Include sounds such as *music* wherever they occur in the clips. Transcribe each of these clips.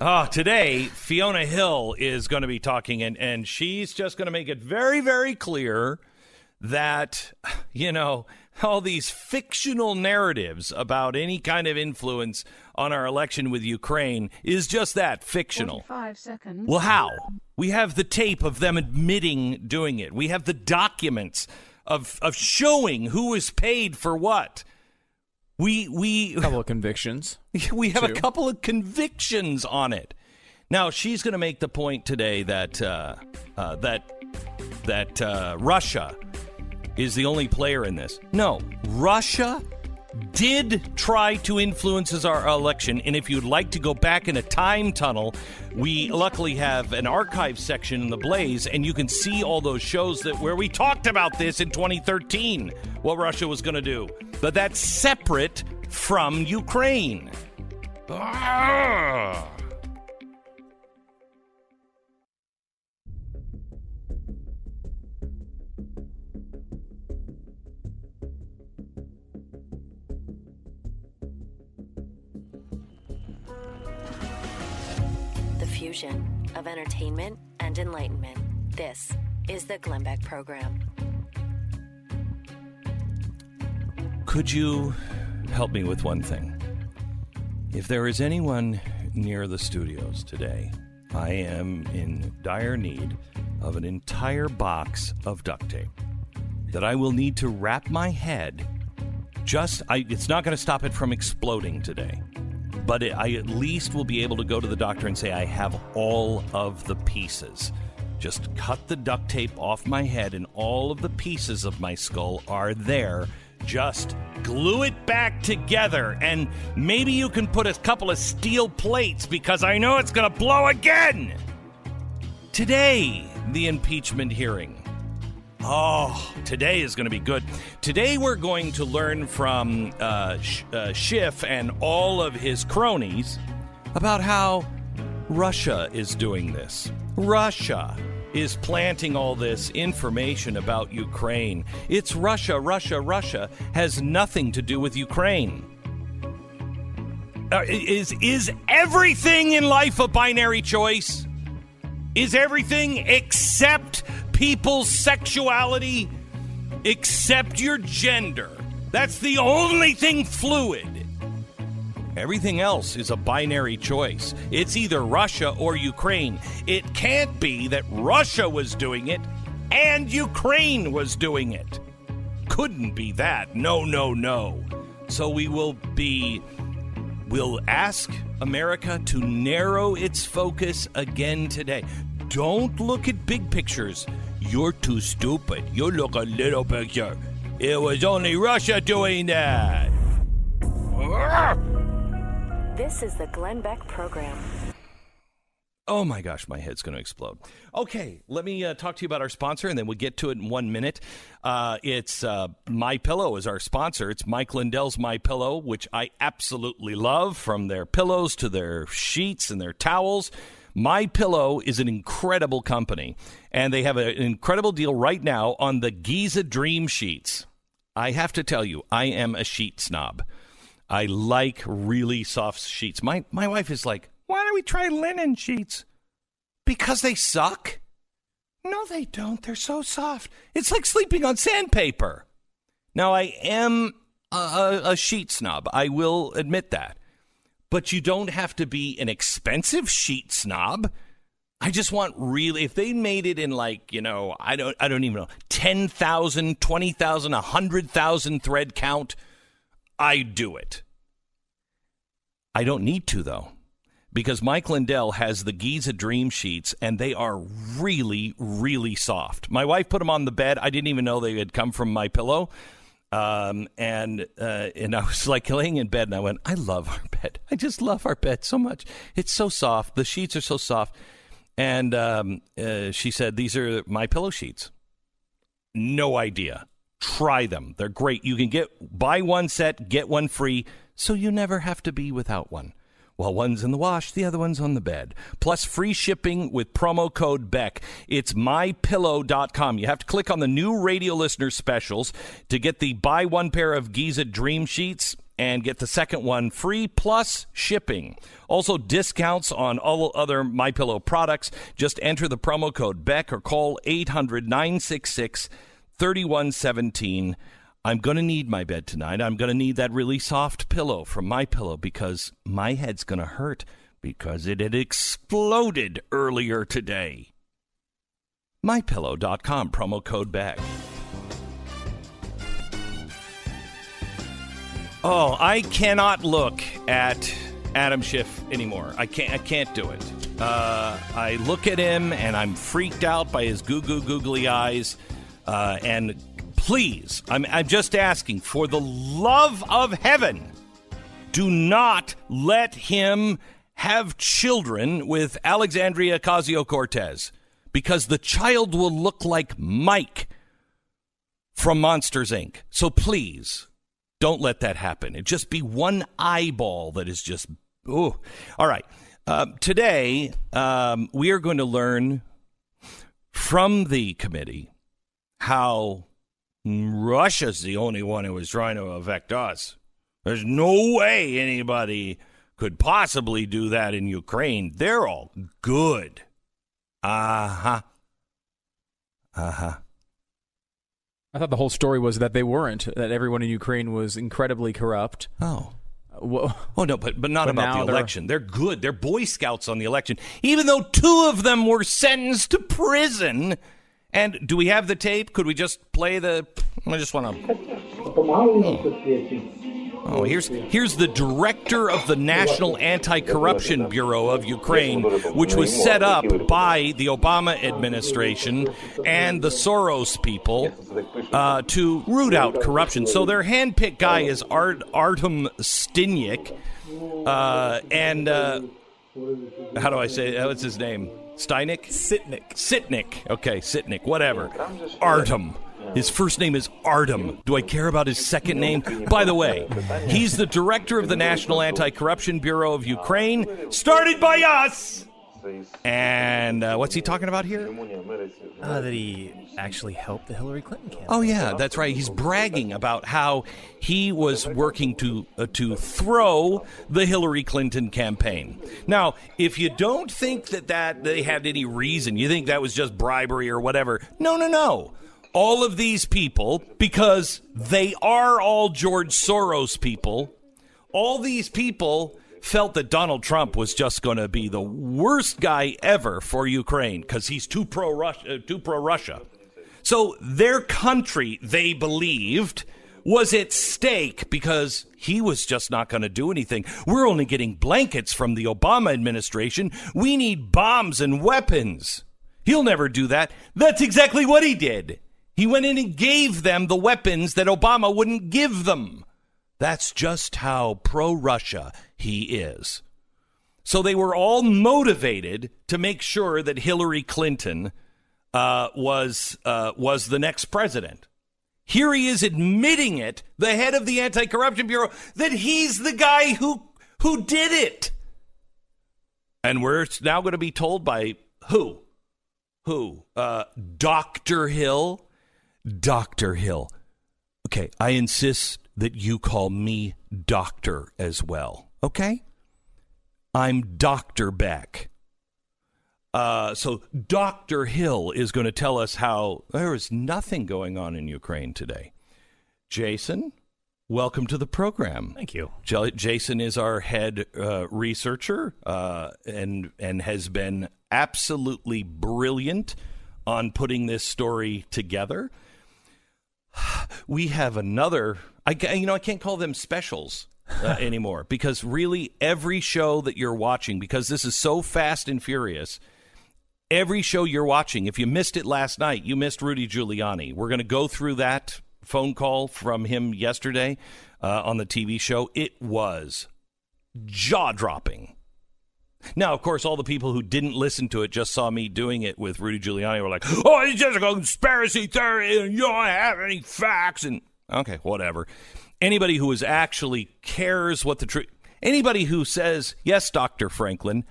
Oh, today, Fiona Hill is going to be talking, and, and she's just going to make it very, very clear that, you know, all these fictional narratives about any kind of influence on our election with Ukraine is just that fictional. Five seconds. Well, how? We have the tape of them admitting doing it. We have the documents of of showing who was paid for what. We we A couple of convictions. *laughs* we have a couple of convictions on it. Now she's going to make the point today that uh, uh, that that uh, Russia is the only player in this. No, Russia did try to influence our election, and if you'd like to go back in a time tunnel, we luckily have an archive section in the Blaze, and you can see all those shows that where we talked about this in 2013, what Russia was going to do. But that's separate from Ukraine. Ah. Fusion of entertainment and enlightenment. This is the Glenn Beck Program. Could you help me with one thing? If there is anyone near the studios today, I am in dire need of an entire box of duct tape that I will need to wrap my head. Just, I, it's not going to stop it from exploding today, but it, I at least will be able to go to the doctor and say I have all of the pieces. Just cut the duct tape off my head, and all of the pieces of my skull are there. Just glue it back together, and maybe you can put a couple of steel plates because I know it's going to blow again. Today, the impeachment hearing. Oh, today is going to be good. Today, we're going to learn from uh, uh, Schiff and all of his cronies about how Russia is doing this. Russia is planting all this information about Ukraine. It's Russia, Russia, Russia has nothing to do with Ukraine. Uh, is is everything in life a binary choice? Is everything except people's sexuality, except your gender? That's the only thing fluid. Everything else is a binary choice. It's either Russia or Ukraine. It can't be that Russia was doing it and Ukraine was doing it. Couldn't be that. No, no, no. So we will be. We'll ask America to narrow its focus again today. Don't look at big pictures. You're too stupid. You look a little picture. It was only Russia doing that. This is the Glenn Beck Program. Oh my gosh, my head's going to explode. Okay, let me uh, talk to you about our sponsor, and then we'll get to it in one minute. Uh, it's uh, My Pillow is our sponsor. It's Mike Lindell's My Pillow, which I absolutely love, from their pillows to their sheets and their towels. My Pillow is an incredible company, and they have an incredible deal right now on the Giza Dream Sheets. I have to tell you, I am a sheet snob. I like really soft sheets. My my wife is like, "Why don't we try linen sheets?" Because they suck? No, they don't. They're so soft. It's like sleeping on sandpaper. Now, I am a, a, a sheet snob. I will admit that. But you don't have to be an expensive sheet snob. I just want really if they made it in like, you know, I don't I don't even know, 10,000, 20,000, 100,000 thread count, I'd do it. I don't need to though. Because Mike Lindell has the Giza Dream Sheets, and they are really, really soft. My wife put them on the bed. I didn't even know they had come from my pillow. Um, and uh, and I was like laying in bed, and I went, I love our bed. I just love our bed so much. It's so soft. The sheets are so soft. And um, uh, she said, "These are my pillow sheets." No idea. Try them. They're great. You can get buy one set, get one free, so you never have to be without one. While one's in the wash, the other one's on the bed. Plus free shipping with promo code Beck. It's mypillow.com. You have to click on the new radio listener specials to get the buy one pair of Giza Dream Sheets and get the second one free plus shipping. Also, discounts on all other My Pillow products. Just enter the promo code Beck or call 800 966 3117. I'm going to need my bed tonight. I'm going to need that really soft pillow from My Pillow because my head's going to hurt because it had exploded earlier today. MyPillow.com, promo code Beck. Oh, I cannot look at Adam Schiff anymore. I can't. I can't do it. Uh, I look at him and I'm freaked out by his goo goo googly eyes. Uh, and please, I'm, I'm just asking for the love of heaven, do not let him have children with Alexandria Ocasio Cortez because the child will look like Mike from Monsters Inc. So please don't let that happen. It just be one eyeball that is just. Ooh. All right. Uh, today, um, we are going to learn from the committee how Russia's the only one who is trying to affect us. There's no way anybody could possibly do that in Ukraine. They're all good. Uh huh. Uh huh. I thought the whole story was that they weren't. That everyone in Ukraine was incredibly corrupt. Oh. Whoa. Oh no, but but not But about the they're- election. They're good. They're Boy Scouts on the election, even though two of them were sentenced to prison. And do we have the tape? Could we just play the? I just want to. Oh. oh, here's here's the director of the National Anti-Corruption Bureau of Ukraine, which was set up by the Obama administration and the Soros people uh, to root out corruption. So their handpicked guy is Art, Artem Stinyik, uh, and uh, how do I say? Uh, what's his name? Steinik? Sitnik. Sitnik. Okay, Sitnik, whatever. Artem. His first name is Artem. Do I care about his second name? By the way, he's the director of the National Anti Corruption Bureau of Ukraine, started by us. And uh, what's he talking about here? Uh, that he actually helped the Hillary Clinton campaign. Oh yeah, that's right. He's bragging about how he was working to uh, to throw the Hillary Clinton campaign. Now, if you don't think that that they had any reason, you think that was just bribery or whatever. No, no, no. All of these people because they are all George Soros people. All these people felt that Donald Trump was just going to be the worst guy ever for Ukraine because he's too pro Russia, uh, too pro Russia. So their country, they believed, was at stake because he was just not going to do anything. We're only getting blankets from the Obama administration. We need bombs and weapons. He'll never do that. That's exactly what he did. He went in and gave them the weapons that Obama wouldn't give them. That's just how pro Russia he is. So they were all motivated to make sure that Hillary Clinton uh, was uh, was the next president. Here he is admitting it, the head of the anti-corruption bureau, that he's the guy who who did it. And we're now going to be told by who? Who? Uh, Dr. Hill? Dr. Hill. Okay, I insist that you call me doctor as well. Okay? I'm Dr. Beck. Uh, so Dr. Hill is going to tell us how there is nothing going on in Ukraine today. Jason, welcome to the program. Thank you. J- Jason is our head uh, researcher uh, and and has been absolutely brilliant on putting this story together. *sighs* We have another. I you know I can't call them specials uh, *laughs* anymore because really every show that you're watching because this is so fast and furious. Every show you're watching, if you missed it last night, you missed Rudy Giuliani. We're going to go through that phone call from him yesterday uh, on the TV show. It was jaw dropping. Now, of course, all the people who didn't listen to it just saw me doing it with Rudy Giuliani were like, "Oh, it's just a conspiracy theory, and you don't have any facts." And okay, whatever. Anybody who is actually cares what the truth, anybody who says, "Yes, Doctor Franklin,"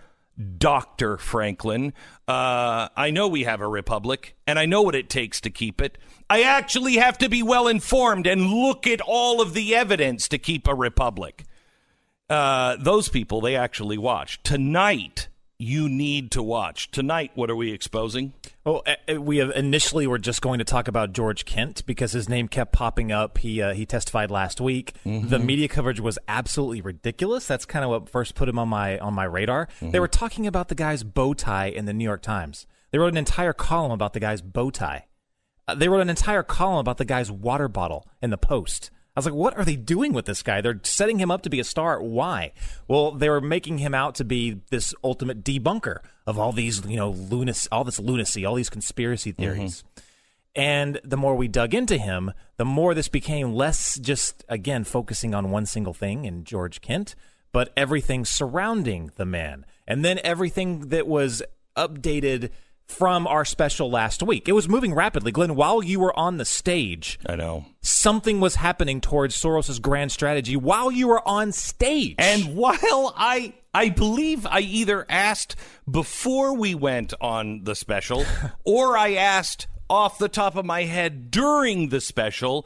Dr. Franklin. Uh, I know we have a republic, and I know what it takes to keep it. I actually have to be well informed and look at all of the evidence to keep a republic. Uh, those people, they actually watch. Tonight, you need to watch. Tonight, what are we exposing? Well, uh, we have initially were just going to talk about George Kent because his name kept popping up. He uh, he testified last week. Mm-hmm. The media coverage was absolutely ridiculous. That's kind of what first put him on my on my radar. Mm-hmm. They were talking about the guy's bow tie in the New York Times. They wrote an entire column about the guy's bow tie. Uh, they wrote an entire column about the guy's water bottle in the Post. I was like, what are they doing with this guy? They're setting him up to be a star. Why? Well, they were making him out to be this ultimate debunker of all these, you know, lunacy, all this lunacy, all these conspiracy mm-hmm. theories. And the more we dug into him, the more this became less just, again, focusing on one single thing in George Kent, but everything surrounding the man. And then everything that was updated from our special last week. It was moving rapidly. Glenn, while you were on the stage, I know. something was happening towards Soros's grand strategy while you were on stage. And while I I believe I either asked before we went on the special *laughs* or I asked off the top of my head during the special,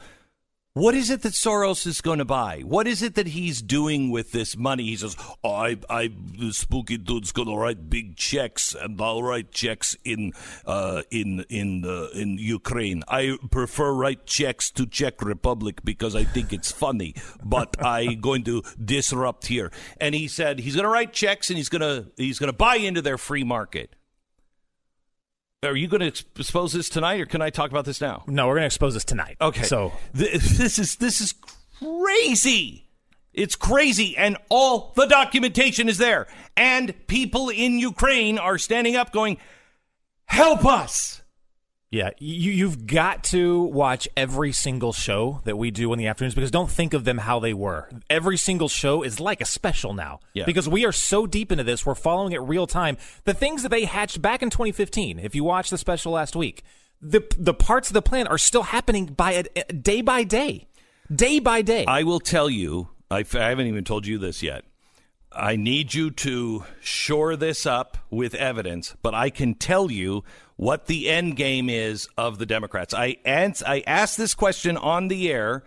what is it that Soros is going to buy? What is it that he's doing with this money? He says, oh, I, I, the spooky dude's going to write big checks, and I'll write checks in, uh, in, in, uh, in Ukraine. I prefer write checks to Czech Republic because I think it's funny, but *laughs* I'm going to disrupt here. And he said he's going to write checks and he's going to, he's going to buy into their free market. Are you going to expose this tonight, or can I talk about this now? no, we're going to expose this tonight. Okay. So Th- this is this is crazy. It's crazy, and all the documentation is there. And people in Ukraine are standing up, going, "Help us!" Yeah, you you've got to watch every single show that we do in the afternoons because don't think of them how they were. Every single show is like a special now Yeah. because we are so deep into this. We're following it real time. The things that they hatched back in 2015. If you watched the special last week, the the parts of the plan are still happening by a, day by day, day by day. I will tell you. I, f- I haven't even told you this yet. I need you to shore this up with evidence, but I can tell you what the end game is of the Democrats. I ans- I asked this question on the air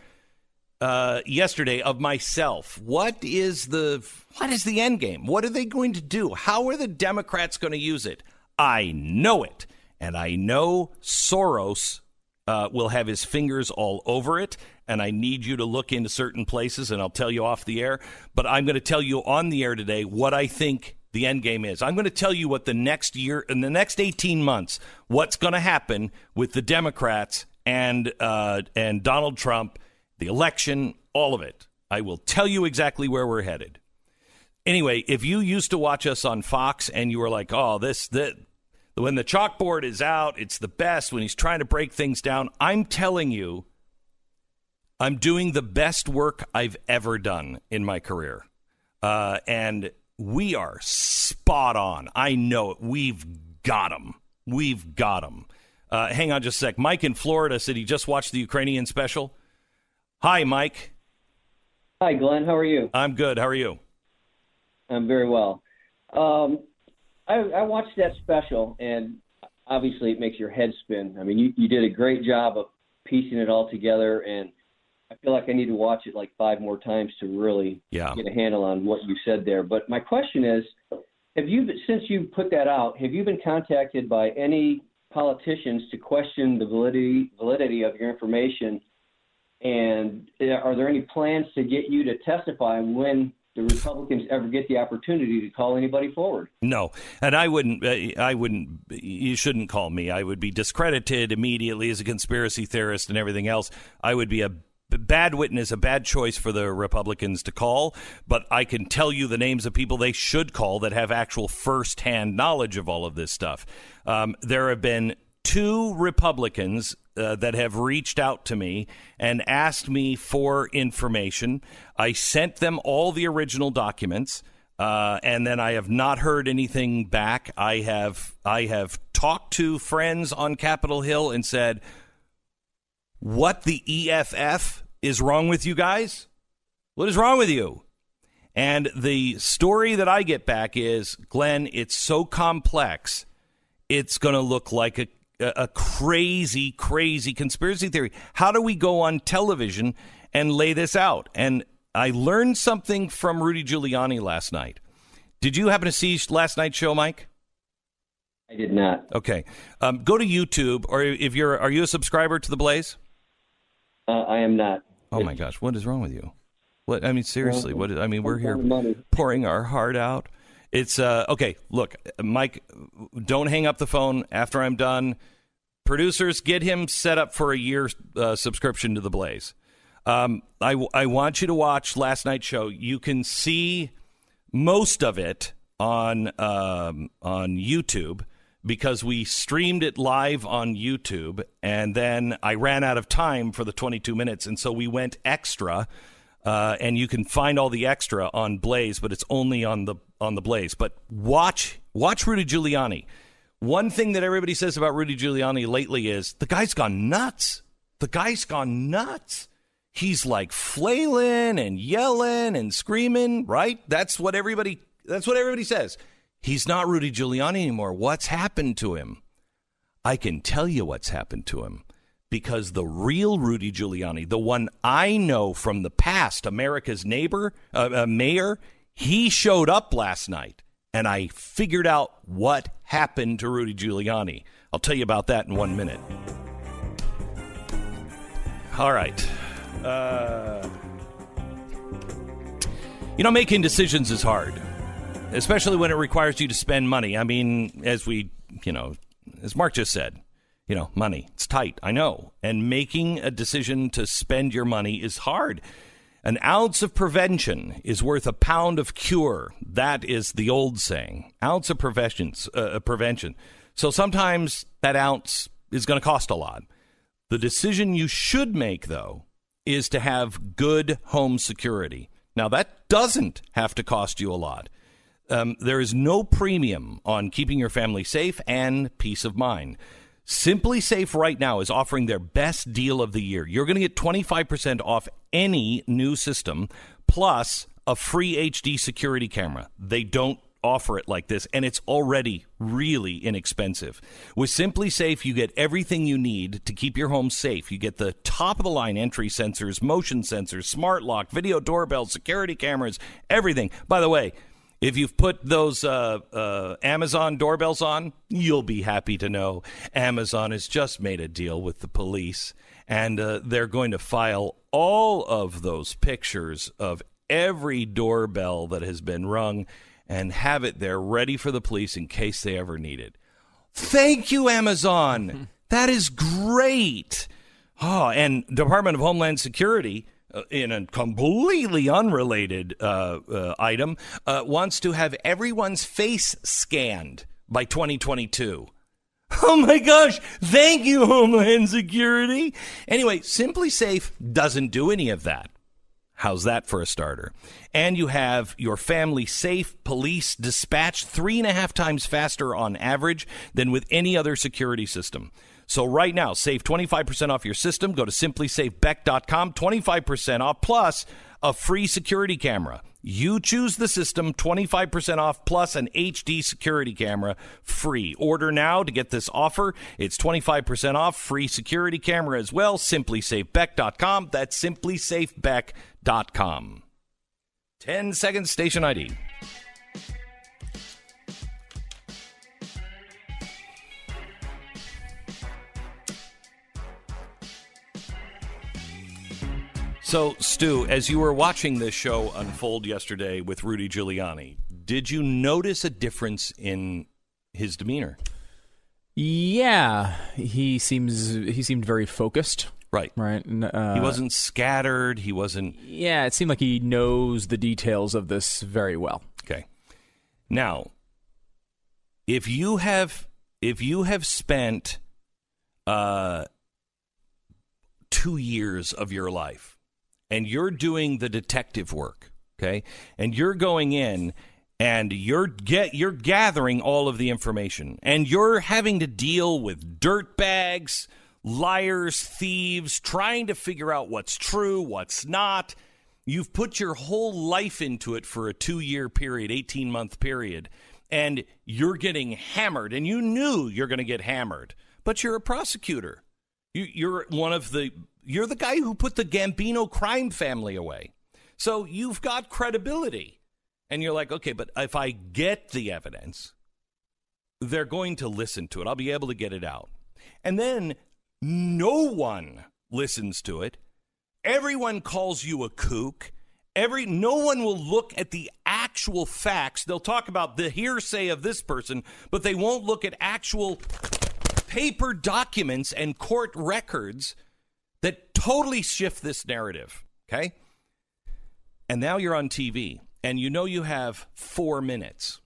uh, yesterday of myself. What is the what is the end game? What are they going to do? How are the Democrats going to use it? I know it, and I know Soros uh, will have his fingers all over it. And I need you to look into certain places, and I'll tell you off the air. But I'm going to tell you on the air today what I think the end game is. I'm going to tell you what the next year, in the next 18 months, what's going to happen with the Democrats and uh, and Donald Trump, the election, all of it. I will tell you exactly where we're headed. Anyway, if you used to watch us on Fox and you were like, "Oh, this that." When the chalkboard is out, it's the best. When he's trying to break things down, I'm telling you, I'm doing the best work I've ever done in my career. Uh, and we are spot on. I know it. We've got them. We've got them. Uh, hang on just a sec. Mike in Florida said he just watched the Ukrainian special. Hi, Mike. Hi, Glenn. How are you? I'm good. How are you? I'm very well. Um, I, I watched that special, and obviously it makes your head spin. I mean, you, you did a great job of piecing it all together, and I feel like I need to watch it like five more times to really Yeah. get a handle on what you said there. But my question is, have you, since you put that out, have you been contacted by any politicians to question the validity validity of your information? And are there any plans to get you to testify when the Republicans ever get the opportunity to call anybody forward? No, and I wouldn't. uh, I wouldn't. You shouldn't call me. I would be discredited immediately as a conspiracy theorist and everything else. I would be a bad witness, a bad choice for the Republicans to call. But I can tell you the names of people they should call that have actual firsthand knowledge of all of this stuff. Um, there have been two Republicans uh, that have reached out to me and asked me for information. I sent them all the original documents. Uh, and then I have not heard anything back. I have I have talked to friends on Capitol Hill and said, "What the EFF is wrong with you guys? What is wrong with you?" And the story that I get back is Glenn, it's so complex, it's going to look like a, a crazy, crazy conspiracy theory. How do we go on television and lay this out? And I learned something from Rudy Giuliani last night. Did you happen to see last night's show, Mike? I did not. Okay, um, go to YouTube, or if you're, are you a subscriber to the Blaze? Uh, I am not. Oh my gosh, what is wrong with you? What I mean, seriously, what? I mean, we're here pouring our heart out. It's uh, okay. Look, Mike, don't hang up the phone after I'm done. Producers, get him set up for a year uh, subscription to the Blaze. Um, I I want you to watch last night's show. You can see most of it on um, on YouTube because we streamed it live on YouTube, and then I ran out of time for the 22 minutes, and so we went extra. Uh, and you can find all the extra on Blaze, but it's only on the on the Blaze. But watch watch Rudy Giuliani. One thing that everybody says about Rudy Giuliani lately is the guy's gone nuts. The guy's gone nuts. He's like flailing and yelling and screaming, right? That's what everybody that's what everybody says. He's not Rudy Giuliani anymore. What's happened to him? I can tell you what's happened to him because the real Rudy Giuliani, the one I know from the past, America's neighbor, uh, uh, mayor, he showed up last night and I figured out what happened to Rudy Giuliani. I'll tell you about that in one minute. All right. Uh, you know, making decisions is hard, especially when it requires you to spend money. I mean, as we, you know, as Mark just said, you know, money. It's tight, I know. And making a decision to spend your money is hard. An ounce of prevention is worth a pound of cure. That is the old saying. Ounce of prevention. Uh, prevention. So sometimes that ounce is going to cost a lot. The decision you should make, though, is to have good home security. Now, that doesn't have to cost you a lot. Um, there is no premium on keeping your family safe and peace of mind. SimpliSafe right now is offering their best deal of the year. You're going to get 25% off any new system plus a free HD security camera. They don't offer it like this and it's already really inexpensive. With SimpliSafe you get everything you need to keep your home safe. You get the top of the line entry sensors, motion sensors, smart lock, video doorbell, security cameras, everything. By the way, if you've put those uh, uh, Amazon doorbells on, you'll be happy to know Amazon has just made a deal with the police, and uh, they're going to file all of those pictures of every doorbell that has been rung and have it there ready for the police in case they ever need it. Thank you, Amazon. *laughs* that is great. Oh, and Department of Homeland Security in a completely unrelated uh, uh, item, uh, wants to have everyone's face scanned by 2022. *laughs* Oh my gosh, thank you, Homeland Security. Anyway, SimpliSafe doesn't do any of that. How's that for a starter? And you have your family safe police dispatched three and a half times faster on average than with any other security system. So right now, save 25% off your system. Go to simplisafebeck.com, 25% off plus a free security camera. You choose the system, 25% off plus an HD security camera free. Order now to get this offer. It's 25% off, free security camera as well. Simplisafebeck.com. That's simplisafebeck.com. 10 seconds station ID. So, Stu, as you were watching this show unfold yesterday with Rudy Giuliani, did you notice a difference in his demeanor? Yeah, he seems he seemed very focused. Right. Right. Uh, He wasn't scattered. He wasn't. Yeah, it seemed like he knows the details of this very well. Okay. Now, if you have if you have spent uh, two years of your life and you're doing the detective work, okay, and you're going in and you're get you're gathering all of the information and you're having to deal with dirt bags, liars, thieves, trying to figure out what's true, what's not. You've put your whole life into it for a two year period, 18 month period, and you're getting hammered, and you knew you're going to get hammered, but you're a prosecutor. You, you're one of the, you're the guy who put the Gambino crime family away. So you've got credibility. And you're like, okay, but if I get the evidence, they're going to listen to it. I'll be able to get it out. And then no one listens to it. Everyone calls you a kook. Every no one will look at the actual facts. They'll talk about the hearsay of this person, but they won't look at actual paper documents and court records that totally shift this narrative. Okay? And now you're on TV and you know you have 4 minutes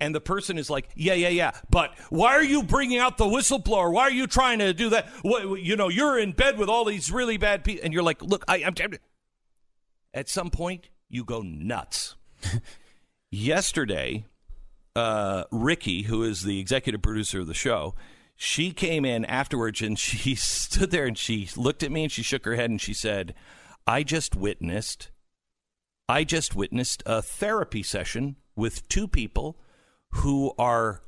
and the person is like, "Yeah, yeah, yeah, but why are you bringing out the whistleblower? Why are you trying to do that? What, you know, you're in bed with all these really bad people." And you're like, "Look, I, I'm." At some point, you go nuts. *laughs* Yesterday, uh, Ricky, who is the executive producer of the show, she came in afterwards and *laughs* she stood there and she looked at me and she shook her head and she said, "I just witnessed." I just witnessed a therapy session with two people who are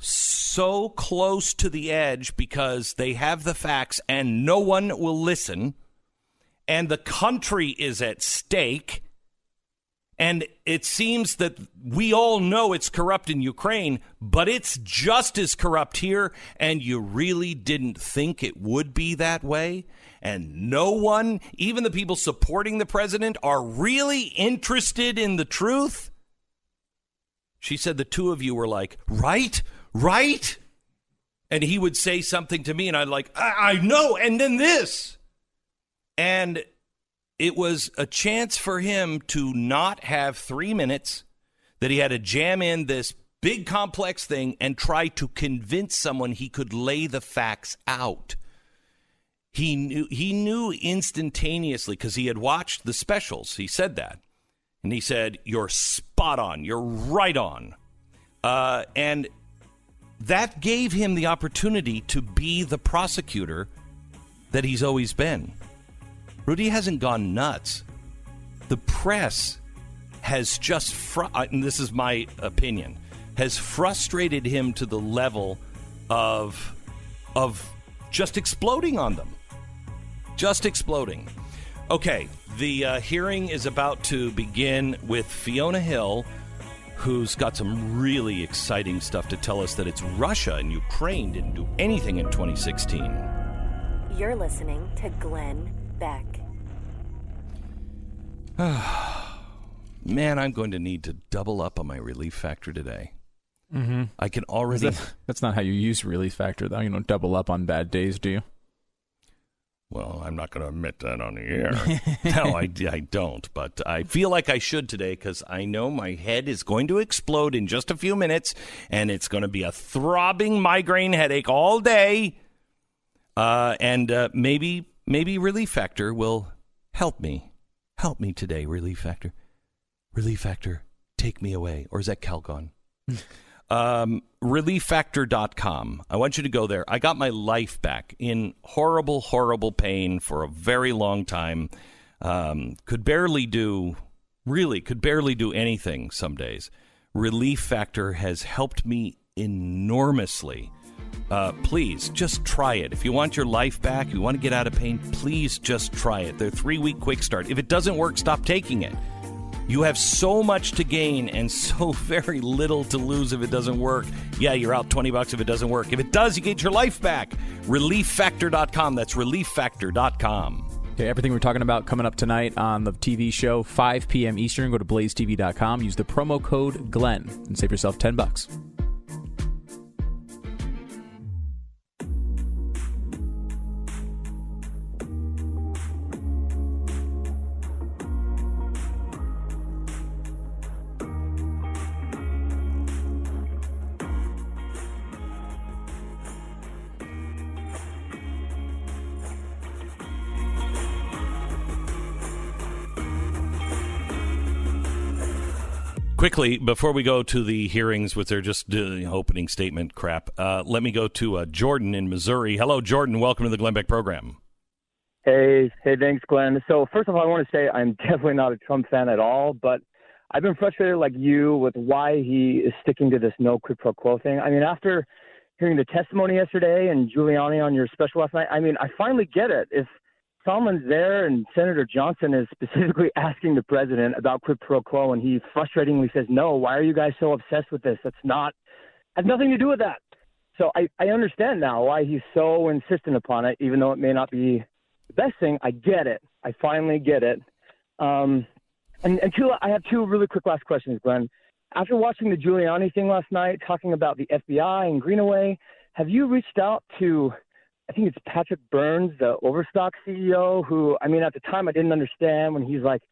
so close to the edge because they have the facts and no one will listen, and the country is at stake. And it seems that we all know it's corrupt in Ukraine, but it's just as corrupt here. And you really didn't think it would be that way. And no one, even the people supporting the president, are really interested in the truth. She said the two of you were like, right, right. And he would say something to me, and I'd like, I, I know. And then this. And it was a chance for him to not have three minutes, that he had to jam in this big complex thing and try to convince someone he could lay the facts out. He knew he knew instantaneously because he had watched the specials. He said that. And he said, You're spot on. You're right on. Uh, and that gave him the opportunity to be the prosecutor that he's always been. Rudy hasn't gone nuts. The press has just, fr- and this is my opinion, has frustrated him to the level of of just exploding on them. Just exploding. Okay, the uh, hearing is about to begin with Fiona Hill, who's got some really exciting stuff to tell us that it's Russia and Ukraine didn't do anything in 2016. You're listening to Glenn Beck. *sighs* Man, I'm going to need to double up on my relief factor today. Mm-hmm. I can already. That, that's not how you use relief factor, though. You don't double up on bad days, do you? Well, I'm not going to admit that on the air. *laughs* no, I, I don't. But I feel like I should today because I know my head is going to explode in just a few minutes, and it's going to be a throbbing migraine headache all day. Uh, and uh, maybe maybe Relief Factor will help me. Help me today, Relief Factor. Relief Factor, take me away. Or is that Calgon? um, relieffactor.com. I want you to go there. I got my life back in horrible, horrible pain for a very long time. Um, could barely do, really, could barely do anything some days. Relief Factor has helped me enormously. Uh, please just try it. If you want your life back, you want to get out of pain, please just try it. They're three week quick start. If it doesn't work, stop taking it. You have so much to gain and so *laughs* very little to lose if it doesn't work. Yeah, you're out 20 bucks if it doesn't work. If it does, you get your life back. ReliefFactor.com. That's ReliefFactor.com. Okay, everything we're talking about coming up tonight on the TV show, 5 p.m. Eastern. Go to blazetv.com. Use the promo code GLENN and save yourself 10 bucks. Quickly, before we go to the hearings, with their just uh, opening statement crap, uh, let me go to uh, Jordan in Missouri. Hello, Jordan. Welcome to the Glenn Beck program. Hey, hey, thanks, Glenn. So first of all, I want to say I'm *laughs* definitely not a Trump fan at all, but I've been frustrated like you with why he is sticking to this no quid pro quo thing. I mean, after hearing the testimony yesterday and Giuliani on your special last night, I mean, I finally get it. If Sondland's there and Senator Johnson is specifically *laughs* asking the president about quid pro quo and he frustratingly says, no, why are you guys so obsessed with this? That's not, has nothing to do with that. So I, I understand now why he's so insistent upon it, even though it may not be the best thing. I get it. I finally get it. Um, and, and two, I have two really quick last questions, Glenn. After watching the Giuliani thing last night, talking about the FBI and Greenaway, have you reached out to, I think it's Patrick Burns, the Overstock CEO, who, I mean, at the time I didn't understand when he's like,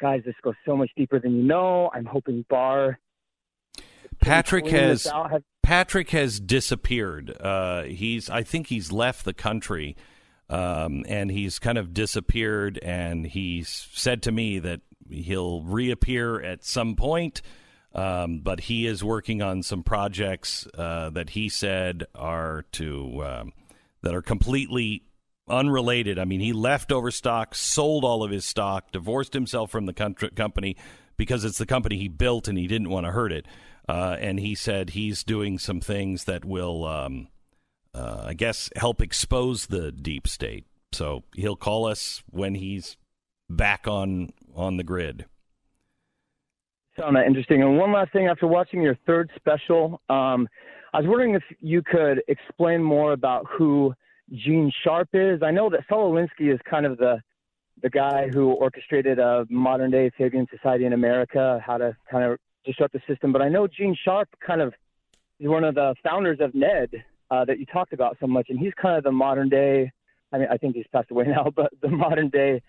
guys, this goes so much deeper than you know. I'm hoping Barr. Patrick has. Have- Patrick has disappeared. Uh, he's I think he's left the country, um, and he's kind of disappeared. And he's said to me that he'll reappear at some point. Um, but he is working on some projects uh, that he said are to um, that are completely unrelated. I mean, he left Overstock, sold all of his stock, divorced himself from the country, company because it's the company he built and he didn't want to hurt it. Uh, and he said he's doing some things that will, um, uh, I guess, help expose the deep state. So he'll call us when he's back on on the grid. That interesting. And one last thing, after watching your third special, um, I was wondering if you could explain more about who Gene Sharp is. I know that Saul Alinsky is kind of the the guy who orchestrated a modern day Fabian Society in America, how to kind of disrupt the system. But I know Gene Sharp kind of is one of the founders of NED uh, that you talked about so much, and he's kind of the modern day. I mean, I think he's passed away *laughs* now, but the modern day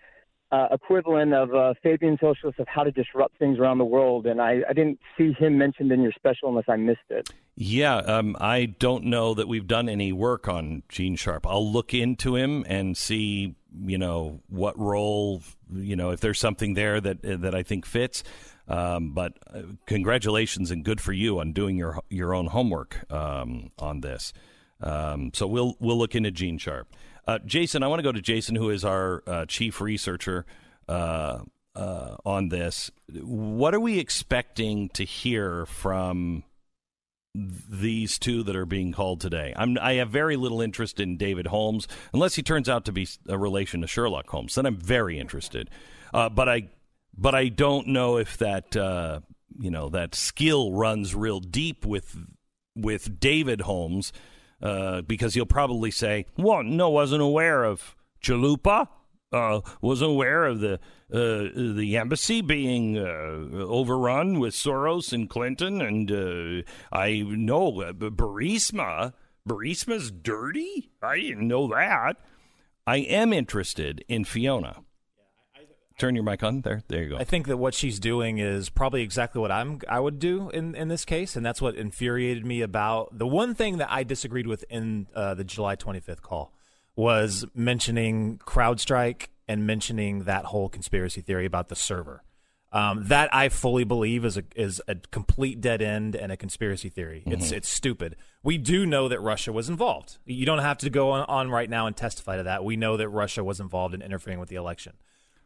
uh, equivalent of uh, Fabian socialists of how to disrupt things around the world. And I, I didn't see him mentioned in your special unless I missed it. Yeah, um, I don't know that we've done any work on Gene Sharp. I'll look into him and see, you know, what role, you know, if there's something there that that I think fits. Um, but uh, congratulations and good for you on doing your your own homework um, on this. Um, so we'll we'll look into Gene Sharp. Uh, Jason, I want to go to Jason, who is our uh, chief researcher uh, uh, on this. What are we expecting to hear from these two that are being called today? I'm, I have very little interest in David Holmes, unless he turns out to be a relation to Sherlock Holmes. Then I'm very interested. Uh, but I, but I don't know if that uh, you know that skill runs real deep with with David Holmes uh, because he'll probably say, "Well, no, wasn't aware of Chalupa. Uh, wasn't aware of the uh, the embassy being uh, overrun with Soros and Clinton, and uh, I know uh, Burisma. Burisma's dirty. I didn't know that. I am interested in Fiona. Turn your mic on. There, there you go. I think that what she's doing is probably exactly what I'm I would do in, in this case, and that's what infuriated me about the one thing that I disagreed with in uh, the July 25th call was mentioning CrowdStrike and mentioning that whole conspiracy theory about the server. Um, that I fully believe is a is a complete dead end and a conspiracy theory. It's it's stupid. We do know that Russia was involved. You don't have to go on, on right now and testify to that. We know that Russia was involved in interfering with the election.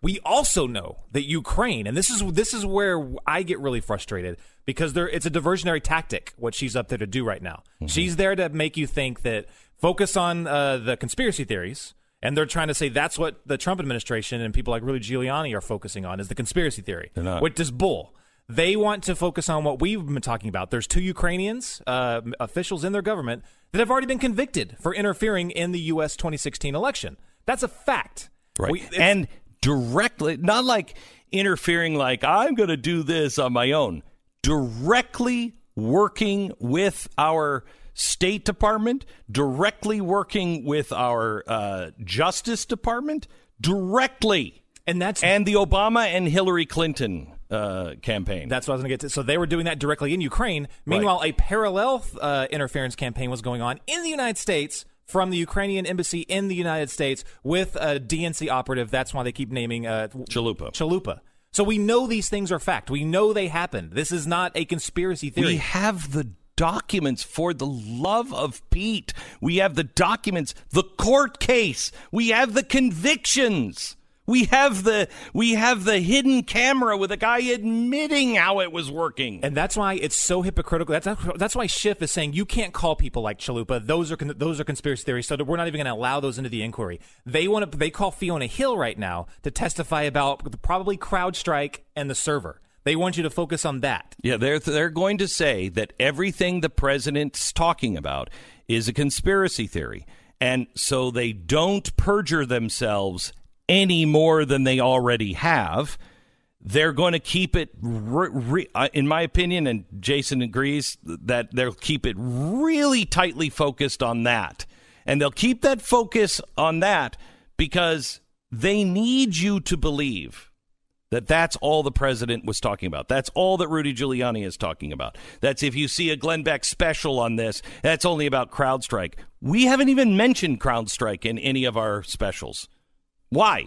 We also know that Ukraine, and this is this is where I get really frustrated because there it's a diversionary tactic what she's up there to do right now. She's there to make you think that focus on uh, the conspiracy theories, and they're trying to say that's what the Trump administration and people like Rudy Giuliani are focusing on is the conspiracy theory, They're not. which is bull. They want to focus on what we've been talking about. There's two Ukrainians, uh, officials in their government, that have already been convicted for interfering in the U.S. 2016 election. That's a fact. Right. We- and directly, not like interfering, like I'm going to do this on my own, directly working with our State Department, directly working with our uh, Justice Department, directly. and that's And the Obama and Hillary Clinton uh, campaign. That's what I was going to get to. So they were doing that directly in Ukraine. Meanwhile, a parallel uh, interference campaign was going on in the United States from the Ukrainian embassy in the United States with a DNC operative. That's why they keep naming uh, Chalupa. Chalupa. So we know these things are fact. We know they happened. This is not a conspiracy theory. we have the documents for the love of Pete. We have the documents, the court case, we have the convictions. We have the we have the hidden camera with a guy admitting how it was working. And that's why it's so hypocritical. That's that's why Schiff is saying you can't call people like Chalupa. Those are those are conspiracy theories. So we're not even going to allow those into the inquiry. They want to. They call Fiona Hill right now to testify about probably CrowdStrike and the server. They want you to focus on that. Yeah, they're they're going to say that everything the president's talking about is a conspiracy theory. And so they don't perjure themselves any more than they already have. They're going to keep it, re- re- uh, in my opinion, and Jason agrees that they'll keep it really tightly focused on that. And they'll keep that focus on that because they need you to believe that that's all the president was talking about. That's all that Rudy Giuliani is talking about. That's if you see a Glenn Beck special on this, that's only about CrowdStrike. We haven't even mentioned CrowdStrike in any of our specials. Why?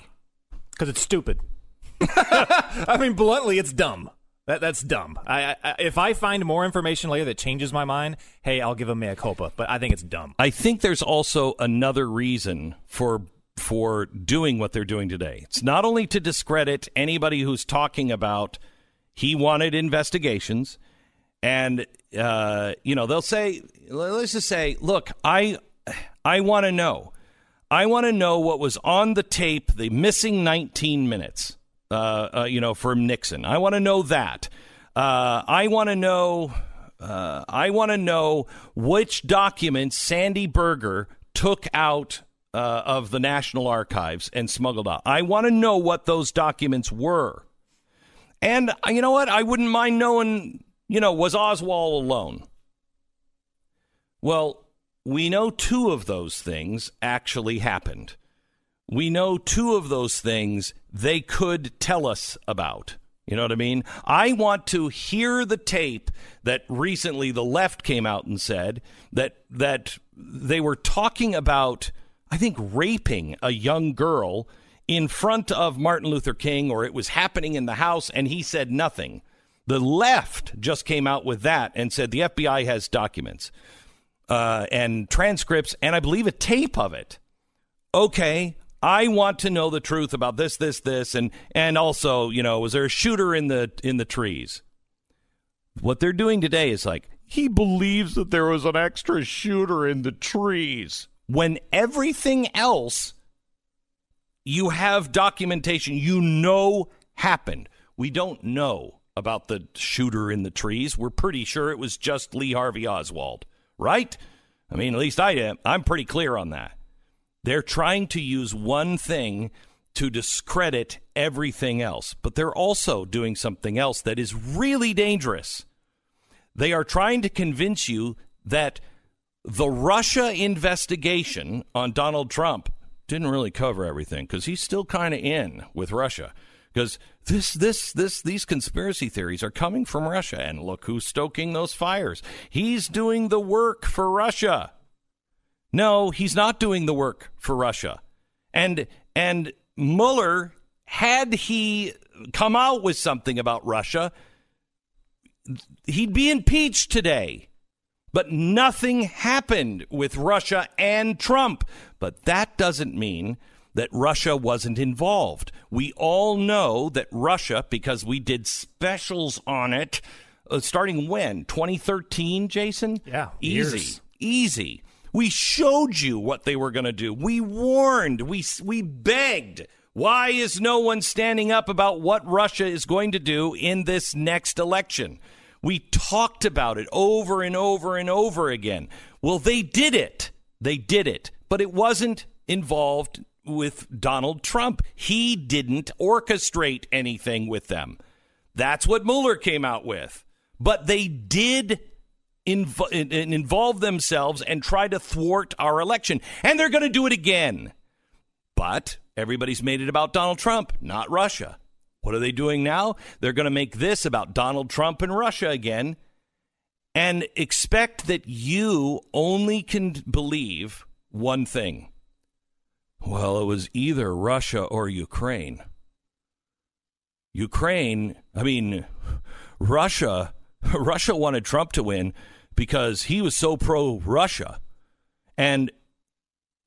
Because it's stupid. *laughs* I mean, bluntly, it's dumb. That that's dumb. I, I, if I find more information later that changes my mind, hey, I'll give a mea culpa. But I think it's dumb. I think there's also another reason for for doing what they're doing today. It's not only to discredit anybody who's talking about he wanted investigations, and uh, you know they'll say, let's just say, look, I I want to know, I want to know what was on the tape, the missing 19 minutes, uh, uh, you know, from Nixon. I want to know that. Uh, I want to know. Uh, I want to know which documents Sandy Berger took out uh, of the National Archives and smuggled out. I want to know what those documents were. And uh, you know what? I wouldn't mind knowing, you know, was Oswald alone? Well, we know two of those things actually happened. We know two of those things they could tell us about. You know what I mean? I want to hear the tape that recently the left came out and said that that they were talking about I think, raping a young girl in front of Martin Luther King, or it was happening in the house, and he said nothing. The left just came out with that and said the FBI has documents uh, and transcripts, and I believe a tape of it. Okay, I want to know the truth about this, this, this, and and also, you know, was there a shooter in the in the trees? What they're doing today is like he believes that there was an extra shooter in the trees when everything else you have documentation you know happened. We don't know about the shooter in the trees. We're pretty sure it was just Lee Harvey Oswald, right? I mean, at least I am. I'm pretty clear on that. They're trying to use one thing to discredit everything else, but they're also doing something else that is really dangerous. They are trying to convince you that the Russia investigation on Donald Trump didn't really cover everything because he's still kind of in with Russia. Because this, this, this, these conspiracy theories are coming from Russia, and look who's stoking those fires. He's doing the work for Russia. No, he's not doing the work for Russia. And and Mueller, had he come out with something about Russia, he'd be impeached today. But nothing happened with Russia and Trump. But that doesn't mean that Russia wasn't involved. We all know that Russia, because we did specials on it, uh, starting when? 2013, Jason? Yeah. Easy. Years. Easy. We showed you what they were going to do. We warned. We, we begged. Why is no one standing up about what Russia is going to do in this next election? We talked about it over and over and over again. Well, they did it. They did it. But it wasn't involved with Donald Trump. He didn't orchestrate anything with them. That's what Mueller came out with. But they did inv- involve themselves and try to thwart our election. And they're going to do it again. But everybody's made it about Donald Trump, not Russia. What are they doing now? They're going to make this about Donald Trump and Russia again and expect that you only can believe one thing. Well, it was either Russia or Ukraine. Ukraine, I mean, Russia, *laughs* Russia wanted Trump to win because he was so pro Russia. And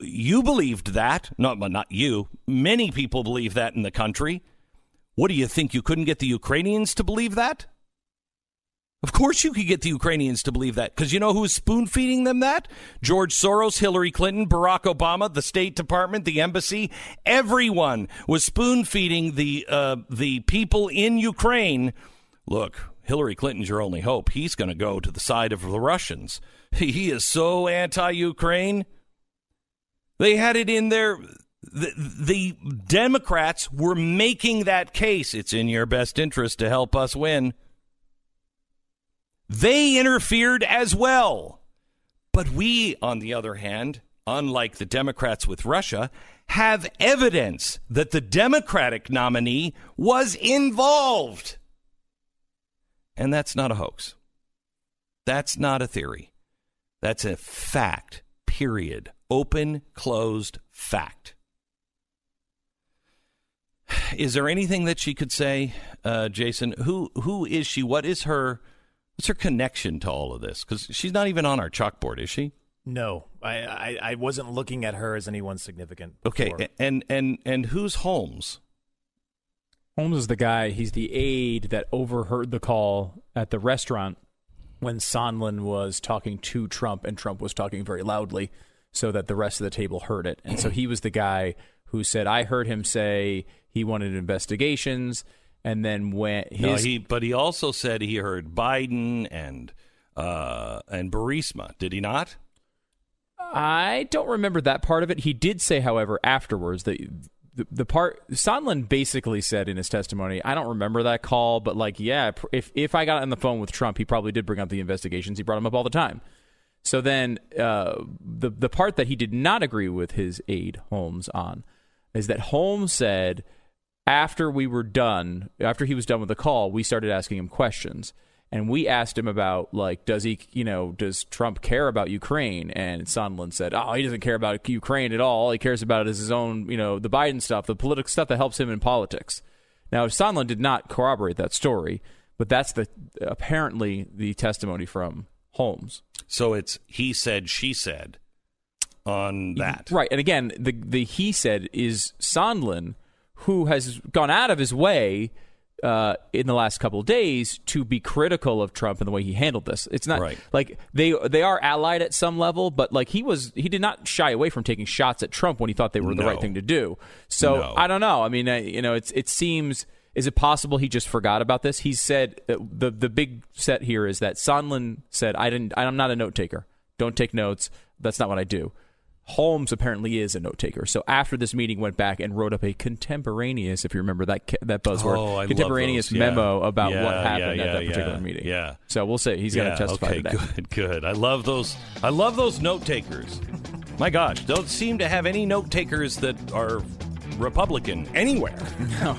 you believed that. Not, not you. Many people believe that in the country. What do you think? You couldn't get the Ukrainians to believe that? Of course, you could get the Ukrainians to believe that because you know who's spoon feeding them that? George Soros, Hillary Clinton, Barack Obama, the State Department, the embassy. Everyone was spoon feeding the uh, the people in Ukraine. Look, Hillary Clinton's your only hope. He's going to go to the side of the Russians. He is so anti-Ukraine. They had it in their. The, Democrats were making that case. It's in your best interest to help us win. They interfered as well. But we, on the other hand, unlike the Democrats with Russia, have evidence that the Democratic nominee was involved. And that's not a hoax. That's not a theory. That's a fact, period. Open, closed fact. Is there anything that she could say, uh, Jason? Who who is she? What is her What's her connection to all of this? Because she's not even on our chalkboard, is she? No, I, I, I wasn't looking at her as anyone significant. Okay, and and and who's Holmes? Holmes is the guy. He's the aide that overheard the call at the restaurant when Sondland was talking to Trump, and Trump was talking very loudly, so that the rest of the table heard it. And so he was the guy who said, "I heard him say he wanted investigations." and then when his no, he but he also said he heard Biden and uh, and Burisma. Did he not? I don't remember that part of it. He did say, however, afterwards that the, the part Sondland basically said in his testimony, I don't remember that call, but like, yeah, if if I got on the phone with Trump, he probably did bring up the investigations. He brought them up all the time. So then, uh, the the part that he did not agree with his aide Holmes on is that Holmes said after we were done, after he was done with the call, we started asking him questions. And we asked him about, like, does he, you know, does Trump care about Ukraine? And Sondland said, oh, he doesn't care about Ukraine at all. All he cares about is his own, you know, the Biden stuff, the political stuff that helps him in politics. Now, Sondland did not corroborate that story, but that's the apparently the testimony from Holmes. So it's he said, she said on that. Right. And again, the, the he said is Sondland who has gone out of his way uh, in the last couple of days to be critical of Trump and the way he handled this. It's not right. like they they are allied at some level, but like he was he did not shy away from taking shots at Trump when he thought they were no. the right thing to do. So no. I don't know. I mean, uh, you know, it's it seems. Is it possible he just forgot about this? He said the the big set here is that Sondland said, "I didn't. I'm not a note taker. Don't take notes. That's not what I do." Holmes apparently is a note taker. So after this meeting, went back and wrote up a contemporaneous, if you remember that that buzzword, oh, contemporaneous yeah. memo about yeah, what happened yeah, at that yeah, particular meeting. Yeah. So we'll say He's going to testify okay, today. Good, good. I love those. I love those note takers. My gosh, don't seem to have any note takers that are Republican anywhere. *laughs* No.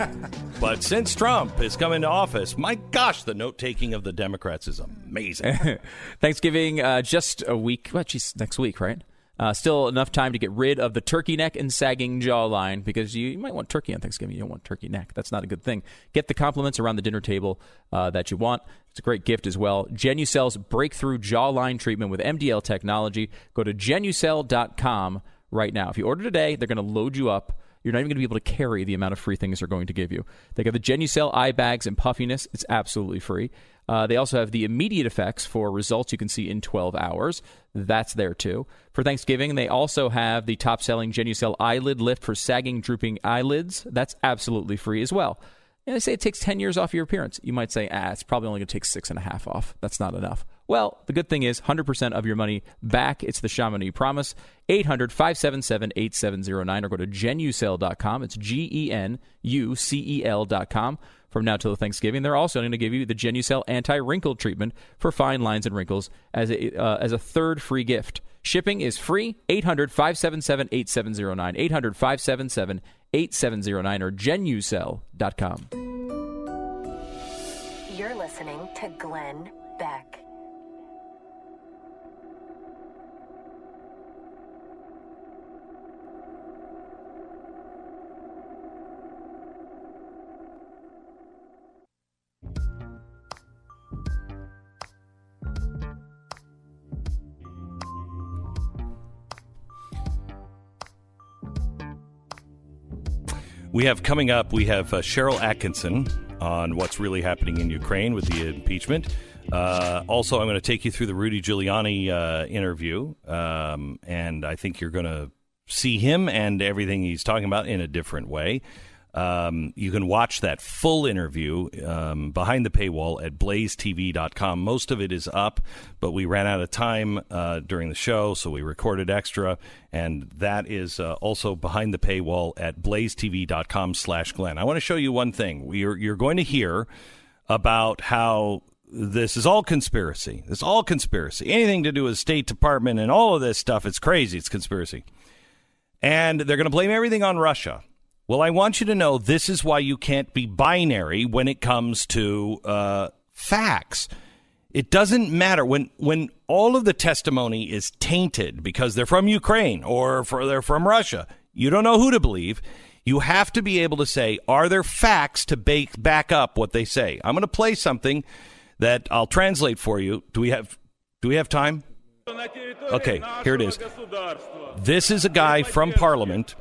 but since Trump has come into office, my gosh, the note taking of the Democrats is amazing. *laughs* Thanksgiving, uh, just a week. Well, geez, next week, right? Uh, still enough time to get rid of the turkey neck and sagging jawline because you, you, might want turkey on Thanksgiving. You don't want turkey neck. That's not a good thing. Get the compliments around the dinner table uh, that you want. It's a great gift as well. Genucel's breakthrough jawline treatment with MDL technology. Go to genucel.com right now. If you order today, they're going to load you up. You're not even going to be able to carry the amount of free things they're going to give you. They got the Genucel eye bags and puffiness. It's absolutely free. Uh, they also have the immediate effects for results you can see in 12 hours. That's there too. For Thanksgiving, they also have the top selling Genucel eyelid lift for sagging, drooping eyelids. That's absolutely free as well. And they say it takes 10 years off your appearance. You might say, ah, it's probably only going to take six and a half off. That's not enough. Well, the good thing is 100% of your money back. It's the Chamonix promise. 800 577 8709 or go to genucel.com. It's G E N U C E L.com from now till Thanksgiving. They're also going to give you the Genucel anti-wrinkle treatment for fine lines and wrinkles as a uh, as a third free gift. Shipping is free. 800-577-8709. 800-577-8709 or genucel.com. You're listening to Glenn Beck. We have coming up, we have uh, Sharyl Attkisson on what's really happening in Ukraine with the impeachment. Uh, also, I'm going to take you through the Rudy Giuliani uh, interview, um, and I think you're going to see him and everything he's talking about in a different way. Um, you can watch that full interview um, behind the paywall at blazetv.com. Most of it is up, but we ran out of time uh, during the show, so we recorded extra, and that is uh, also behind the paywall at blazetv.com slash Glenn. I want to show you one thing. We're, you're going to hear about how this is all conspiracy. It's all conspiracy. Anything to do with State Department and all of this stuff, it's crazy. It's conspiracy. And they're going to blame everything on Russia. Well, I want you to know this is why you can't be binary when it comes to uh, facts. It doesn't matter when when all of the testimony is tainted because they're from Ukraine or for, they're from Russia. You don't know who to believe. You have to be able to say, are there facts to bake, back up what they say? I'm going to play something that I'll translate for you. Do we have do we have time? Okay, here it is. This is a guy from Parliament.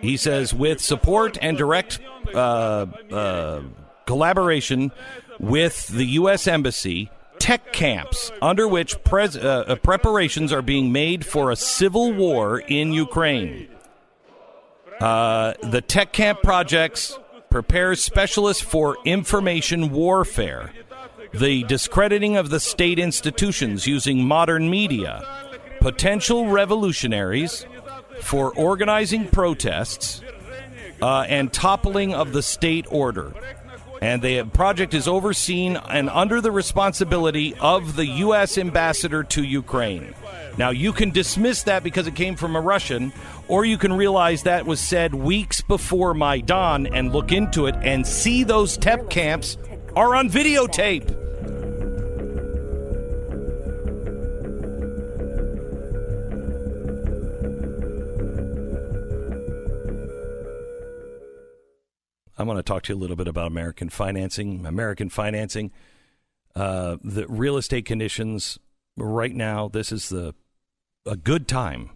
He says, with support and direct uh, uh, collaboration with the U.S. Embassy, tech camps under which pres- uh, uh, preparations are being made for a civil war in Ukraine. Uh, the tech camp projects prepares specialists for information warfare the discrediting of the state institutions using modern media, potential revolutionaries for organizing protests, uh, and toppling of the state order. And the project is overseen and under the responsibility of the U.S. ambassador to Ukraine. Now, you can dismiss that because it came from a Russian, or you can realize that was said weeks before Maidan and look into it and see those tech camps are on videotape. I want to talk to you a little bit about American financing. American financing, uh, the real estate conditions right now. This is the a good time.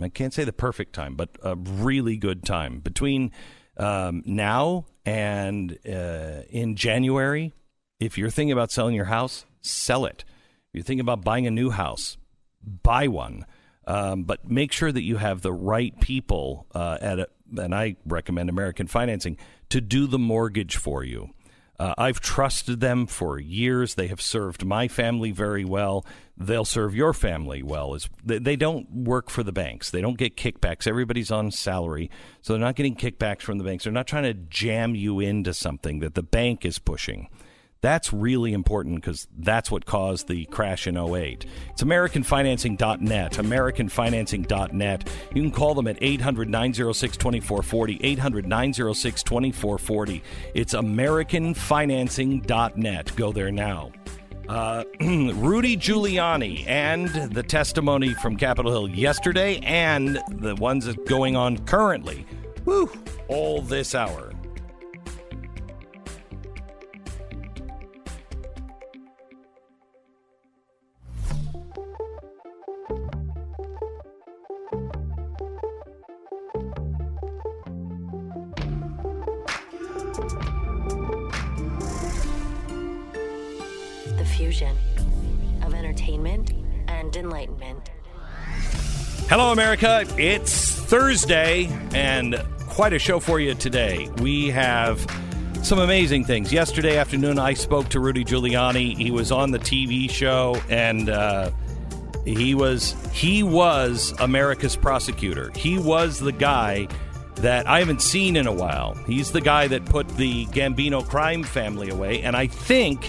I can't say the perfect time, but a really good time between um, now and uh, in January. If you're thinking about selling your house, sell it. If you're thinking about buying a new house, buy one. Um, but make sure that you have the right people uh, at a, and I recommend American Financing to do the mortgage for you. Uh, I've trusted them for years. They have served my family very well. They'll serve your family well. As they, they don't work for the banks. They don't get kickbacks. Everybody's on salary, so they're not getting kickbacks from the banks. They're not trying to jam you into something that the bank is pushing. That's really important because that's what caused the crash in 08. It's AmericanFinancing.net. AmericanFinancing.net. You can call them at 800 906 2440. 800 906 2440. It's AmericanFinancing.net. Go there now. Uh, *clears throat* Rudy Giuliani and the testimony from Capitol Hill yesterday and the ones that going on currently. Woo! All this hour. The fusion of entertainment and enlightenment. Hello, America. It's Thursday, and quite a show for you today. We have some amazing things. Yesterday afternoon, I spoke to Rudy Giuliani. He was on the TV show, and uh, he was he was America's prosecutor. He was the guy that I haven't seen in a while. He's the guy that put the Gambino crime family away, and I think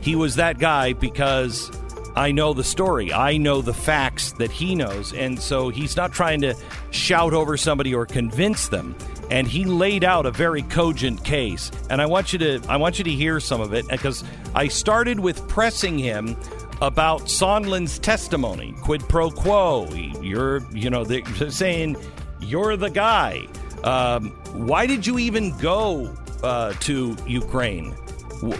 he was that guy because I know the story. I know the facts that he knows. And so he's not trying to shout over somebody or convince them. And he laid out a very cogent case. And I want you to I want you to hear some of it because I started with pressing him about Sondland's testimony, quid pro quo. You're, you know, they're saying you're the guy. Um, why did you even go uh, to Ukraine?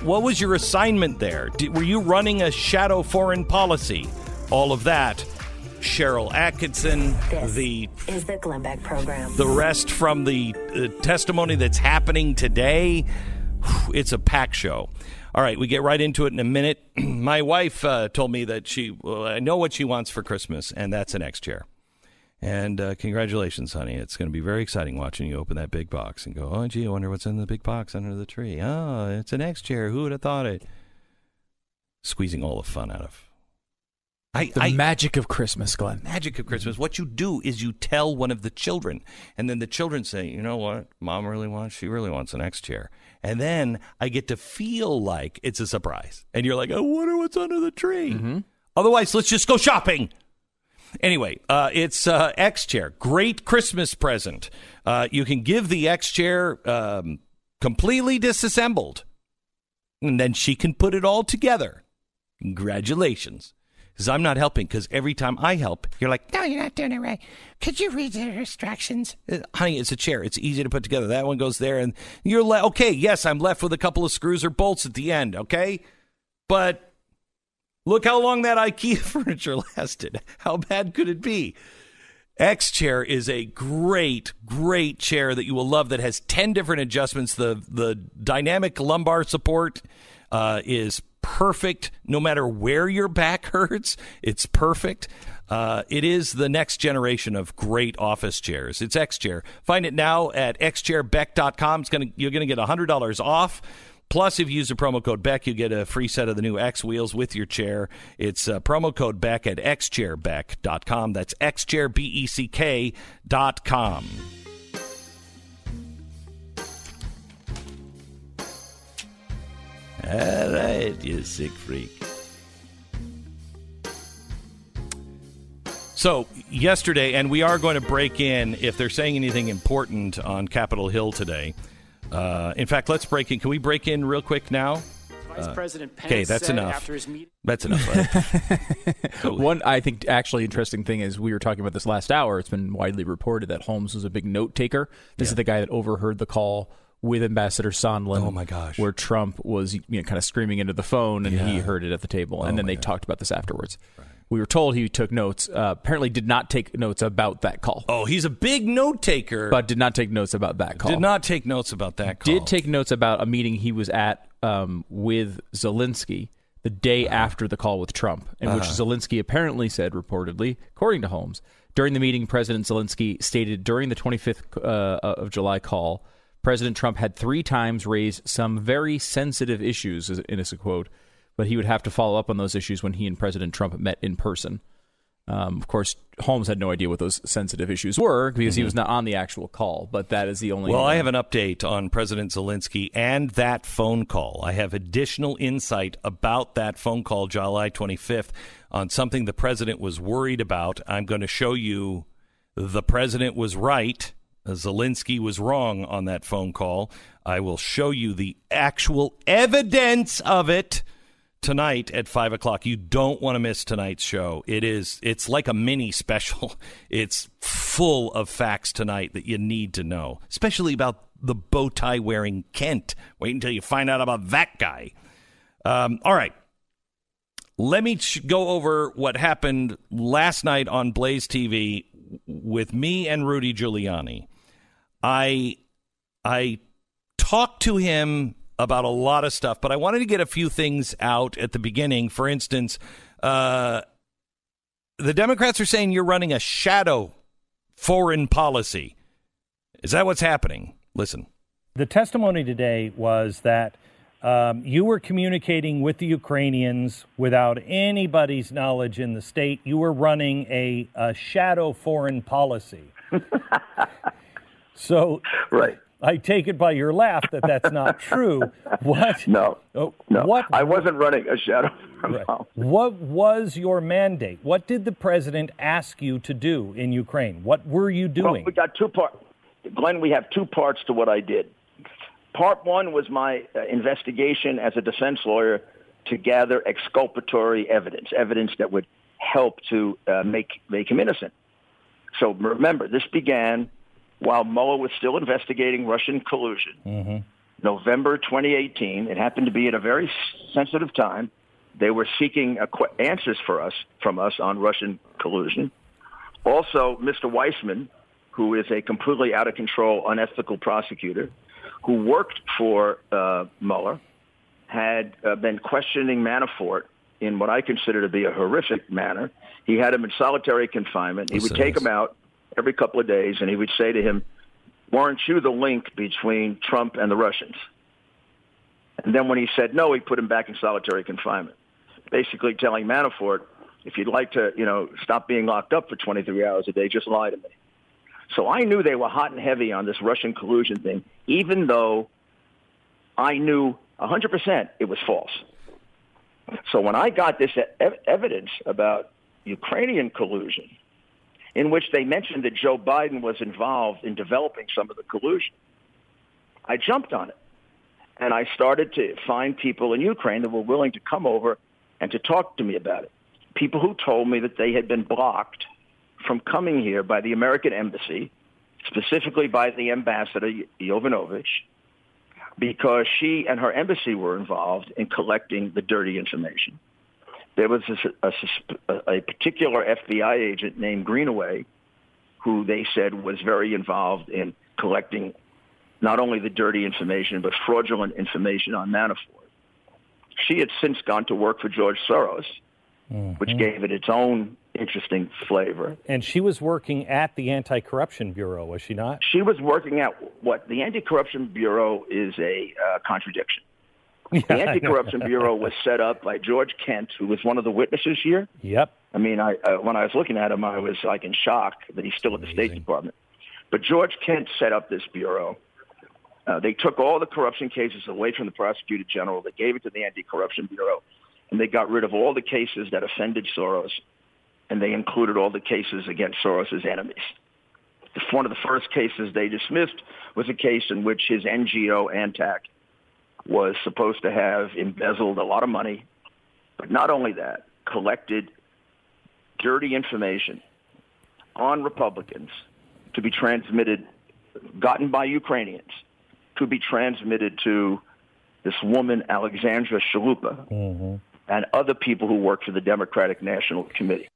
What was your assignment there? Did, were you running a shadow foreign policy? All of that. Sharyl Attkisson, This the is the Glenn Beck program. the rest from the uh, testimony that's happening today. It's a pack show. All right, we get right into it in a minute. *clears throat* My wife uh, told me that she, well, I know what she wants for Christmas, and that's an X chair. And uh, congratulations, honey. It's going to be very exciting watching you open that big box and go, oh, gee, I wonder what's in the big box under the tree. Oh, it's an X chair. Who would have thought it? Squeezing all the fun out of. I, The I, magic of Christmas, Glenn. magic of Christmas. What you do is you tell one of the children, and then the children say, "You know what? Mom really wants. She really wants an X chair." And then I get to feel like it's a surprise, and you're like, "I wonder what's under the tree." Otherwise, let's just go shopping. Anyway, uh, it's uh, X chair. Great Christmas present. Uh, you can give the X chair um, completely disassembled, and then she can put it all together. Congratulations. Because I'm not helping, because every time I help, you're like, no, you're not doing it right. Could you read the instructions? Uh, honey, it's a chair. It's easy to put together. That one goes there, and you're le- okay. Yes, I'm left with a couple of screws or bolts at the end, okay? But look how long that IKEA *laughs* furniture lasted. How bad could it be? X chair is a great, great chair that you will love. That has ten different adjustments. The the dynamic lumbar support uh, is perfect, no matter where your back *laughs* hurts. It's perfect. Uh, it is the next generation of great office chairs. It's X chair. Find it now at xchairbeck.com. It's gonna you're gonna get hundred dollars off. Plus, if you use the promo code Beck, you get a free set of the new X wheels with your chair. It's uh, promo code Beck at xchairbeck.com. That's xchairbeck dot com. All right, you sick freak. So, yesterday, and we are going to break in if they're saying anything important on Capitol Hill today. Uh, in fact, let's break in. Can we break in real quick now? Vice President Pence okay, that's said enough. after his meeting. That's enough. right? *laughs* So- One, I think, actually interesting thing is we were talking about this last hour. It's been widely reported that Holmes was a big note taker. This is the guy that overheard the call with Ambassador Sondland. Oh, my gosh. Where Trump was, you know, kind of screaming into the phone, and he heard it at the table, and Oh, then they God. talked about this afterwards. We were told he took notes. Uh, apparently, did not take notes about that call, oh, he's a big note taker, but did not take notes about that call. did not take notes about that call. did take notes about a meeting he was at um, with Zelensky the day Uh-huh. after the call with Trump, in which Zelensky apparently said, reportedly, according to Holmes, during the meeting, President Zelensky stated during the 25th uh, of July call, President Trump had three times raised some very sensitive issues, in a quote, but he would have to follow up on those issues when he and President Trump met in person. Um, of course, Holmes had no idea what those sensitive issues were because he was not on the actual call, but that is the only. Mm-hmm. Well, I have an update on President Zelensky and that phone call. I have additional insight about that phone call July 25th on something the president was worried about. I'm going to show you the president was right. Zelensky was wrong on that phone call. I will show you the actual evidence of it tonight at five o'clock. You don't want to miss tonight's show. It is it's like a mini special. *laughs* It's full of facts tonight that you need to know, especially about the bow tie wearing Kent. Wait until you find out about that guy. Um, all right. Let me ch- go over what happened last night on Blaze TV with me and Rudy Giuliani. I I talked to him about a lot of stuff, but I wanted to get a few things out at the beginning. For instance, uh, the Democrats are saying you're running a shadow foreign policy. Is that what's happening? Listen. The testimony today was that um, you were communicating with the Ukrainians without anybody's knowledge in the state. You were running a, a shadow foreign policy. *laughs* so, Right. I take it by your laugh that that's not true. What? *laughs* No. Oh, No. What? I wasn't running a shadow. Right. What was your mandate? What did the president ask you to do in Ukraine? What were you doing? Well, we got two parts. Glenn, we have two parts to what I did. Part one was my uh, investigation as a defense lawyer to gather exculpatory evidence, evidence that would help to uh, make make him innocent. So remember, this began while Mueller was still investigating Russian collusion. November 2018. It happened to be at a very sensitive time. They were seeking qu- answers for us from us on Russian collusion. Also, Mr. Weissmann, who is a completely out of control, unethical prosecutor, who worked for uh, Mueller, had uh, been questioning Manafort in what I consider to be a horrific manner. He had him in solitary confinement. He would take him out every couple of days, and he would say to him, "Weren't you the link between Trump and the Russians?" And then when he said no, he put him back in solitary confinement, basically telling Manafort, "If you'd like to, you know, stop being locked up for 23 hours a day, just lie to me." So I knew they were hot and heavy on this Russian collusion thing, even though I knew 100% it was false. So when I got this evidence about Ukrainian collusion, in which they mentioned that Joe Biden was involved in developing some of the collusion, I jumped on it. And I started to find people in Ukraine that were willing to come over and to talk to me about it. People who told me that they had been blocked from coming here by the American embassy, specifically by the ambassador Yovanovitch, because she and her embassy were involved in collecting the dirty information. There was a, a, a particular FBI agent named Greenaway who they said was very involved in collecting not only the dirty information, but fraudulent information on Manafort. She had since gone to work for George Soros, mm-hmm. which gave it its own interesting flavor. And she was working at the Anti Corruption Bureau, was she not? She was working at what? The Anti Corruption Bureau is a uh, contradiction. The Anti Corruption Bureau was set up by George Kent, who was one of the witnesses here. Yep. I mean, I, uh, when I was looking at him, I was like in shock that he's still Amazing. at the State Department. But George Kent set up this bureau. Uh, they took all the corruption cases away from the prosecutor general. They gave it to the Anti Corruption Bureau, and they got rid of all the cases that offended Soros and they included all the cases against Soros's enemies. One of the first cases they dismissed was a case in which his NGO, Antac, was supposed to have embezzled a lot of money, but not only that, collected dirty information on Republicans to be transmitted, gotten by Ukrainians, to be transmitted to this woman, Alexandra Chalupa, mm-hmm. and other people who work for the Democratic National Committee.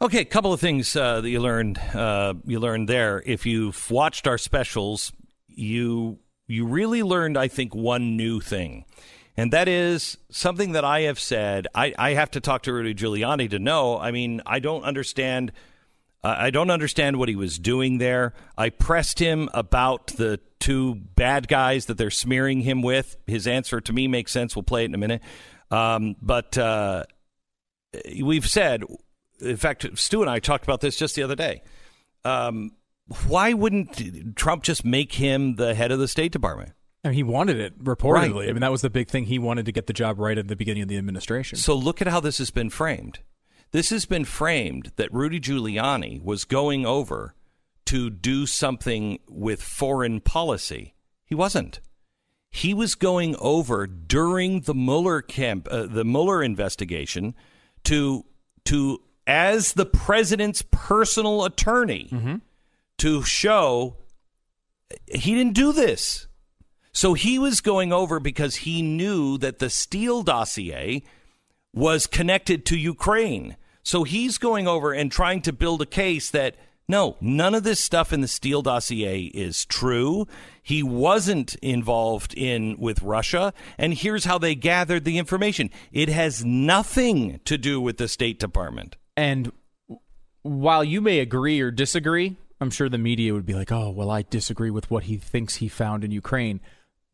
Okay, a couple of things uh, that you learned uh, you learned there. If you've watched our specials, you you really learned, I think, one new thing, and that is something that I have said. I, I have to talk to Rudy Giuliani to know. I mean, I don't understand. Uh, I don't understand what he was doing there. I pressed him about the two bad guys that they're smearing him with. His answer to me makes sense. We'll play it in a minute. Um, but uh, we've said in fact, Stu and I talked about this just the other day. Um, why wouldn't Trump just make him the head of the State Department? I mean, he wanted it reportedly. Right. I mean, that was the big thing. He wanted to get the job right at the beginning of the administration. So look at how this has been framed. This has been framed that Rudy Giuliani was going over to do something with foreign policy. He wasn't. He was going over during the Mueller camp, uh, the Mueller investigation, to to as the president's personal attorney mm-hmm. To show he didn't do this. So he was going over because he knew that the Steele dossier was connected to Ukraine. So he's going over and trying to build a case that no, none of this stuff in the Steele dossier is true. He wasn't involved in with Russia, and here's how they gathered the information. It has nothing to do with the State Department. And while you may agree or disagree, I'm sure the media would be like, "Oh, well, I disagree with what he thinks he found in Ukraine."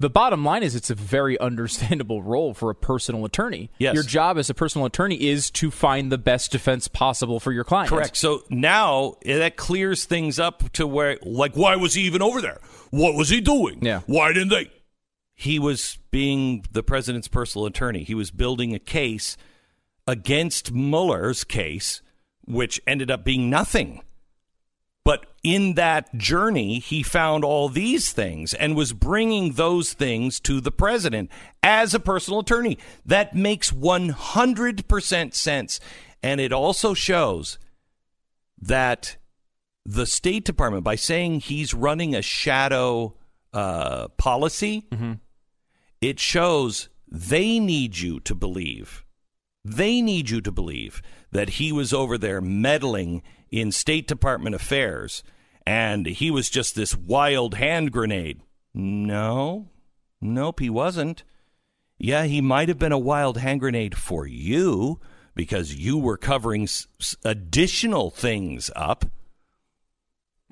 The bottom line is it's a very *laughs* understandable role for a personal attorney. Yes. Your job as a personal attorney is to find the best defense possible for your client. Correct. So now that clears things up to where, like, why was he even over there? What was he doing? Yeah. Why didn't they? He was being the president's personal attorney. He was building a case against Mueller's case, which ended up being nothing. In that journey, he found all these things and was bringing those things to the president as a personal attorney. That makes 100% sense. And it also shows that the State Department, by saying he's running a shadow uh, policy, mm-hmm. it shows They need you to believe. They need you to believe that he was over there meddling in State Department affairs and he was just this wild hand grenade. No, nope, he wasn't. Yeah, he might have been a wild hand grenade for you because you were covering s- s- additional things up.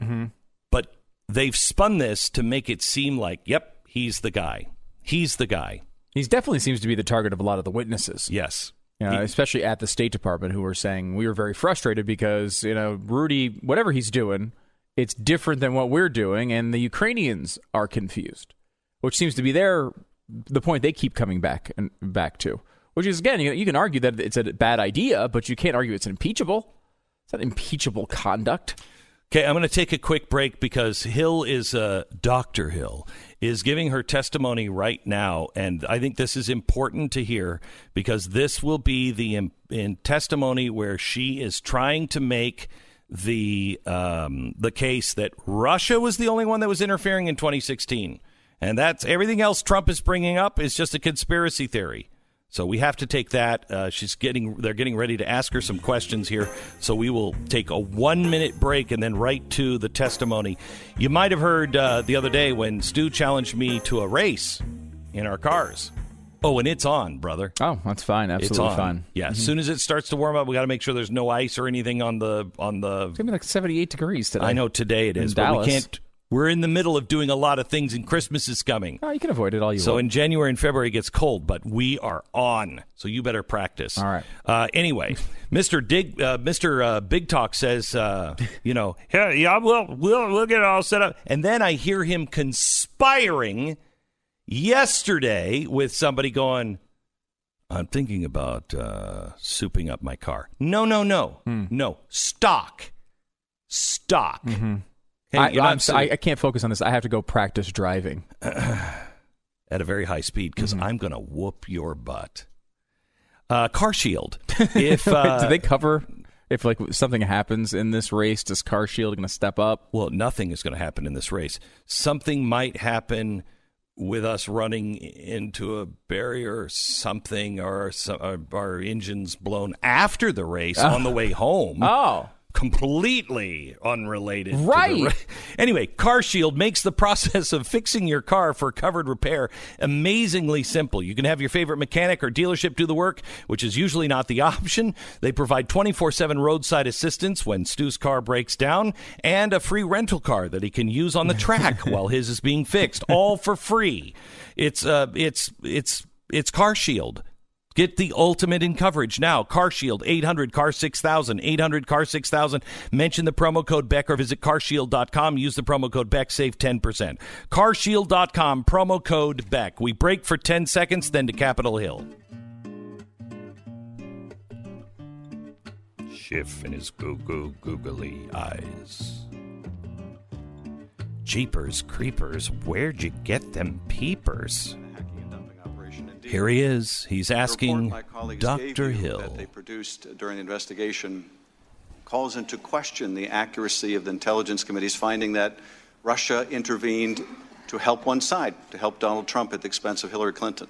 Mm-hmm. But they've spun this to make it seem like, yep, he's the guy. He's the guy. He definitely seems to be the target of a lot of the witnesses. Yes. You know, especially at the State Department, who were saying we were very frustrated because you know Rudy, whatever he's doing, it's different than what we're doing, and the Ukrainians are confused, which seems to be their the point they keep coming back and back to. Which is again, you, you can argue that it's a bad idea, but you can't argue it's impeachable. It's not impeachable conduct. Okay, I'm going to take a quick break because Hill is uh, Dr. Hill is giving her testimony right now, and I think this is important to hear because this will be the in, in testimony where she is trying to make the um, the case that Russia was the only one that was interfering in 2016, and that's everything else Trump is bringing up is just a conspiracy theory. So we have to take that. Uh, she's getting. They're getting ready to ask her some questions here. So we will take a one minute break and then right to the testimony. You might have heard uh, the other day when Stu challenged me to a race in our cars. Oh, and it's on, brother. Oh, that's fine. It's Absolutely on. fine. Yeah, as Mhm. soon as it starts to warm up, we got to make sure there's no ice or anything on the on the. It's gonna be like 78 degrees today. I know today it is, in but Dallas. we can't. We're in the middle of doing a lot of things, and Christmas is coming. Oh, you can avoid it all you So want. So in January and February it gets cold, but we are on. So you better practice. All right. Uh, anyway, *laughs* Mister Dig, uh, Mister uh, Big Talk says, uh, you know, *laughs* yeah, yeah, we'll we'll we'll get it all set up, and then I hear him conspiring yesterday with somebody going. I'm thinking about uh, souping up my car. No, no, no, Hmm. no. Stock, stock. Hey. I, so- I, I can't focus on this. I have to go practice driving. *clears throat* at a very high speed because Mm-hmm. I'm going to whoop your butt. Uh, car Shield. If *laughs* uh, Do they cover if like something happens in this race? Does Car Shield going to step up? well, nothing is going to happen in this race. Something might happen with us running into a barrier or something, or some, our, our engines blown after the race *laughs* on the way home. Oh, completely unrelated. to the Right. *laughs* anyway, Car Shield makes the process *laughs* of fixing your car for covered repair amazingly simple. You can have your favorite mechanic or dealership do the work, which is usually not the *laughs* option. They provide 24 7 roadside assistance when Stu's car breaks down and a free rental car that he can use on the track while his is being fixed, all for free. It's, uh, it's, it's, it's Car Shield. Get the ultimate in coverage now. Car Shield 800 Car 6000 800 Car 6000. Mention the promo code Beck or visit carshield.com. Use the promo code Beck. Save 10%. Carshield.com. Promo code Beck. We break for 10 seconds, then to Capitol Hill. Schiff and his goo goo googly eyes. Jeepers creepers, where'd you get them peepers? Here he is. He's asking Dr. Hill. that they produced during the investigation calls into question the accuracy of the Intelligence Committee's finding that Russia intervened to help one side, to help Donald Trump at the expense of Hillary Clinton.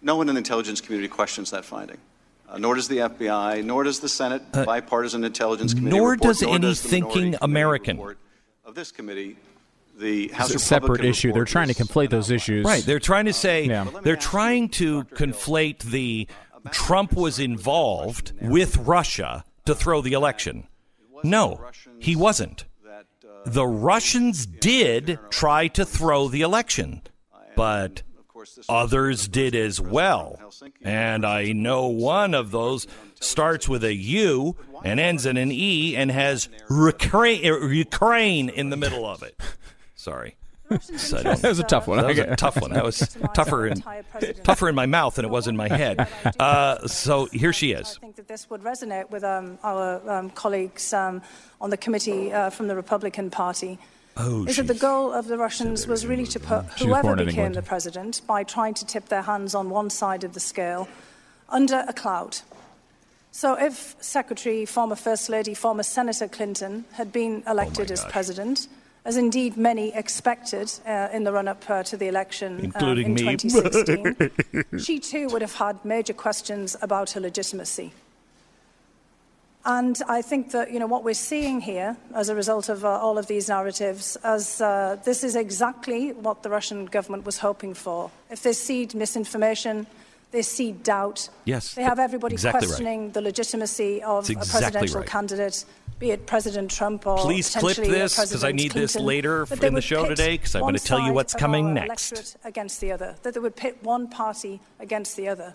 No one in the intelligence community questions that finding. Uh, nor does the FBI, nor does the Senate bipartisan intelligence committee. Uh, nor report, does nor any does thinking American. Of this committee, the House it's a separate issue. They're trying to conflate those issues. Right. They're trying to say, Yeah. they're trying to conflate the Trump was involved with Russia to throw the election. No, he wasn't. The Russians did try to throw the election, but others did as well. And I know one of those starts with a U and ends in an E and has Ukraine, Ukraine in the middle of it. *laughs* Sorry. So That was a tough one. That was a tough one. That was tougher in *laughs* tougher in my mouth than it was in my head. Uh, so here she is. I think that this would resonate with um, our um, colleagues um, on the committee uh, from the Republican Party. Oh, is that the goal of the Russians was really to put whoever became the president by trying to tip their hands on one side of the scale under a cloud. So if Secretary, former First Lady, former Senator Clinton had been elected as gosh. president, as indeed many expected uh, in the run up uh, to the election uh, Including in me. 2016, *laughs* she too would have had major questions about her legitimacy. And I think that you know what we're seeing here, as a result of uh, all of these narratives, as uh, this is exactly what the Russian government was hoping for. If they seed misinformation, they seed doubt. Yes, They have everybody exactly right. questioning the legitimacy of That's a exactly presidential right. candidate, be it President Trump or Please clip this, 'cause I need this later in the show today because I'm gonna tell you what's coming next. against the other. That they would pit one party against the other.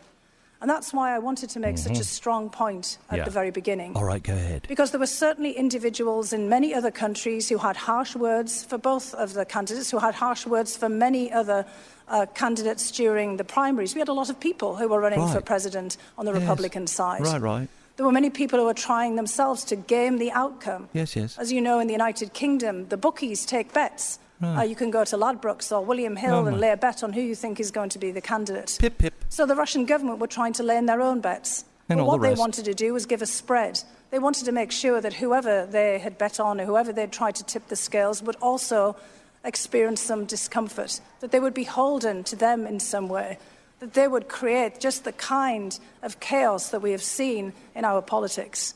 And that's why I wanted to make such a Mhm. strong point at Yeah. the very beginning. All right, go ahead. Because there were certainly individuals in many other countries who had harsh words for both of the candidates, who had harsh words for many other uh, candidates during the primaries. We had a lot of people who were running for president on the Yes. Republican side. Right, right. There were many people who were trying themselves to game the outcome. Yes, yes. As you know, in the United Kingdom, the bookies take bets. Right. Uh, you can go to Ladbrokes or William Hill Oh, and lay a bet on who you think is going to be the candidate. Pip, pip. So the Russian government were trying to lay in their own bets. And but what the they wanted to do was give a spread. They wanted to make sure that whoever they had bet on or whoever they'd tried to tip the scales would also experience some discomfort, that they would be beholden to them in some way, that they would create just the kind of chaos that we have seen in our politics.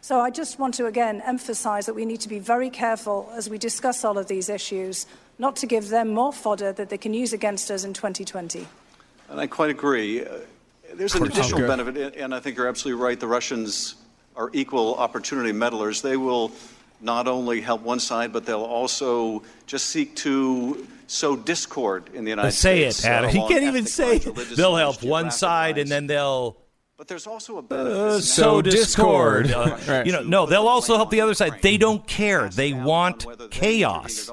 So I just want to again emphasize that we need to be very careful as we discuss all of these issues, not to give them more fodder that they can use against us in 2020. And I quite agree. Uh, there's an additional benefit, and I think you're absolutely right. The Russians are equal opportunity meddlers. They will not only help one side, but they'll also just seek to sow discord in the United Uh, say States. it, Adam. uh, He can't even say it. *laughs* They'll help one side lines. and then they'll But there's also a benefit. uh, It's sow discord. discord. Uh, Right. You know, no, they'll also help the other side. They don't care. They want on whether they intervened chaos.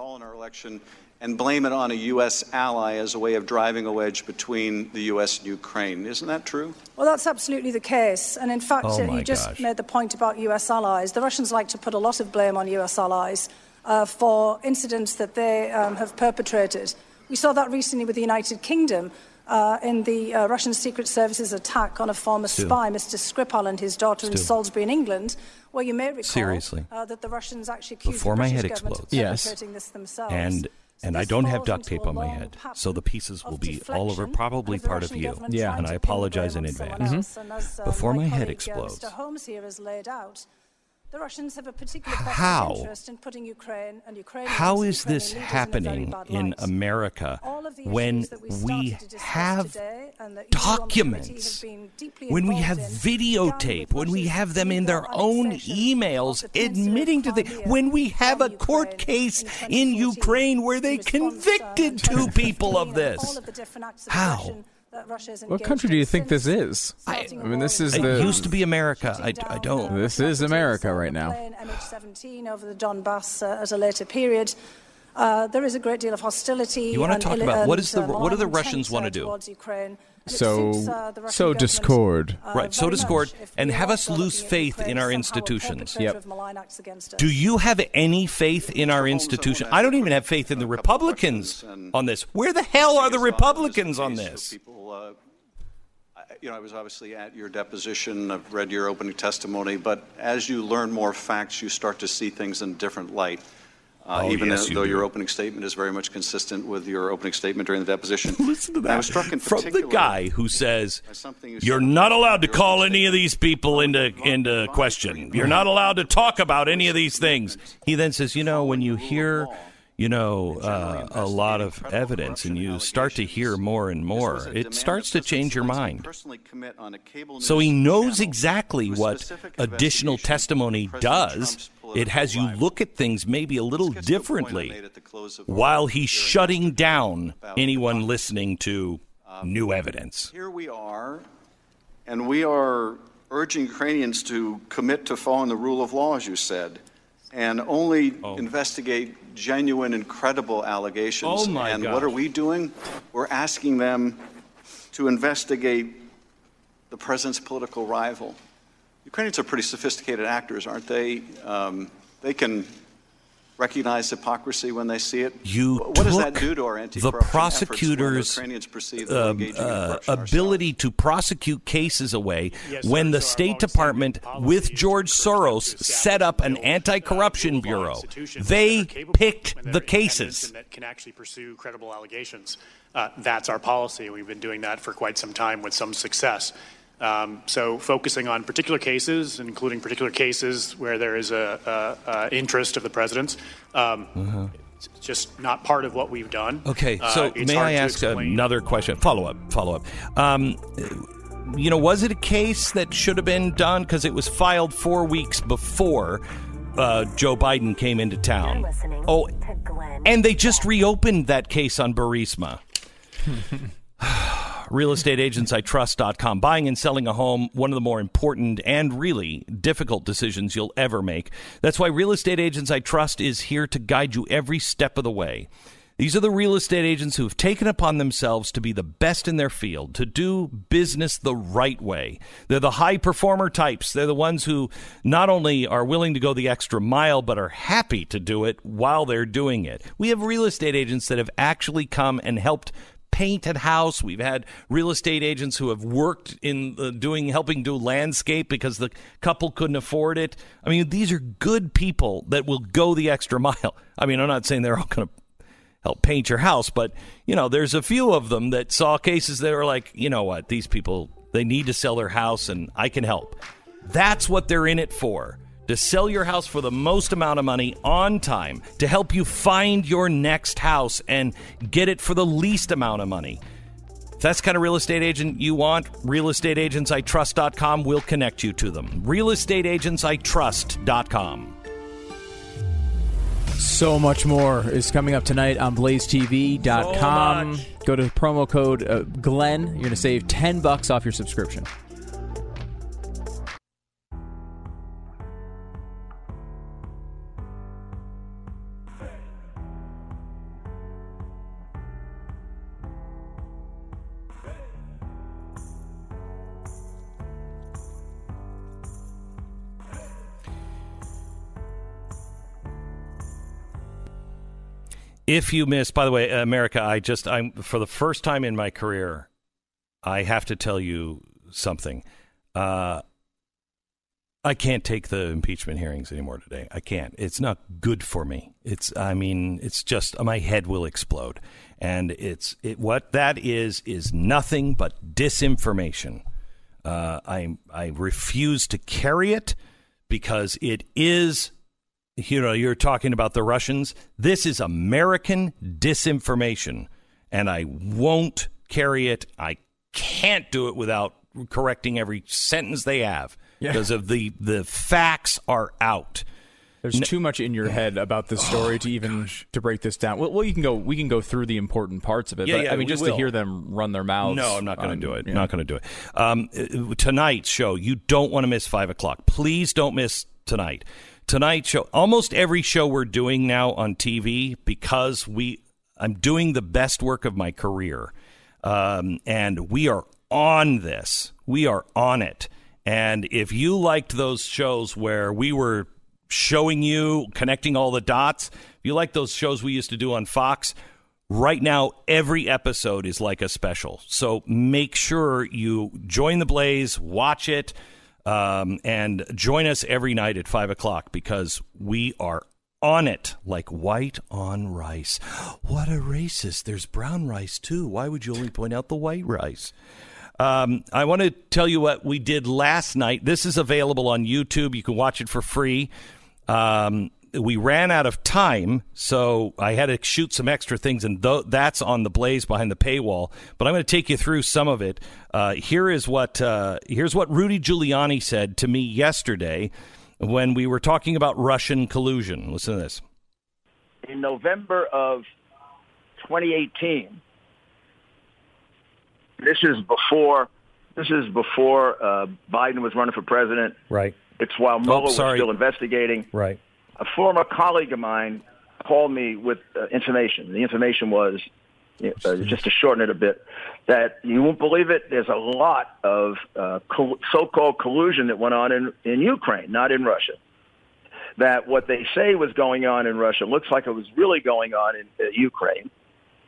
At all in our election and blame it on a U.S. ally as a way of driving a wedge between the U.S. and Ukraine. Isn't that true? Well, that's absolutely the case. And in fact, Oh, you just gosh. made the point about US allies. The Russians like to put a lot of blame on US allies uh, for incidents that they um, have perpetrated. We saw that recently with the United Kingdom. Uh, in the uh, Russian Secret Service's attack on a former Stu. spy, Mr. Skripal, and his daughter in Salisbury, in England, where you may recall Seriously. Uh, that the Russians actually accused Before the my British head government explodes. of Yes. this themselves. And So and I don't have duct tape on my head, so the pieces will be all over probably part of you. Yeah. And I apologize in advance. as, uh, Before my head colleague, explodes. The Russians have a particular How? interest in putting Ukraine and Ukrainians How and this happening in, a very bad in. America All of the when we, we started to discuss have today and that you on the committee documents, have been deeply when we have videotape, when we have them in their own emails of the peninsula of admitting to the when we have a court case in in 2014 Ukraine where they convicted two people of this. all of the different acts of How? Aggression that Russia has What country do you think this is? I, I a mean, this in is It the- used to be America. I, I don't. This is America right now. plane MH17 over the Donbass uh, at a later period. Uh, there is a great deal of hostility. You wanna talk ill- about what and, is the- uh, what do the Russians wanna uh, do? Towards Ukraine. And it So- suits, uh, so discord. uh, Right, so discord, and have us lose faith in our institutions. Yep. of malign acts against us. Do you have any faith in our Mr. I institution? I don't even have faith in the Republicans on this. Where the hell are the Take us off Republicans on this? Uh, I- you know, I was obviously at your deposition. I've read your opening testimony, but as you learn more facts, you start to see things in a different light. Uh, Oh, even yes, though you do. your opening statement is very much consistent with your opening statement during the deposition. *laughs* Listen to And I that was struck in from the guy who says you you're not allowed to call any of these people into into question. You're not allowed to talk about any of these things. He then says, you know, when you hear, you know, uh, a lot of evidence and you start to hear more and more, it starts to change your mind. personally commit on a cable So he knows exactly what additional testimony does. It has you look at things maybe a little Let's get to the point I differently made at the close of our while he's shutting down anyone listening to new evidence. Here we are, and we are urging Ukrainians to commit to following the rule of law, as you said, and only Oh. investigate genuine and credible allegations. Oh, my and gosh. what are we doing? We're asking them to investigate the president's political rival. Ukrainians are pretty sophisticated actors, aren't they? Um, they can recognize hypocrisy when they see it? You what does that do to our anti-corruption efforts prosecutor's the Ukrainians perceive that we're um, engaging in uh, corruption ability to prosecute cases away when the State Department, with George Soros, set up an anti-corruption bureau. They picked the cases. that can actually pursue credible allegations. Uh, that's our policy. We've been doing that for quite some time with some success. Um, so, focusing on particular cases, including particular cases where there is a, a, a interest of the president's, um, it's just not part of what we've done. Uh-huh. Okay, Uh, so it's may I ask explain. another question? Follow up, follow up. Um, you know, was it a case that should have been done because it was filed four weeks before uh, Joe Biden came into town? Oh, and they just reopened that case on Burisma. *laughs* realestateagentsitrust.com. Buying and selling a home, one of the more important and really difficult decisions you'll ever make. That's why Real Estate Agents I Trust is here to guide you every step of the way. These are the real estate agents who have taken upon themselves to be the best in their field, to do business the right way. They're the high performer types. They're the ones who not only are willing to go the extra mile, but are happy to do it while they're doing it. We have real estate agents that have actually come and helped paint a house. We've had real estate agents who have worked in uh, doing helping do landscape because the couple couldn't afford it. I mean, these are good people that will go the extra mile. I mean, I'm not saying they're all going to help paint your house, but you know, there's a few of them that saw cases that were like, you know what, these people they need to sell their house and I can help. That's what they're in it for. To sell your house for the most amount of money on time, to help you find your next house and get it for the least amount of money. If that's the kind of real estate agent you want, realestateagentsitrust.com will connect you to them. Realestateagentsitrust.com. So much more is coming up tonight on blazetv.com. So Go to promo code uh, Glenn. You're going to save 10 bucks off your subscription. If you miss, by the way, America, I just, I'm, for the first time in my career, I have to tell you something. Uh, I can't take the impeachment hearings anymore today. I can't. It's not good for me. It's, I mean, it's just, my head will explode. And it's, it, what that is, is nothing but disinformation. Uh, I, I refuse to carry it because it is you know, you're talking about the Russians. This is American disinformation, and I won't carry it. I can't do it without correcting every sentence they have Yeah. because of the the facts are out. There's too much in your head about this story to even to break this down. Well, well, you can go. We can go through the important parts of it. Yeah, but, yeah, I mean, just to hear them run their mouths. No, I'm not going to do it. yeah. Not going to do it. Um, uh, tonight's show, you don't want to miss five o'clock. Please don't miss tonight. Tonight's show, almost every show we're doing now on TV because we, I'm doing the best work of my career, um, and we are on this. We are on it. And if you liked those shows where we were showing you connecting all the dots, if you like those shows we used to do on Fox, Right now, every episode is like a special. So make sure you join the Blaze, watch it, um, and join us every night at 5 o'clock because we are on it like white on rice. What a racist. There's brown rice too. Why would you only point out the white rice? Um, I want to tell you what we did last night. This is available on YouTube. You can watch it for free. Um, we ran out of time, so I had to shoot some extra things, and th- that's on the Blaze behind the paywall. But I'm going to take you through some of it. Uh, here is what uh, here's what Rudy Giuliani said to me yesterday when we were talking about Russian collusion. Listen to this. in November of 2018. This is before. This is before uh, Biden was running for president. Right. It's while Mueller was sorry. still investigating. Right. A former colleague of mine called me with uh, information. The information was, uh, just to shorten it a bit, that you won't believe it. There's a lot of uh, so-called collusion that went on in, in Ukraine, not in Russia. that what they say was going on in Russia looks like it was really going on in uh, Ukraine.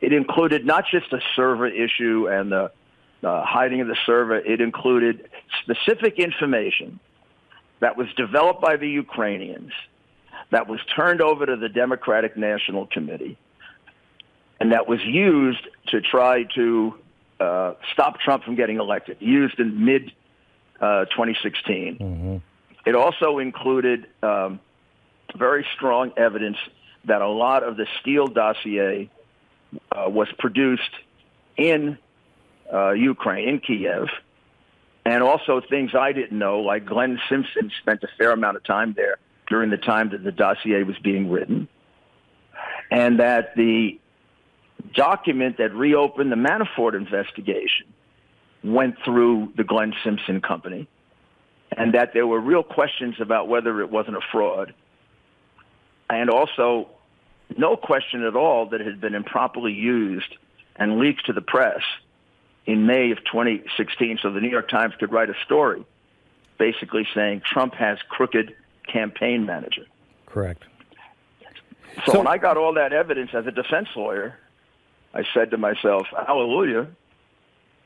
It included not just the server issue and the uh, hiding of the server. It included specific information that was developed by the Ukrainians, that was turned over to the Democratic National Committee, and that was used to try to uh, stop Trump from getting elected, used in mid uh, 2016. Mm-hmm. It also included um, very strong evidence that a lot of the Steele dossier uh, was produced in uh, Ukraine, in Kiev, and also things I didn't know, like Glenn Simpson spent a fair amount of time there during the time that the dossier was being written, and that the document that reopened the Manafort investigation went through the Glenn Simpson company, and that there were real questions about whether it wasn't a fraud, and also no question at all that it had been improperly used and leaked to the press in May of 2016 so the New York Times could write a story basically saying Trump has crooked campaign manager. Correct. So, so when I got all that evidence as a defense lawyer, I said to myself, hallelujah,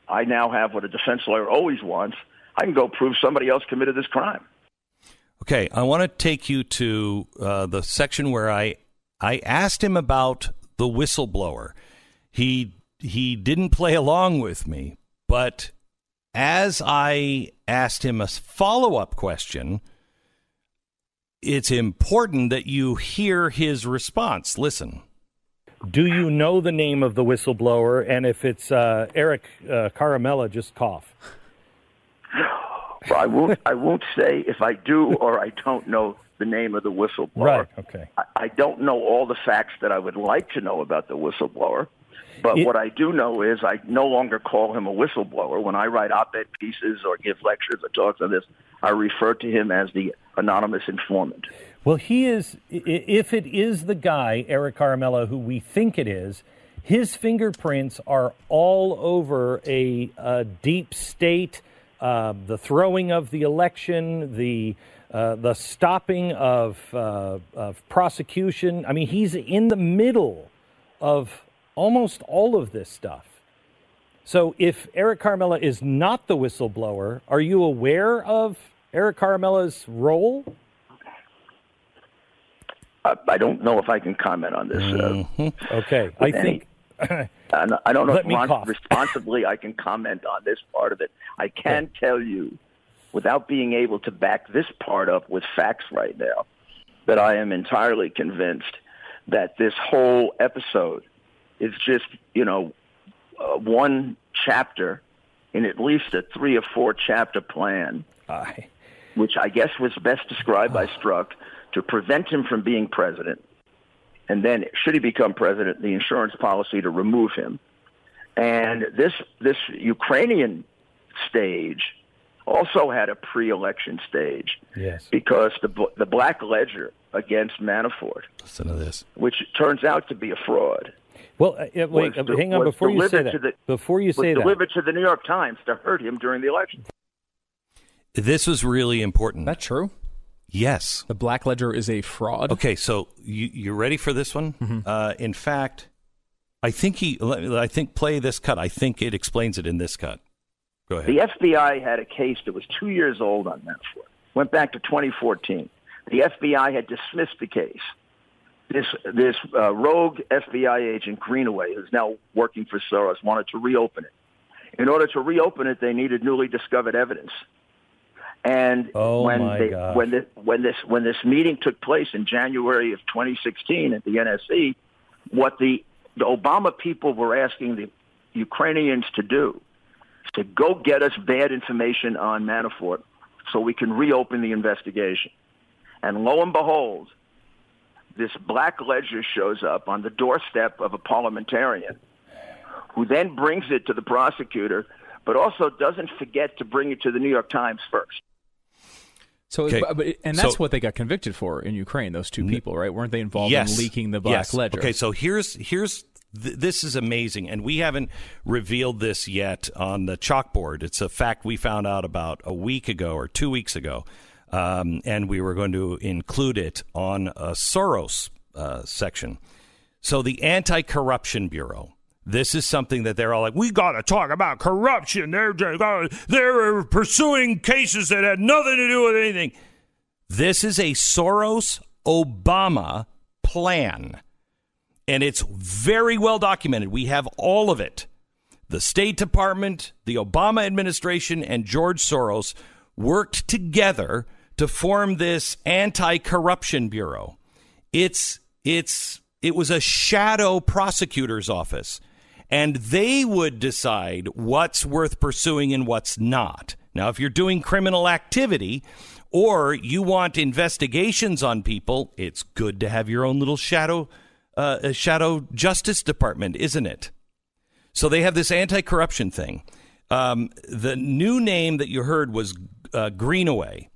I now have what a defense lawyer always wants. I can go prove somebody else committed this crime. Okay, I want to take you to uh, the section where I I asked him about the whistleblower. He he didn't play along with me, but as I asked him a follow up question, it's important that you hear his response. Listen. Do you know the name of the whistleblower? And if it's uh, Eric uh, Ciaramella, just cough. Well, I won't. I won't say if I do or I don't know the name of the whistleblower. Right. Okay. I, I don't know all the facts that I would like to know about the whistleblower. But it, what I do know is I no longer call him a whistleblower. When I write op-ed pieces or give lectures or talks on this, I refer to him as the anonymous informant. Well, he is. If it is the guy, Eric Ciaramella, who we think it is, his fingerprints are all over a, a deep state, uh, the throwing of the election, the uh, the stopping of, uh, of prosecution. I mean, he's in the middle of almost all of this stuff. So if Eric Ciaramella is not the whistleblower, are you aware of Eric Ciaramella's role? I don't know if I can comment on this. Uh, mm-hmm. okay, I think. *laughs* I don't know if responsibly I can comment on this part of it. I can yeah. tell you, without being able to back this part up with facts right now, that I am entirely convinced that this whole episode is just you know uh, one chapter in at least a three or four chapter plan, Aye. which I guess was best described by Strzok to prevent him from being president, and then should he become president, the insurance policy to remove him. And this this Ukrainian stage also had a pre-election stage. Yes. Because the the Black Ledger against Manafort. Listen to this. Which turns out to be a fraud. Well, uh, wait, uh, hang on before you say that. The, before you say was that, delivered to the New York Times to hurt him during the election. This was really important. That true? Yes. The Black Ledger is a fraud. Okay, so you you ready for this one? Mm-hmm. Uh, in fact, I think he. I think play this cut. I think it explains it in this cut. Go ahead. The FBI had a case that was two years old on Manafort. Went back to 2014. The FBI had dismissed the case this this uh, rogue FBI agent Greenaway, who's now working for Soros, wanted to reopen it. In order to reopen it, they needed newly discovered evidence. And oh when they, gosh. when this when this when this meeting took place in January of 2016 at the NSC, what the the Obama people were asking the Ukrainians to do is to go get us bad information on Manafort so we can reopen the investigation. And lo and behold, this black ledger shows up on the doorstep of a parliamentarian who then brings it to the prosecutor, but also doesn't forget to bring it to the New York Times first. So, okay. but, and that's so, what they got convicted for in Ukraine. Those two people, right? Weren't they involved yes, in leaking the black yes. ledger? Okay, so here's here's th- this is amazing, and we haven't revealed this yet on the chalkboard. It's a fact we found out about a week ago or two weeks ago. Um, and we were going to include it on a Soros uh, section. So the Anti Corruption Bureau. This is something that they're all like, we got to talk about corruption. They're they're pursuing cases that had nothing to do with anything. This is a Soros Obama plan, and it's very well documented. We have all of it. The State Department, the Obama administration, and George Soros worked together to form this anti-corruption bureau. It's it's it was a shadow prosecutor's office and they would decide what's worth pursuing and what's not. Now, if you're doing criminal activity or you want investigations on people, it's good to have your own little shadow uh, shadow justice department, isn't it? So they have this anti-corruption thing. Um, the new name that you heard was uh, Greenaway.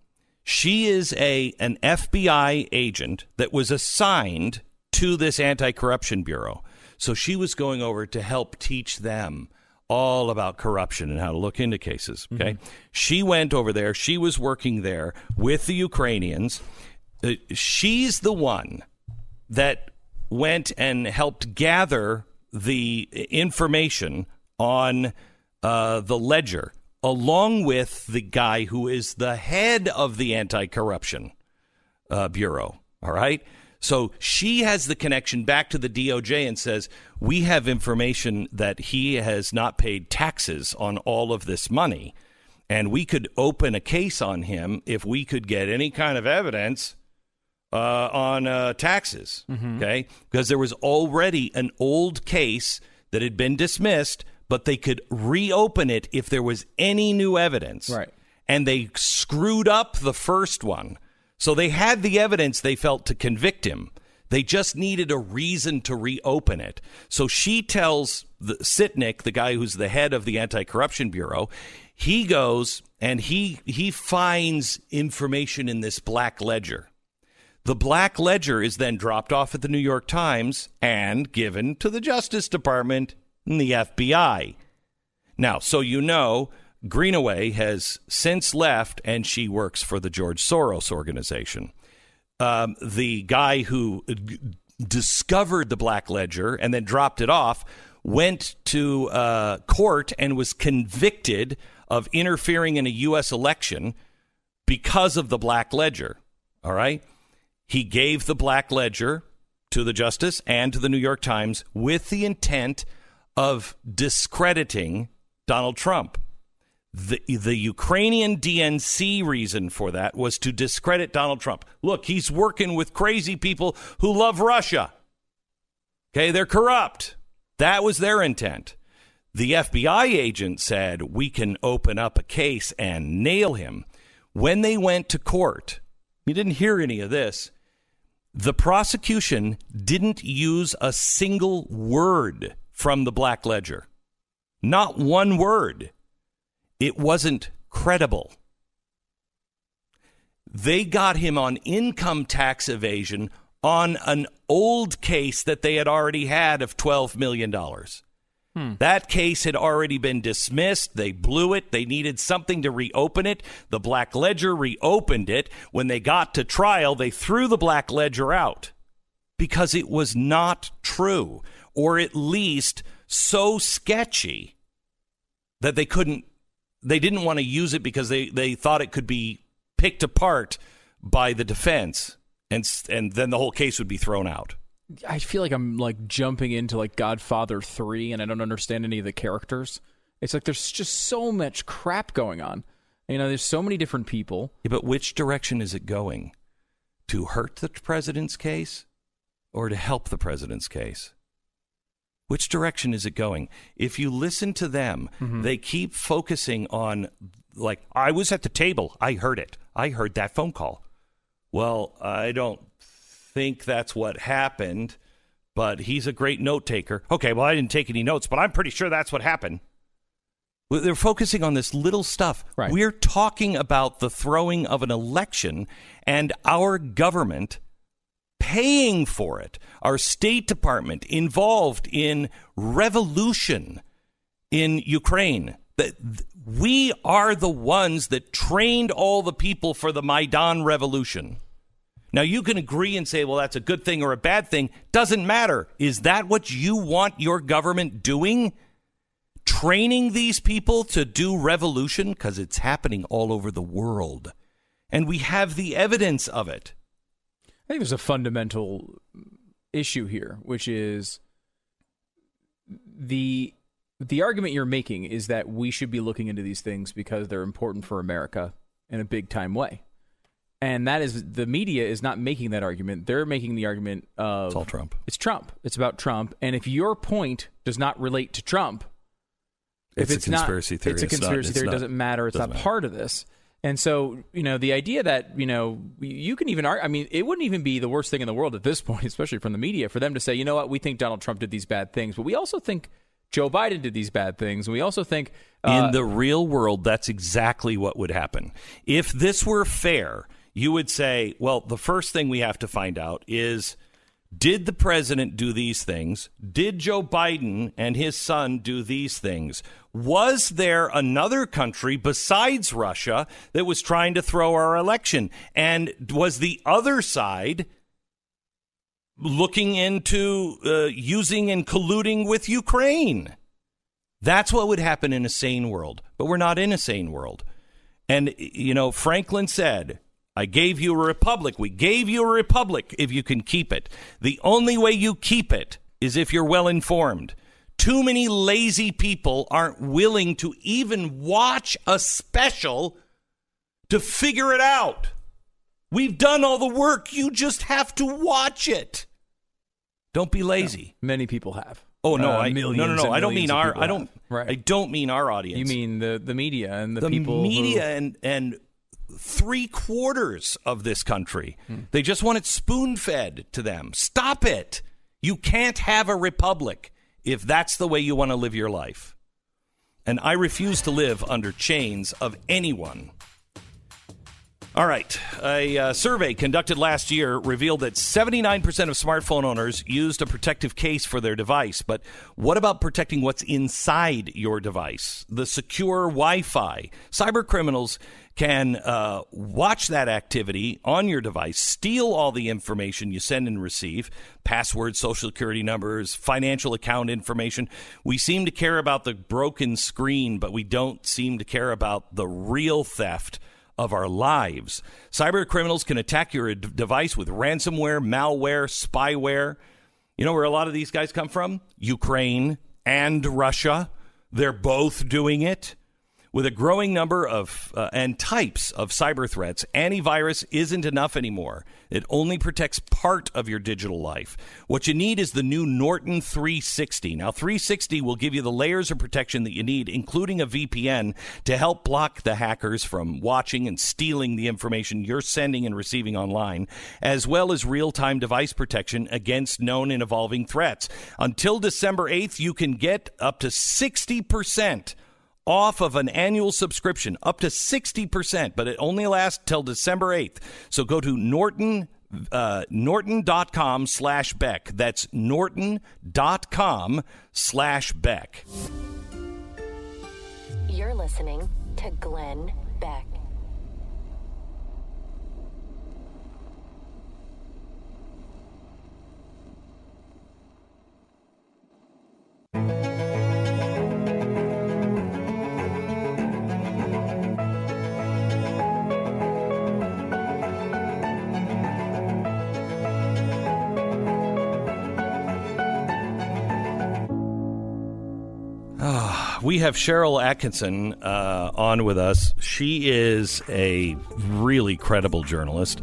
She is a an FBI agent that was assigned to this anti-corruption bureau. So she was going over to help teach them all about corruption and how to look into cases. Okay. Mm-hmm. She went over there. She was working there with the Ukrainians. Uh, she's the one that went and helped gather the information on uh, the ledger, along with the guy who is the head of the anti corruption uh, bureau. All right. So she has the connection back to the DOJ and says, We have information that he has not paid taxes on all of this money. And we could open a case on him if we could get any kind of evidence uh, on uh, taxes. Mm-hmm. Okay. Because there was already an old case that had been dismissed, but they could reopen it if there was any new evidence. Right. And they screwed up the first one. So they had the evidence they felt to convict him. They just needed a reason to reopen it. So she tells the Sytnyk, the guy who's the head of the anti-corruption bureau, he goes and he he finds information in this black ledger. The black ledger is then dropped off at the New York Times and given to the Justice Department and the FBI. Now, so you know, Greenaway has since left and she works for the George Soros organization. Um, the guy who discovered the Black Ledger and then dropped it off went to uh, court and was convicted of interfering in a U.S. election because of the Black Ledger. All right. He gave the Black Ledger to the Justice and to the New York Times with the intent of discrediting Donald Trump. The, the Ukrainian DNC reason for that was to discredit Donald Trump. Look, he's working with crazy people who love Russia. Okay, they're corrupt. That was their intent. The FBI agent said, We can open up a case and nail him. When they went to court, you didn't hear any of this. The prosecution didn't use a single word from the Black Ledger. Not one word. It wasn't credible. They got him on income tax evasion on an old case that they had already had of $12 million. Hmm. That case had already been dismissed. They blew it. They needed something to reopen it. The Black Ledger reopened it. When they got to trial, they threw the Black Ledger out because it was not true, or at least so sketchy that they couldn't they didn't want to use it because they, they thought it could be picked apart by the defense and and then the whole case would be thrown out. I feel like I'm like jumping into like Godfather 3 and I don't understand any of the characters. It's like there's just so much crap going on. You know, there's so many different people. Yeah, but which direction is it going? To hurt the president's case or to help the president's case? Which direction is it going? If you listen to them, mm-hmm. they keep focusing on, like, I was at the table. I heard it. I heard that phone call. Well, I don't think that's what happened, but he's a great note taker. Okay, well, I didn't take any notes, but I'm pretty sure that's what happened. They're focusing on this little stuff. Right. We're talking about the throwing of an election and our government paying for it. Our State Department involved in revolution in Ukraine. That we are the ones that trained all the people for the Maidan revolution. Now you can agree and say, well, that's a good thing or a bad thing. Doesn't matter. Is that what you want your government doing? Training these people to do revolution? Because it's happening all over the world. And we have the evidence of it. I think there's a fundamental issue here, which is the the argument you're making is that we should be looking into these things because they're important for America in a big time way. And that is the media is not making that argument. They're making the argument of It's all Trump. It's Trump. It's about Trump. And if your point does not relate to Trump, if It's a it's, not- conspiracy theory. it's a It's not- conspiracy theory. It doesn't matter. It's doesn't not matter. part of this. And so, you know, the idea that, you know, you can even argue, I mean, it wouldn't even be the worst thing in the world at this *laughs* point, especially from the media, for them to say, you know what, we think Donald Trump did these bad things, but we also think Joe Biden did these bad things. And we also think. Uh, In the real world, that's exactly what would happen. If this were fair, you would say, well, the first thing we have to find out is did the president do these things? Did Joe Biden and his son do these things? Was there another country besides Russia that was trying to throw our election? And was the other side looking into uh, using and colluding with Ukraine? That's what would happen in a sane world. But we're not in a sane world. And, you know, Franklin said, I gave you a republic. We gave you a republic if you can keep it. The only way you keep it is if you're well informed. Too many lazy people aren't willing to even watch a special to figure it out. We've done all the work. You just have to watch it. Don't be lazy. many people have. Oh no, Uh, I no millions no no. I don't mean our. I don't. have. Right. I don't mean our audience. You mean the, the media and the, the people. who- media and and three quarters of this country. They just want it spoon fed to them. Stop it. You can't have a republic if that's the way you want to live your life. And I refuse to live under chains of anyone. All right. A uh, survey conducted last year revealed that 79% of smartphone owners used a protective case for their device. But what about protecting what's inside your device? The secure Wi Fi. Cyber criminals can uh, watch that activity on your device, steal all the information you send and receive passwords, social security numbers, financial account information. We seem to care about the broken screen, but we don't seem to care about the real theft of our lives. Cyber criminals can attack your d- device with ransomware, malware, spyware. You know where a lot of these guys come from? Ukraine and Russia. They're both doing it. With a growing number of uh, and types of cyber threats, antivirus isn't enough anymore. It only protects part of your digital life. What you need is the new Norton 360. Now, 360 will give you the layers of protection that you need, including a VPN, to help block the hackers from watching and stealing the information you're sending and receiving online, as well as real time device protection against known and evolving threats. Until December 8th, you can get up to 60% off of an annual subscription up to 60%, but it only lasts till December 8th. So go to Norton uh, norton.com slash beck that's norton.com slash beck You're listening to Glenn we have Sharyl Attkisson uh, on with us. She is a really credible journalist.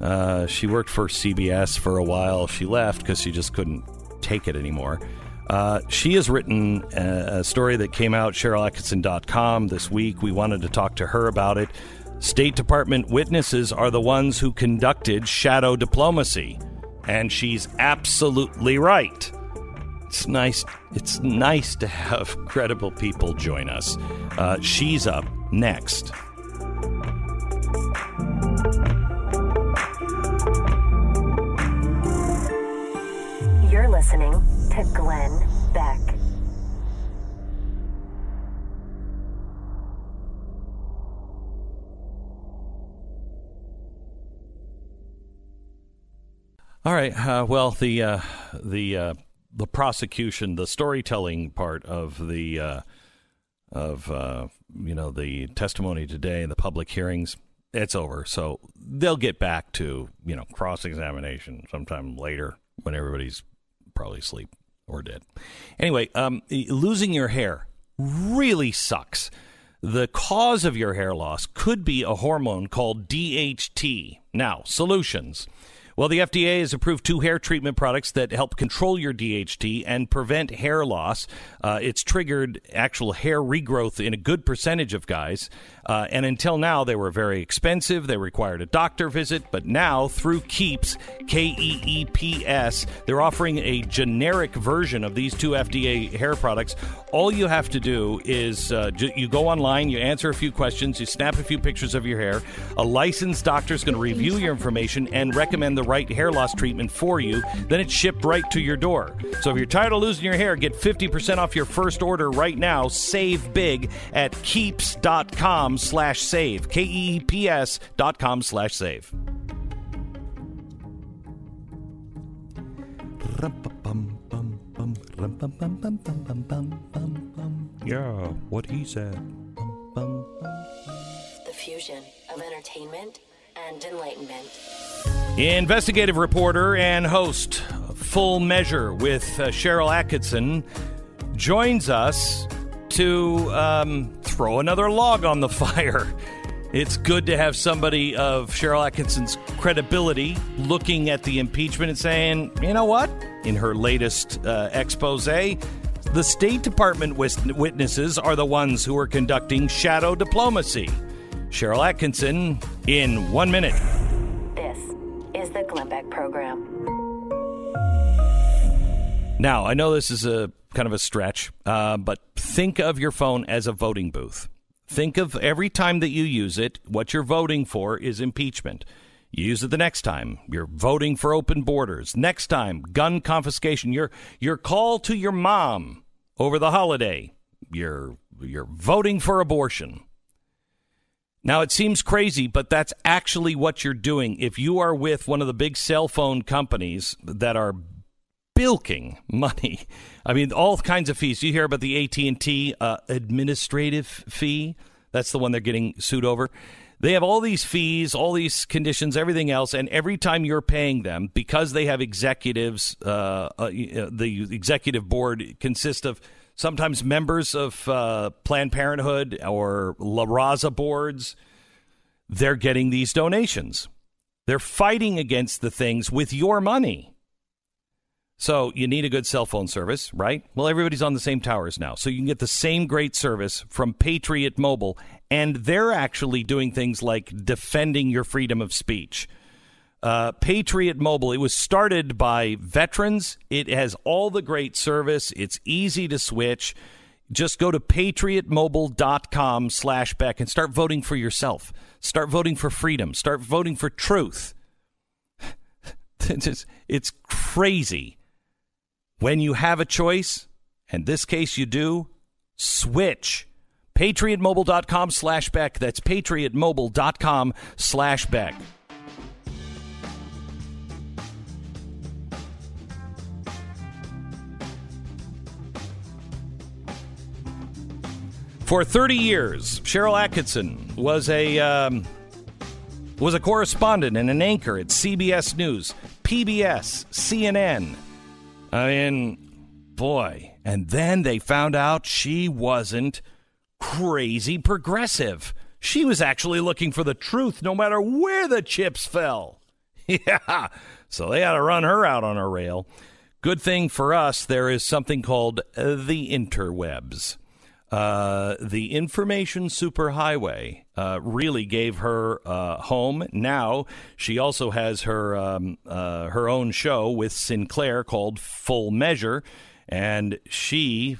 Uh, she worked for CBS for a while. She left because she just couldn't take it anymore. Uh, she has written a, a story that came out, SharylAttkisson.com, this week. We wanted to talk to her about it. State Department witnesses are the ones who conducted shadow diplomacy. And she's absolutely right it's nice. It's nice to have *laughs* credible people join us. Uh, she's up next. You're listening to Glenn Beck. All right. Uh, well, the uh, the uh, the prosecution, the storytelling part of the uh, of uh, you know the testimony today, and the public hearings, it's over. So they'll get back to you know cross examination sometime later when everybody's probably asleep or dead. Anyway, um, losing your hair really sucks. The cause of your hair loss could be a hormone called DHT. Now, solutions. Well, the FDA has approved two hair treatment products that help control your DHT and prevent hair loss. Uh, it's triggered actual hair regrowth in a good percentage of guys. Uh, and until now, they were very expensive. They required a doctor visit. But now, through Keeps, K E E P S, they're offering a generic version of these two FDA hair products. All you have to do is uh, you go online, you answer a few questions, you snap a few pictures of your hair. A licensed doctor is going to review your information and recommend the right hair loss treatment for you. Then it's shipped right to your door. So if you're tired of losing your hair, get 50% off your first order right now. Save big at keeps.com slash save. K-E-E-P-S dot com slash save. Yeah, what he said. The fusion of entertainment and enlightenment. Investigative reporter and host, Full Measure with uh, Sharyl Attkisson, joins us to um, throw another log on the *laughs* fire. It's good to have somebody of Sharyl Attkisson's credibility looking at the impeachment and saying, you know what? In her latest uh, expose, the State Department witnesses are the ones who are conducting shadow diplomacy. Sharyl Attkisson in one minute. This is the Glenn Beck Program. Now, I know this is a kind of a stretch, uh, but think of your phone as a voting booth. Think of every time that you use it, what you're voting for is impeachment. You use it the next time. You're voting for open borders. Next time, gun confiscation. Your your call to your mom over the holiday. You're you're voting for abortion. Now it seems crazy, but that's actually what you're doing. If you are with one of the big cell phone companies that are bilking money, I mean all kinds of fees. You hear about the AT and T uh, administrative fee? That's the one they're getting sued over. They have all these fees, all these conditions, everything else, and every time you're paying them, because they have executives, uh, uh, the executive board consists of sometimes members of uh, Planned Parenthood or La Raza boards. They're getting these donations. They're fighting against the things with your money. So you need a good cell phone service, right? Well, everybody's on the same towers now. So you can get the same great service from Patriot Mobile, and they're actually doing things like defending your freedom of speech. Uh, Patriot Mobile, it was started by veterans. It has all the great service. It's easy to switch. Just go to patriotmobile.com slash Beck and start voting for yourself. Start voting for freedom. Start voting for truth. *laughs* it's, it's crazy. When you have a choice, and this case you do, switch. PatriotMobile.com slash Beck. That's PatriotMobile.com slash Beck. For 30 years, Sharyl Attkisson was a um, was a correspondent and an anchor at CBS News, PBS, CNN. I mean, boy. And then they found out she wasn't crazy progressive. She was actually looking for the truth no matter where the chips fell. *laughs* Yeah. So they had to run her out on a rail. Good thing for us, there is something called the interwebs. Uh, the information superhighway uh, really gave her uh, home. Now she also has her um, uh, her own show with Sinclair called Full Measure, and she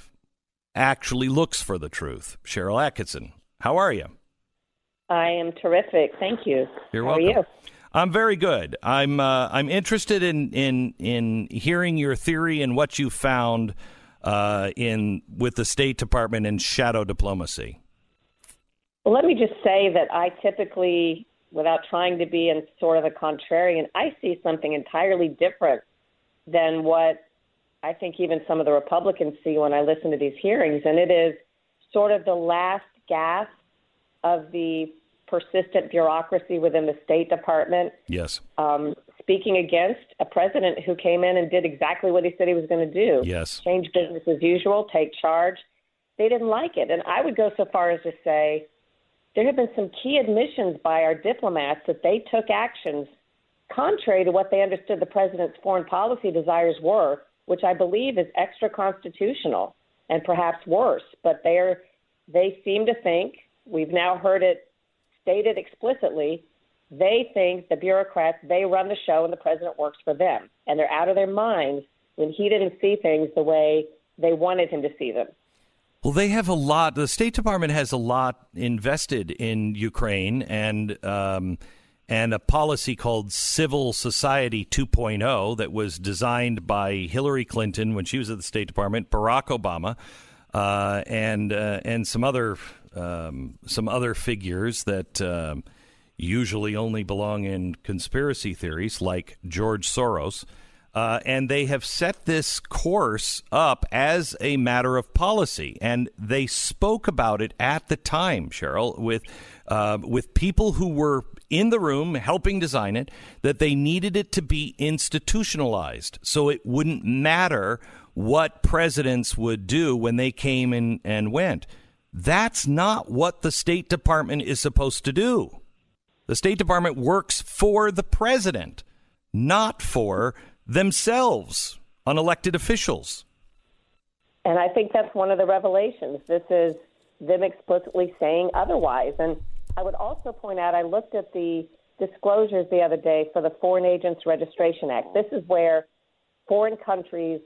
actually looks for the truth. Sharyl Attkisson, how are you? I am terrific. Thank you. You're how welcome. Are you? I'm very good. I'm uh, I'm interested in in in hearing your theory and what you found uh, in with the State Department and shadow diplomacy. Well, let me just say that I typically without trying to be in sort of a contrarian, I see something entirely different than what I think even some of the Republicans see when I listen to these hearings. And it is sort of the last gasp of the persistent bureaucracy within the State Department. Yes. Um, speaking against a president who came in and did exactly what he said he was going to do. Yes. Change business as usual, take charge. They didn't like it. And I would go so far as to say there have been some key admissions by our diplomats that they took actions contrary to what they understood the president's foreign policy desires were, which I believe is extra constitutional and perhaps worse. But they're they seem to think we've now heard it stated explicitly. They think the bureaucrats they run the show and the president works for them, and they're out of their minds when he didn't see things the way they wanted him to see them. Well, they have a lot. The State Department has a lot invested in Ukraine and um, and a policy called Civil Society 2.0 that was designed by Hillary Clinton when she was at the State Department, Barack Obama, uh, and uh, and some other um, some other figures that um, usually only belong in conspiracy theories, like George Soros. Uh, and they have set this course up as a matter of policy, and they spoke about it at the time, Sharyl, with uh, with people who were in the room helping design it, that they needed it to be institutionalized, so it wouldn't matter what presidents would do when they came in and went. That's not what the State Department is supposed to do. The State Department works for the president, not for themselves, unelected officials. And I think that's one of the revelations. This is them explicitly saying otherwise. And I would also point out I looked at the disclosures the other day for the Foreign Agents Registration Act. This is where foreign countries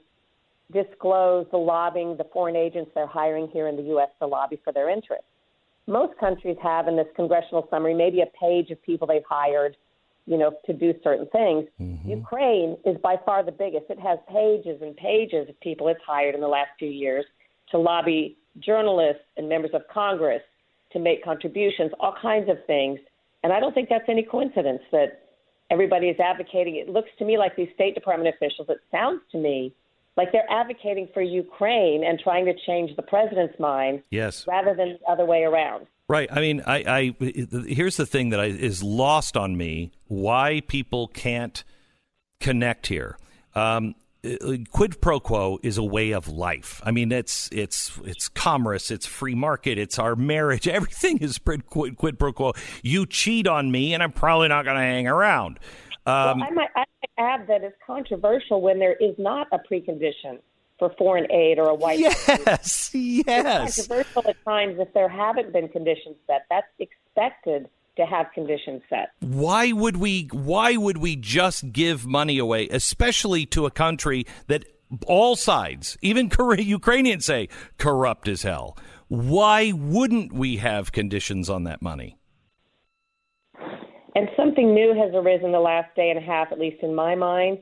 disclose the lobbying, the foreign agents they're hiring here in the U.S. to lobby for their interests. Most countries have in this congressional summary maybe a page of people they've hired you know, to do certain things. Mm-hmm. Ukraine is by far the biggest. It has pages and pages of people it's hired in the last few years to lobby journalists and members of Congress to make contributions, all kinds of things. And I don't think that's any coincidence that everybody is advocating. It looks to me like these State Department officials, it sounds to me like they're advocating for Ukraine and trying to change the president's mind yes. rather than the other way around. Right. I mean, I, I here's the thing that I, is lost on me: why people can't connect here. Um, quid pro quo is a way of life. I mean, it's it's it's commerce, it's free market, it's our marriage. *laughs* Everything is quid, quid pro quo. You cheat on me, and I'm probably not going to hang around. Um, well, I might, I might add that it's controversial when there is not a precondition for foreign aid or a white yes *laughs* yes it's controversial at times if there haven't been conditions set. That's expected to have conditions set. Why would we why would we just give money away especially to a country that all sides even *laughs* ukrainians say corrupt as hell? Why wouldn't we have conditions on that money and something new has arisen the last day and a half at least in my mind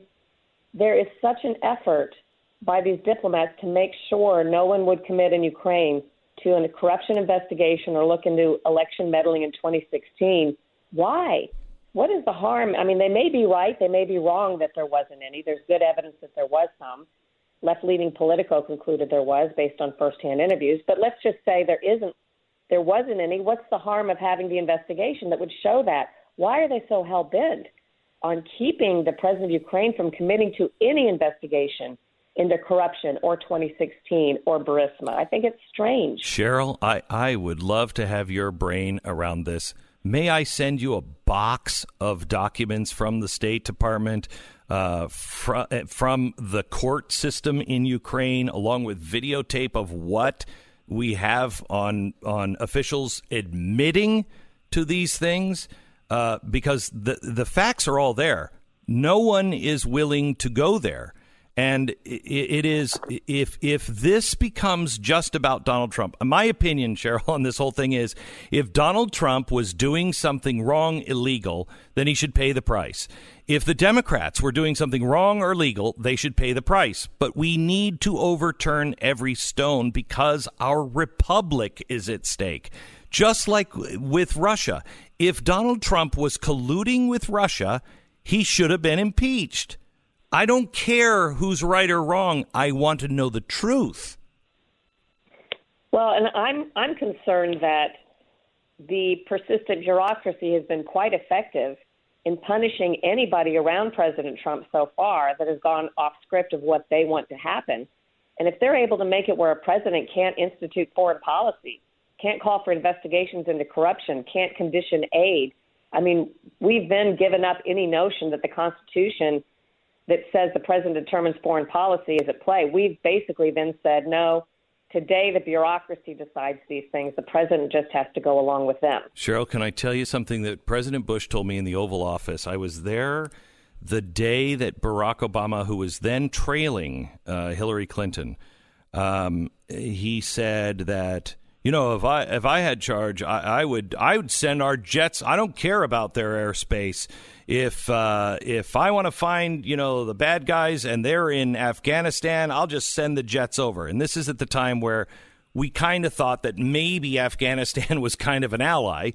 there is such an effort by these diplomats to make sure no one would commit in Ukraine to a corruption investigation or look into election meddling in 2016. Why? What is the harm? I mean, they may be right, they may be wrong that there wasn't any. There's good evidence that there was some. Left leaning Politico concluded there was based on firsthand interviews. But let's just say there isn't there wasn't any. What's the harm of having the investigation that would show that? Why are they so hell bent on keeping the president of Ukraine from committing to any investigation into corruption or 2016 or Burisma. I think it's strange. Sharyl, I, I would love to have your brain around this. May I send you a box of documents from the State Department, uh, fr- eh, from the court system in Ukraine, along with videotape of what we have on on officials admitting to these things? Uh, because the the facts are all there. No one is willing to go there. And it is if if this becomes just about Donald Trump. My opinion, *laughs* Sharyl, on this whole thing is if Donald Trump was doing something wrong, illegal, then he should pay the price. If the Democrats were doing something wrong or legal, they should pay the price. But we need to overturn every stone because our republic is at stake. Just like with Russia. If Donald Trump was colluding with Russia, he should have been impeached. I don't care who's right or wrong. I want to know the truth. Well, and I'm I'm concerned that the persistent bureaucracy has been quite effective in punishing anybody around President Trump so far that has gone off script of what they want to happen. And if they're able to make it where a president can't institute foreign policy, can't call for investigations into corruption, can't condition aid, I mean, we've then given up any notion that the Constitution that says the president determines foreign policy is at play. We've basically then said, no, today the bureaucracy decides these things. The president just has to go along with them. Sharyl, can I tell you something that President Bush told me in the Oval Office? I was there the day that Barack Obama, who was then trailing uh, Hillary Clinton, um, he said that you know if I if I had charge, I, I, would I would send our jets. I don't care about their airspace. If uh, if I want to find you know the bad guys and they're in Afghanistan, I'll just send the jets over. And this is at the time where we kind of thought that maybe Afghanistan *laughs* was kind of an ally.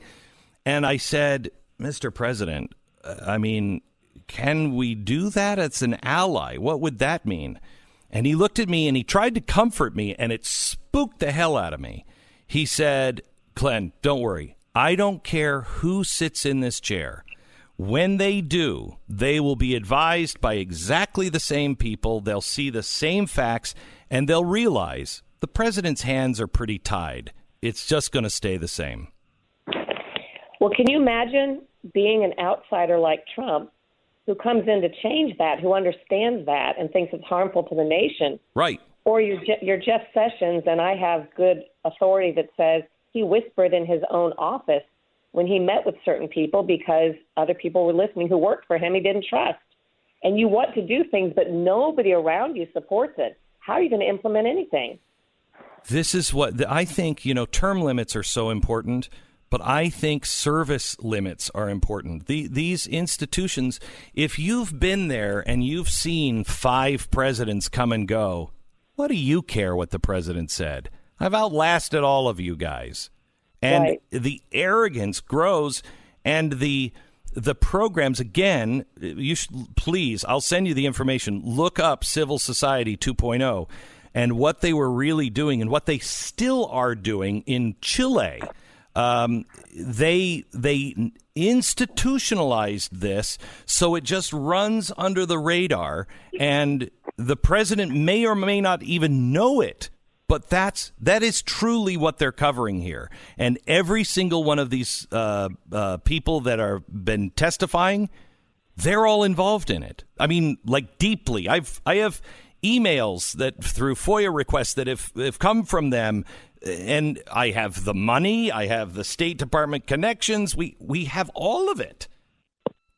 And I said, Mr. President, uh, I mean, can we do that? It's an ally. What would that mean? And he looked at me and he tried to comfort me, and it spooked the hell out of me. He said, Glenn, don't worry. I don't care who sits in this chair. When they do, they will be advised by exactly the same people. They'll see the same facts, and they'll realize the president's hands are pretty tied. It's just going to stay the same. Well, can you imagine being an outsider like Trump who comes in to change that, who understands that and thinks it's harmful to the nation. Right. Or you're, you're Jeff Sessions, and I have good authority that says he whispered in his own office when he met with certain people because other people were listening who worked for him he didn't trust. And you want to do things, but nobody around you supports it. How are you going to implement anything? This is what I think, you know, term limits are so important but I think service limits are important. The, these institutions, if you've been there and you've seen five presidents come and go, what do you care what the president said? I've outlasted all of you guys. And right. the arrogance grows and the the programs again you should please I'll send you the information look up civil society 2.0 and what they were really doing and what they still are doing in Chile um, they they institutionalized this so it just runs under the radar, and the president may or may not even know it. But that's that is truly what they're covering here, and every single one of these uh, uh, people that are been testifying, they're all involved in it. I mean, like deeply. I've I have emails that through FOIA requests that have, have come from them and I have the money, I have the State Department connections. We we have all of it.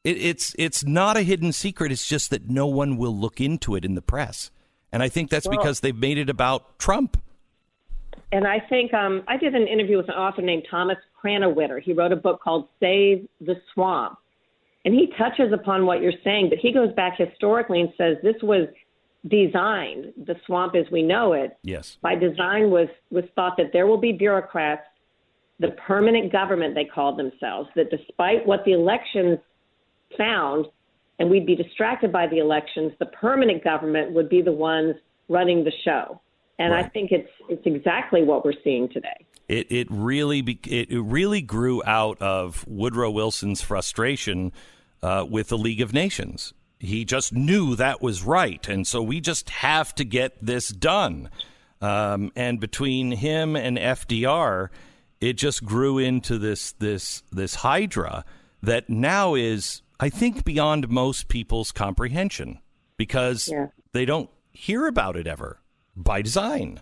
it. It's it's not a hidden secret. It's just that no one will look into it in the press, and I think that's well, because they've made it about Trump. And I think um, I did an interview with an author named Thomas Krannawitter. He wrote a book called Save the Swamp, and he touches upon what you're saying, but he goes back historically and says this was designed, the swamp as we know it, yes, by design was was thought that there will be bureaucrats, the permanent government they called themselves, that despite what the elections found, and we'd be distracted by the elections, the permanent government would be the ones running the show. And right. I think it's it's exactly what we're seeing today. It it really be, it really grew out of Woodrow Wilson's frustration uh, with the League of Nations he just knew that was right, and so we just have to get this done. Um, and between him and FDR, it just grew into this this this hydra that now is, I think, beyond most people's comprehension because yeah. they don't hear about it ever by design.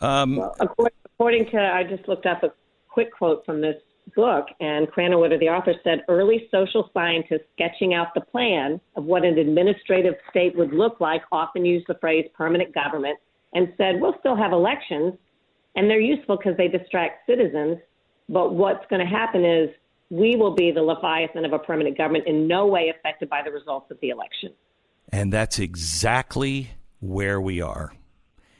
Um, well, according to, I just looked up a quick quote from this book, and Krannawitter, the author, said early social scientists sketching out the plan of what an administrative state would look like often used the phrase permanent government and said, we'll still have elections, and they're useful because they distract citizens. But what's going to happen is we will be the leviathan of a permanent government in no way affected by the results of the election. And that's exactly where we are.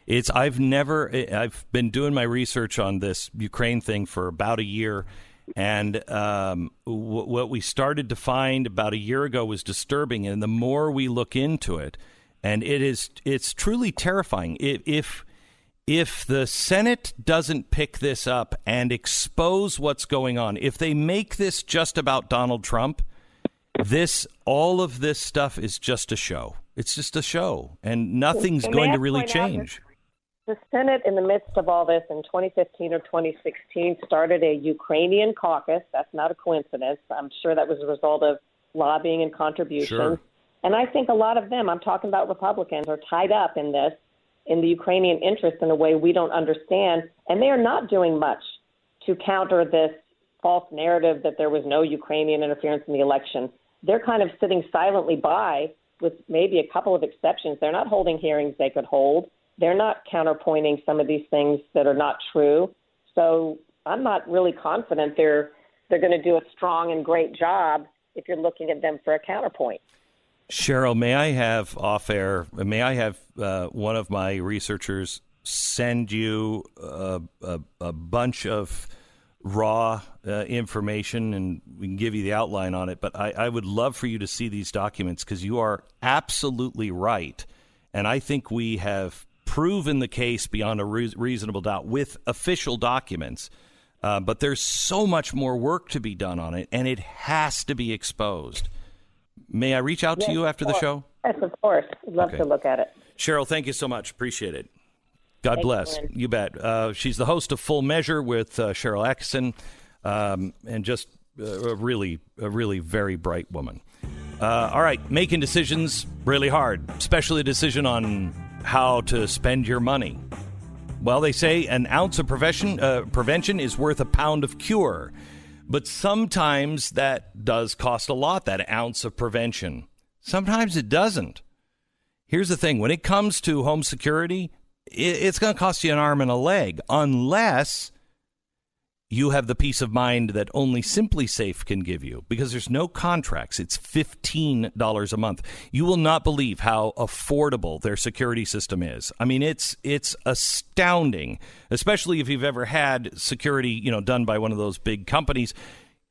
It's I've never I've been doing my research on this Ukraine thing for about a year, and um, w- what we started to find about a year ago was disturbing. And the more we look into it, and it is it's truly terrifying. If if, if the Senate doesn't pick this up and expose what's going on, if they make this just about Donald Trump, this all of this stuff is just a show. It's just a show, and nothing's And going to really point out change. The Senate, in the midst of all this in 2015 or 2016, started a Ukrainian caucus. That's not a coincidence. I'm sure that was a result of lobbying and contributions. Sure. And I think a lot of them, I'm talking about Republicans, are tied up in this, in the Ukrainian interest in a way we don't understand. And they are not doing much to counter this false narrative that there was no Ukrainian interference in the election. They're kind of sitting silently by, with maybe a couple of exceptions. They're not holding hearings they could hold. They're not counterpointing some of these things that are not true. So I'm not really confident they're they're going to do a strong and great job if you're looking at them for a counterpoint. Sharyl, may I have off air? May I have uh, one of my researchers send you a, a, a bunch of raw uh, information, and we can give you the outline on it. But I, I would love for you to see these documents because you are absolutely right, and I think we have proven the case beyond a re- reasonable doubt with official documents. Uh, but there's so much more work to be done on it, and it has to be exposed. May I reach out to you after the show? Yes, of course. I'd love Okay. to look at it. Sharyl, thank you so much. Appreciate it. God Thanks, bless. You bet. Uh, she's the host of Full Measure with uh, Sharyl Attkisson, um, and just uh, a really, a really very bright woman. Uh, all right, making decisions really hard, especially a decision on how to spend your money. Well, they say an ounce of prevention, uh, prevention is worth a pound of cure. But sometimes that does cost a lot, that ounce of prevention. Sometimes it doesn't. Here's the thing when it comes to home security, it's going to cost you an arm and a leg unless you have the peace of mind that only SimpliSafe can give you because there's no contracts. It's $15 a month. You will not believe how affordable their security system is. I mean, it's it's astounding, especially if you've ever had security, you know, done by one of those big companies.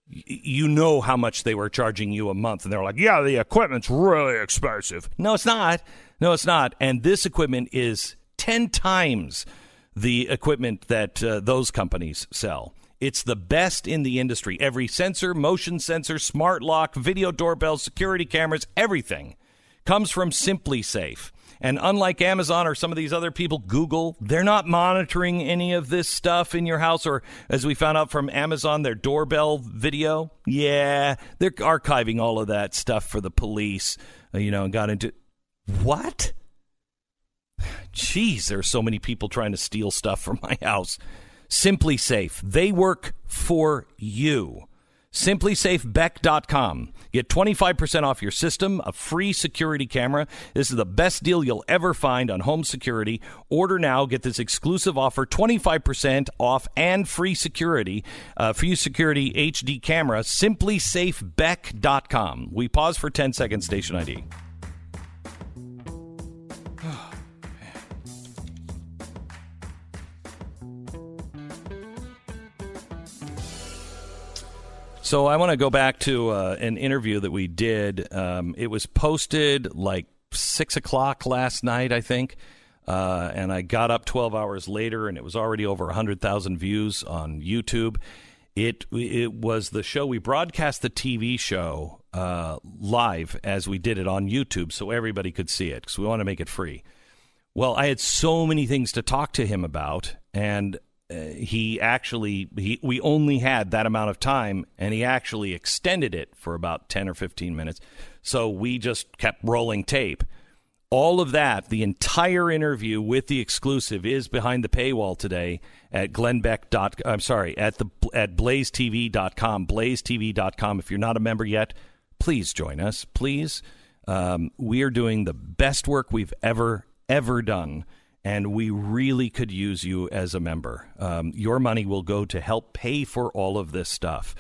You know how much they were charging you a month, and they're like, "Yeah, the equipment's really expensive." No, it's not. No, it's not. And this equipment is ten times the equipment that uh, those companies sell. It's the best in the industry. Every sensor, motion sensor, smart lock, video doorbell, security cameras, everything comes from SimpliSafe. And unlike Amazon or some of these other people, Google, they're not monitoring any of this stuff in your house. Or as we found out from Amazon, their doorbell video, yeah, they're archiving all of that stuff for the police. uh, You know, and got into what? *sighs* Jeez, there's so many people trying to steal stuff from my *laughs* house. SimpliSafe. They work for you. SimpliSafeBeck.com. Get 25% off your system, a free security camera. This is the best deal you'll ever find on home security. Order now. Get this exclusive offer 25% off and free security. Uh, free security HD camera. SimpliSafeBeck.com. We pause for 10 seconds, station ID. So I want to go back to uh, an interview that we did. Um, it was posted like six o'clock last night, I think, uh, and I got up twelve hours later, and it was already over hundred thousand views on YouTube. It it was the show we broadcast the TV show uh, live as we did it on YouTube, so everybody could see it because we want to make it free. Well, I had so many things to talk to him about, and he actually he we only had that amount of time, and he actually extended it for about ten or fifteen minutes. So we just kept rolling tape. All of that, the entire interview with the exclusive, is behind the paywall today at Glenbeck. Dot, I'm sorry, at the at blazetv.com. Blazetv.com. If you're not a member yet, please join us. Please, um, we are doing the best work we've ever ever done, and we really could use you as a member. Um, your money will go to help pay for all of this stuff.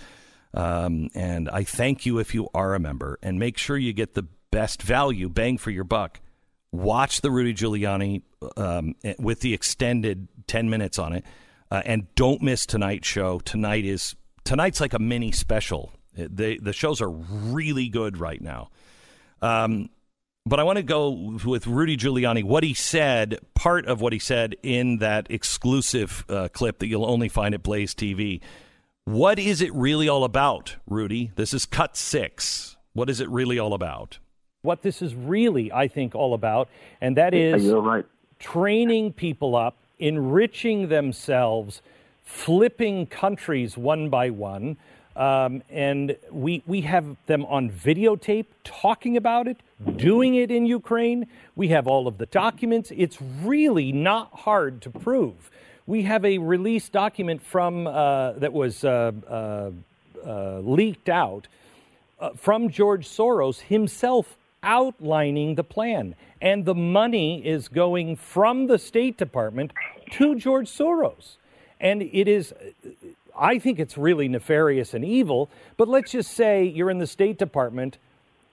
Um, and I thank you if you are a member, and make sure you get the best value, bang for your buck, watch the Rudy Giuliani um, with the extended 10 minutes on it. Uh, and don't miss tonight's show. Tonight is tonight's like a mini special. The the shows are really good right now. Um, but I want to go with Rudy Giuliani. What he said, part of what he said in that exclusive uh, clip that you'll only find at Blaze TV. What is it really all about, Rudy? This is cut six. What is it really all about? What this is really, I think, all about, and that is You're right. training people up, enriching themselves, flipping countries one by one. Um, and we, we have them on videotape talking about it, doing it in Ukraine. We have all of the documents. It's really not hard to prove. We have a release document from uh, that was uh, uh, uh leaked out uh, from George Soros himself outlining the plan. And the money is going from the State Department to George Soros. And it is, I think it's really nefarious and evil. But let's just say you're in the State Department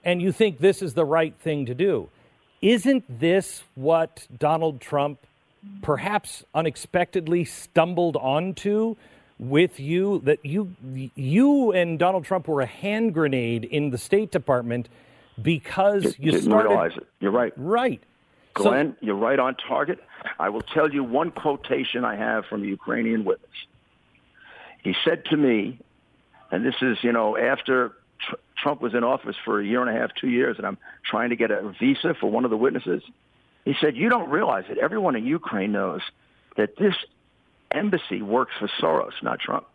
and you think this is the right thing to do. Isn't this what Donald Trump perhaps unexpectedly stumbled onto with you that you you and Donald Trump were a hand grenade in the State Department because you didn't started realize it. You're right. Right. Glenn, you're right on target. I will tell you one quotation I have from a Ukrainian witness. He said to me, and this is, you know, after tr- Trump was in office for a year and a half, two years, and I'm trying to get a visa for one of the witnesses. He said, You don't realize it. Everyone in Ukraine knows that this embassy works for Soros, not Trump.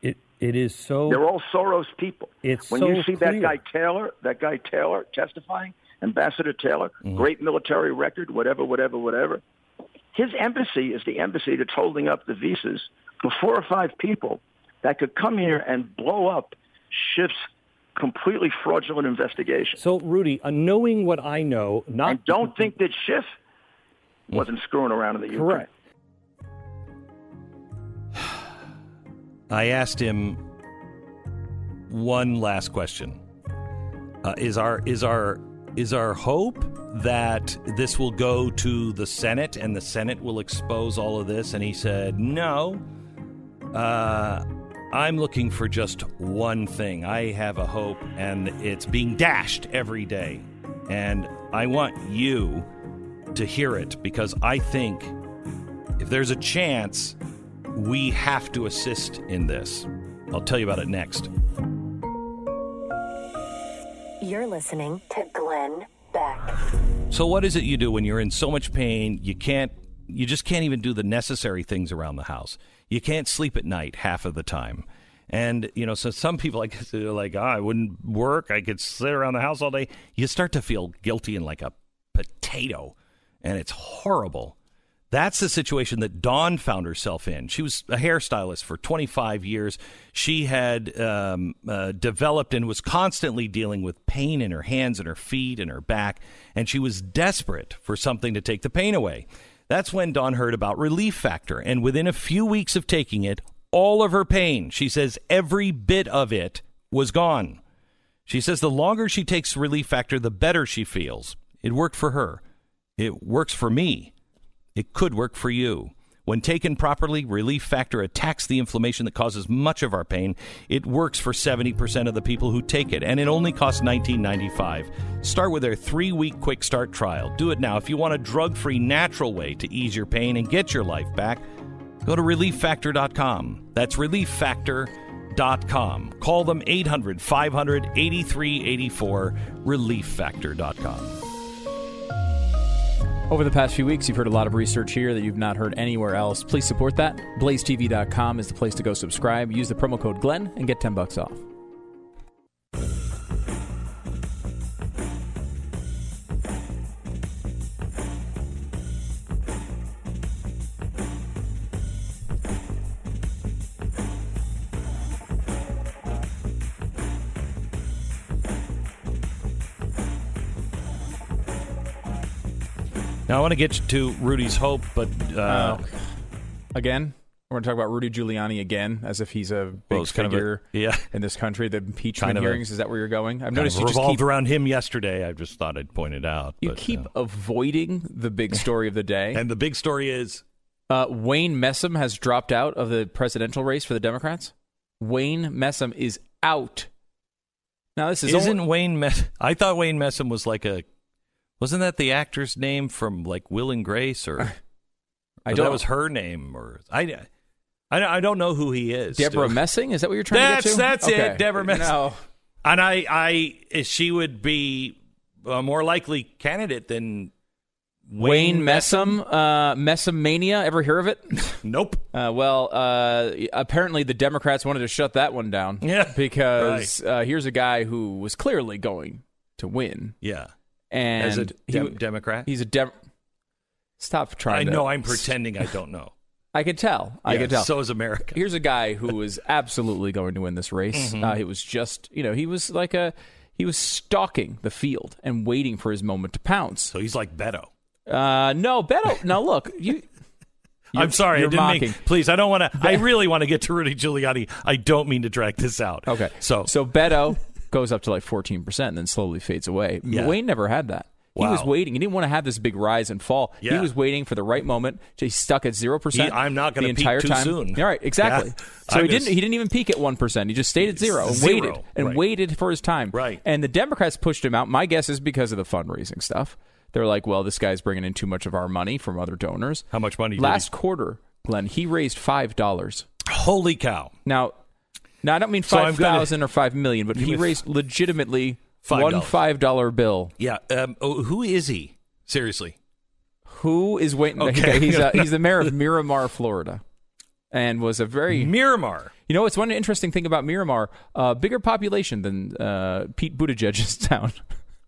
It it is so. They're all Soros people. It's when so you see that guy Taylor, that guy Taylor testifying, Ambassador Taylor, Mm-hmm. great military record, whatever, whatever, whatever. His embassy is the embassy that's holding up the visas for four or five people that could come here and blow up Schiff's completely fraudulent investigation. So, Rudy, uh, knowing what I know, not And don't think that Schiff wasn't screwing around in the Ukraine. correct. *sighs* I asked him one last question. Uh, is our is our is our hope that this will go to the Senate and the Senate will expose all of this? And he said, no. Uh, I'm looking for just one thing. I have a hope, and it's being dashed every day. And I want you to hear it because I think if there's a chance, we have to assist in this. I'll tell you about it next. You're listening to Glenn Beck. So what is it you do when you're in so much pain you can't you just can't even do the necessary things around the house. You can't sleep at night half of the time. And you know, so some people like they're like, oh, I wouldn't work. I could sit around the house all day. You start to feel guilty and like a potato, and it's horrible. That's the situation that Dawn found herself in. She was a hairstylist for 25 years. She had um, uh, developed and was constantly dealing with pain in her hands and her feet and her back, and she was desperate for something to take the pain away. That's when Dawn heard about Relief Factor, and within a few weeks of taking it, all of her pain, she says every bit of it, was gone. She says the longer she takes Relief Factor, the better she feels. It worked for her. It works for me. It could work for you. When taken properly, Relief Factor attacks the inflammation that causes much of our pain. It works for 70% of the people who take it, and it only costs $19.95. Start with their three week quick start trial. Do it now. If you want a drug free, natural way to ease your pain and get your life back, go to relieffactor.com. That's relieffactor.com. Call them 800 500 8384, relieffactor.com. Over the past few weeks, you've heard a lot of research here that you've not heard anywhere else. Please support that. BlazeTV.com is the place to go subscribe. Use the promo code Glenn and get 10 bucks off. Now, I want to get to Rudy's hope, but uh, Oh. Again? We're going to talk about Rudy Giuliani again, as if he's a big kind of a- figure yeah. in this country. The impeachment Kind of a- hearings. is that where you're going? I've noticed you just revolved keep around him yesterday. I just thought I'd point it out. you but, keep uh, avoiding the big story of the day. *laughs* and the big story is Uh, Wayne Messam has dropped out of the presidential race for the Democrats. Wayne Messam is out. Now this is isn't only- Wayne Mess? I thought Wayne Messam was like a. Wasn't that the actor's name from like Will and Grace, or, I don't- that was her name, or I, I, I don't know who he is. Deborah. Messing. Is that what you're trying That's to get to? that's Okay. it, Deborah Messing. No, And I, I, she would be a more likely candidate than Wayne, Messam. Uh, Messam mania. Ever hear of it? *laughs* Nope. Uh, well, uh, apparently the Democrats wanted to shut that one down. Yeah, because uh, here's a guy who was clearly going to win, Yeah, and as a he- Democrat. he's a Dem. Stop trying. I to- know. I'm pretending I don't know. *laughs* I can tell. I Yeah, can tell. So is America. Here's a guy who was absolutely going to win this race. Mhm. Uh, he was just, you know, he was like a, he was stalking the field and waiting for his moment to pounce. So he's like Beto. Uh, no, Beto. now look, you. *laughs* I'm sorry, I didn't mocking. mean. Please, I don't want to. I really want to get to Rudy Giuliani. I don't mean to drag this out. Okay, so so Beto goes up to like 14 percent and then slowly fades away. Yeah. Wayne never had that. He was waiting. He didn't want to have this big rise and fall. He was waiting for the right moment. He stuck at zero percent. He- I'm not gonna the peak entire too time. soon. All right, exactly. Yeah. So I'm he didn't. He didn't even peak at one percent. He just stayed at zero and Zero, waited and right. waited for his time. Right. And the Democrats pushed him out. My guess is because of the fundraising stuff. They're like, well, this guy's bringing in too much of our money from other donors. How much money? did Last quarter, Glenn, he raised five dollars. holy cow! Now, now I don't mean So five gonna- thousand or five million, but he raised legitimately 5. one five dollar bill. Yeah. Um, oh, who is he? Seriously. Who is waiting? *laughs* Okay. he's uh, he's the mayor of *laughs* Miramar, Florida, and was a very Miramar. You know, it's one interesting thing about Miramar: uh, bigger population than uh, Pete Buttigieg's *laughs* town.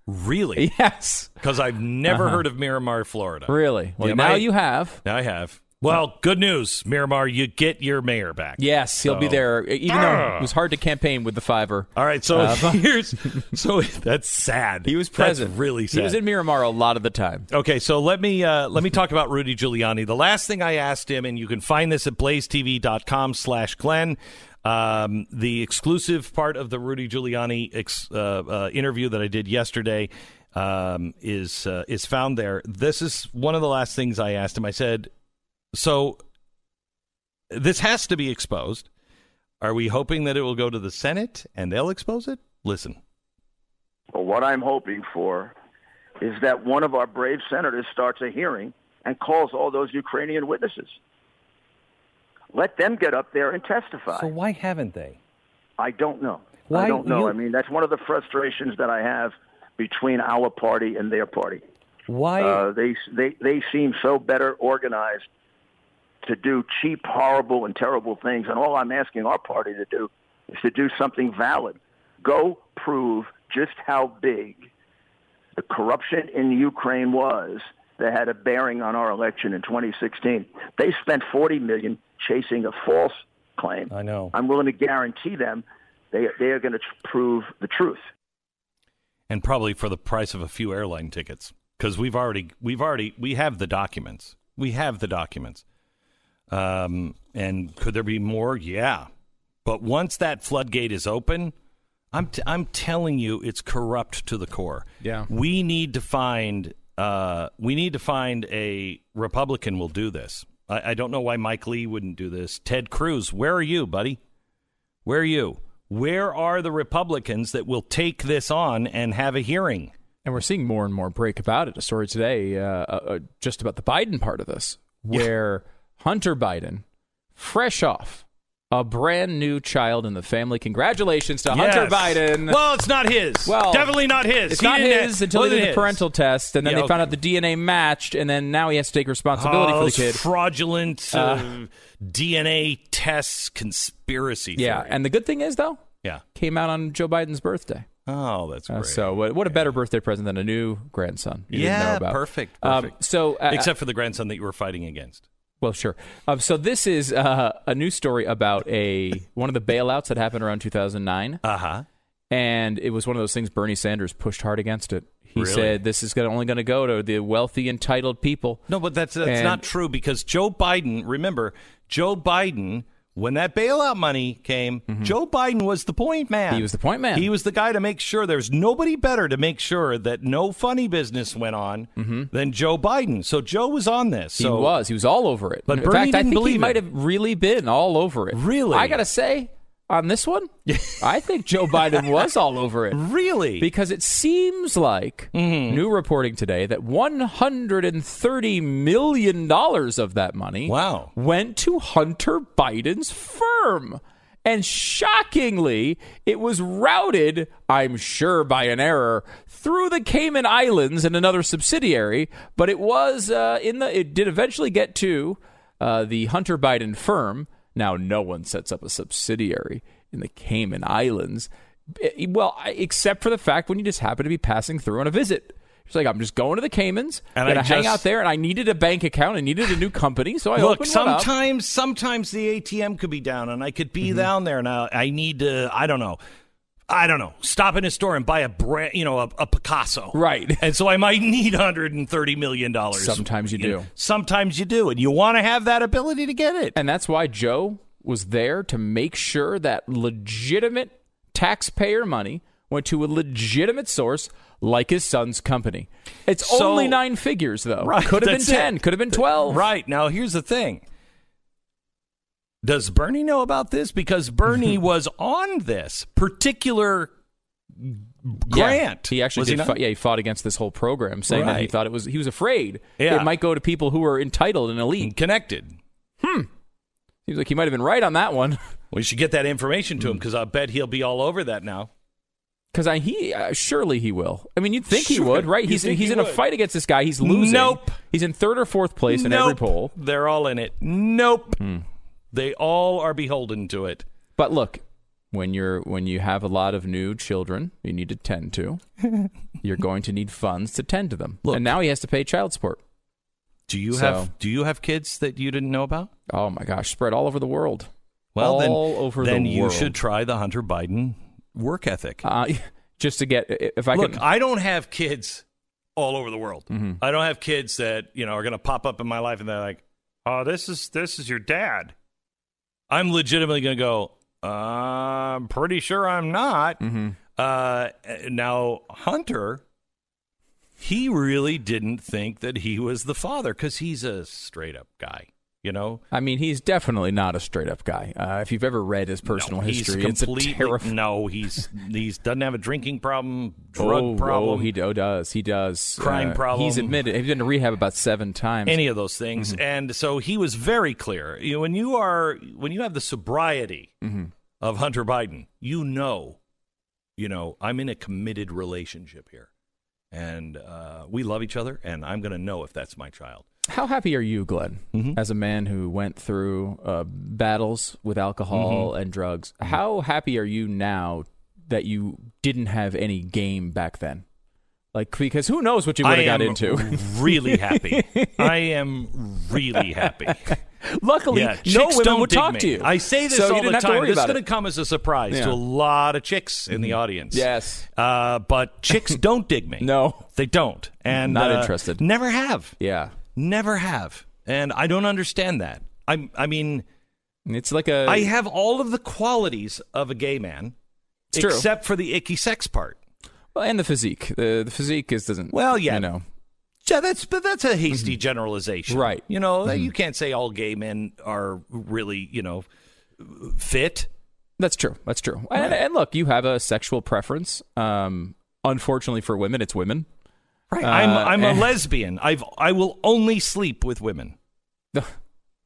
Really? yes. Because I've never Uh-huh. heard of Miramar, Florida. Really? Well, Yeah, now you have. Now I have. Well, good news, Miramar. You get your mayor back. Yes, he'll be there. Even though it was hard to campaign with the fiver. All right, so Uh, *laughs* here's *laughs* so that's sad. He was That's present. really sad. He was in Miramar a lot of the time. Okay, so let me uh, let me talk about Rudy Giuliani. The last thing I asked him, and you can find this at blazetv.com slash Glenn, um, the exclusive part of the Rudy Giuliani ex, uh, uh, interview that I did yesterday um, is uh, is found there. This is one of the last things I asked him. I said, "So this has to be exposed. Are we hoping that it will go to the Senate and they'll expose it? Listen." Well, what I'm hoping for is that one of our brave senators starts a hearing and calls all those Ukrainian witnesses. Let them get up there and testify. So why haven't they? I don't know. Why I don't know. you- I mean, that's one of the frustrations that I have between our party and their party. Why? Uh, they they they seem so better organized to do cheap, horrible, and terrible things. And all I'm asking our party to do is to do something valid. Go prove just how big the corruption in Ukraine was that had a bearing on our election in 2016. They spent 40 million chasing a false claim. I know. I'm willing to guarantee them they they are going to prove the truth. and probably for the price of a few airline tickets because we've already we've already we have the documents we have the documents um, and could there be more? Yeah. But once that floodgate is open i'm t- i'm telling you it's corrupt to the core. Yeah. we need to find uh, we need to find a republican will do this. I, I don't know why mike lee wouldn't do this. Ted cruz where are you buddy? Where are you? Where are the republicans that will take this on and have a hearing? And we're seeing more and more break about it. A story today, uh, uh, uh, just about the Biden part of this, where Hunter Biden, fresh off a brand new child in the family. Congratulations to Hunter Biden. Well, it's not his. Well, definitely not his. It's He not his until they did the parental test, and then Yeah, they found out the DNA matched, and then now he has to take responsibility Oh, for the kid. fraudulent uh, Uh, DNA tests conspiracy. Yeah, theory. and the good thing is though, yeah. came out on Joe Biden's birthday. Oh, that's Uh, great. so, what, what a better birthday present than a new grandson? You didn't yeah, know about. perfect. Um, perfect. so, uh, except for the grandson that you were fighting against. Well, sure. Um, so this is uh, a news story about a one of the bailouts that happened around 2009, Uh huh. and it was one of those things. Bernie Sanders pushed hard against it. He Really? said this is gonna, only going to go to the wealthy, entitled people. No, but that's that's And- not true because Joe Biden. Remember, Joe Biden, when that bailout money came, Joe Biden was the point man. Mm-hmm. He was the point man. He was the guy to make sure there's nobody better to make sure that no funny business went on than Joe Biden. So Joe was on this. Mm-hmm. He was. He was all over it. But in Bernie fact, I think he might have really been all over it. Really? I gotta say, on this one, *laughs* I think Joe Biden was all over it. Really? Because it seems like Mm-hmm. new reporting today that one hundred and thirty million dollars of that money Wow. went to Hunter Biden's firm. And shockingly, it was routed, I'm sure by an error, through the Cayman Islands and another subsidiary. But it was uh, in the. It did eventually get to uh, the Hunter Biden firm. Now, no one sets up a subsidiary in the Cayman Islands. Eh, Well, except for the fact when you just happen to be passing through on a visit. It's like I'm just going to the Caymans, And I hang out there, and I needed a bank account. I needed a new company, so I Look, opened one up. sometimes sometimes the ATM could be down, and I could be Mm-hmm. down there now. I need to. I don't know. I don't know. Stop in a store and buy a brand, you know, a, a Picasso. Right. *laughs* And so I might need 130 million dollars. Sometimes you do. Sometimes you do, and you want to have that ability to get it. And that's why Joe was there to make sure that legitimate taxpayer money went to a legitimate source like his son's company. It's So- only nine figures, though. Right, Could have been that's it. 10, could have been 12. Right. Now, here's the thing. Does Bernie know about this? Because Bernie *laughs* was on this particular grant. Yeah, he actually he yeah, he fought against this whole program, saying that he thought it was. He was afraid Yeah. it might go to people who are entitled and elite. Connected. Hmm. Seems like he might have been right on that one. *laughs* We should get that information to him because I bet he'll be all over that now. Because I he uh, surely he will. I mean, you'd think he would, right? You He's he's he in a fight against this guy. He's losing. Nope. He's in third or fourth place in every poll. They're all in it. Nope. Hmm. They all are beholden to it. But look, when you're when you have a lot of new children, you need to tend to. *laughs* you're going to need funds to tend to them. Look. and now he has to pay child support. Do you So- have Do you have kids that you didn't know about? Oh my gosh, spread all over the world. Well, all then, over then the you world. should try the Hunter Biden work ethic. uh, *laughs* just to get if I Look, could. I don't have kids all over the world. Mm-hmm. I don't have kids that you know are going to pop up in my life and they're like, "Oh, this is this is your dad." I'm legitimately going to go. Uh, I'm pretty sure I'm not. Mm-hmm. Uh, now Hunter, he really didn't think that he was the father because he's a straight up guy. You know, I mean, he's definitely not a straight up guy. Uh, if you've ever read his personal No, history, he's it's a *laughs* terrifying. no. He's he's doesn't have a drinking problem, drug oh, problem. Oh, he do- does. He does. Crime Uh, problem. He's admitted. He's been to rehab about seven times. any of those things. Mm-hmm. And so he was very clear. You know, when you are when you have the sobriety Mm-hmm. of Hunter Biden, you know, you know, I'm in a committed relationship here, and uh, we love each other, and I'm going to know if that's my child. How happy are you, Glenn, Mm-hmm. as a man who went through uh, battles with alcohol Mm-hmm. and drugs? How happy are you now that you didn't have any game back then? Like, because who knows what you would have got into? really happy. *laughs* I am really happy. *laughs* Luckily, Yeah, no women don't would talk me. to you. I say this so you all the time. This is going to come as a surprise Yeah. to a lot of chicks in the audience. Yes. uh, but chicks *laughs* don't dig me. No. they don't, and Not uh, interested. Never have. Yeah. Never have. And I don't understand that. I I mean, It's like a. I have all of the qualities of a gay man It's true. except for the icky sex part. well, and the physique. The, the physique is doesn't. Well, yeah. You know. Yeah, that's but that's a hasty generalization. Mm-hmm. Right. You know, you can't say all gay men are really, you know, fit. That's true. That's true. And, and look, you have a sexual preference. Um, unfortunately for women, it's women. Right. Uh, I'm I'm a lesbian. I've I will only sleep with women. *laughs*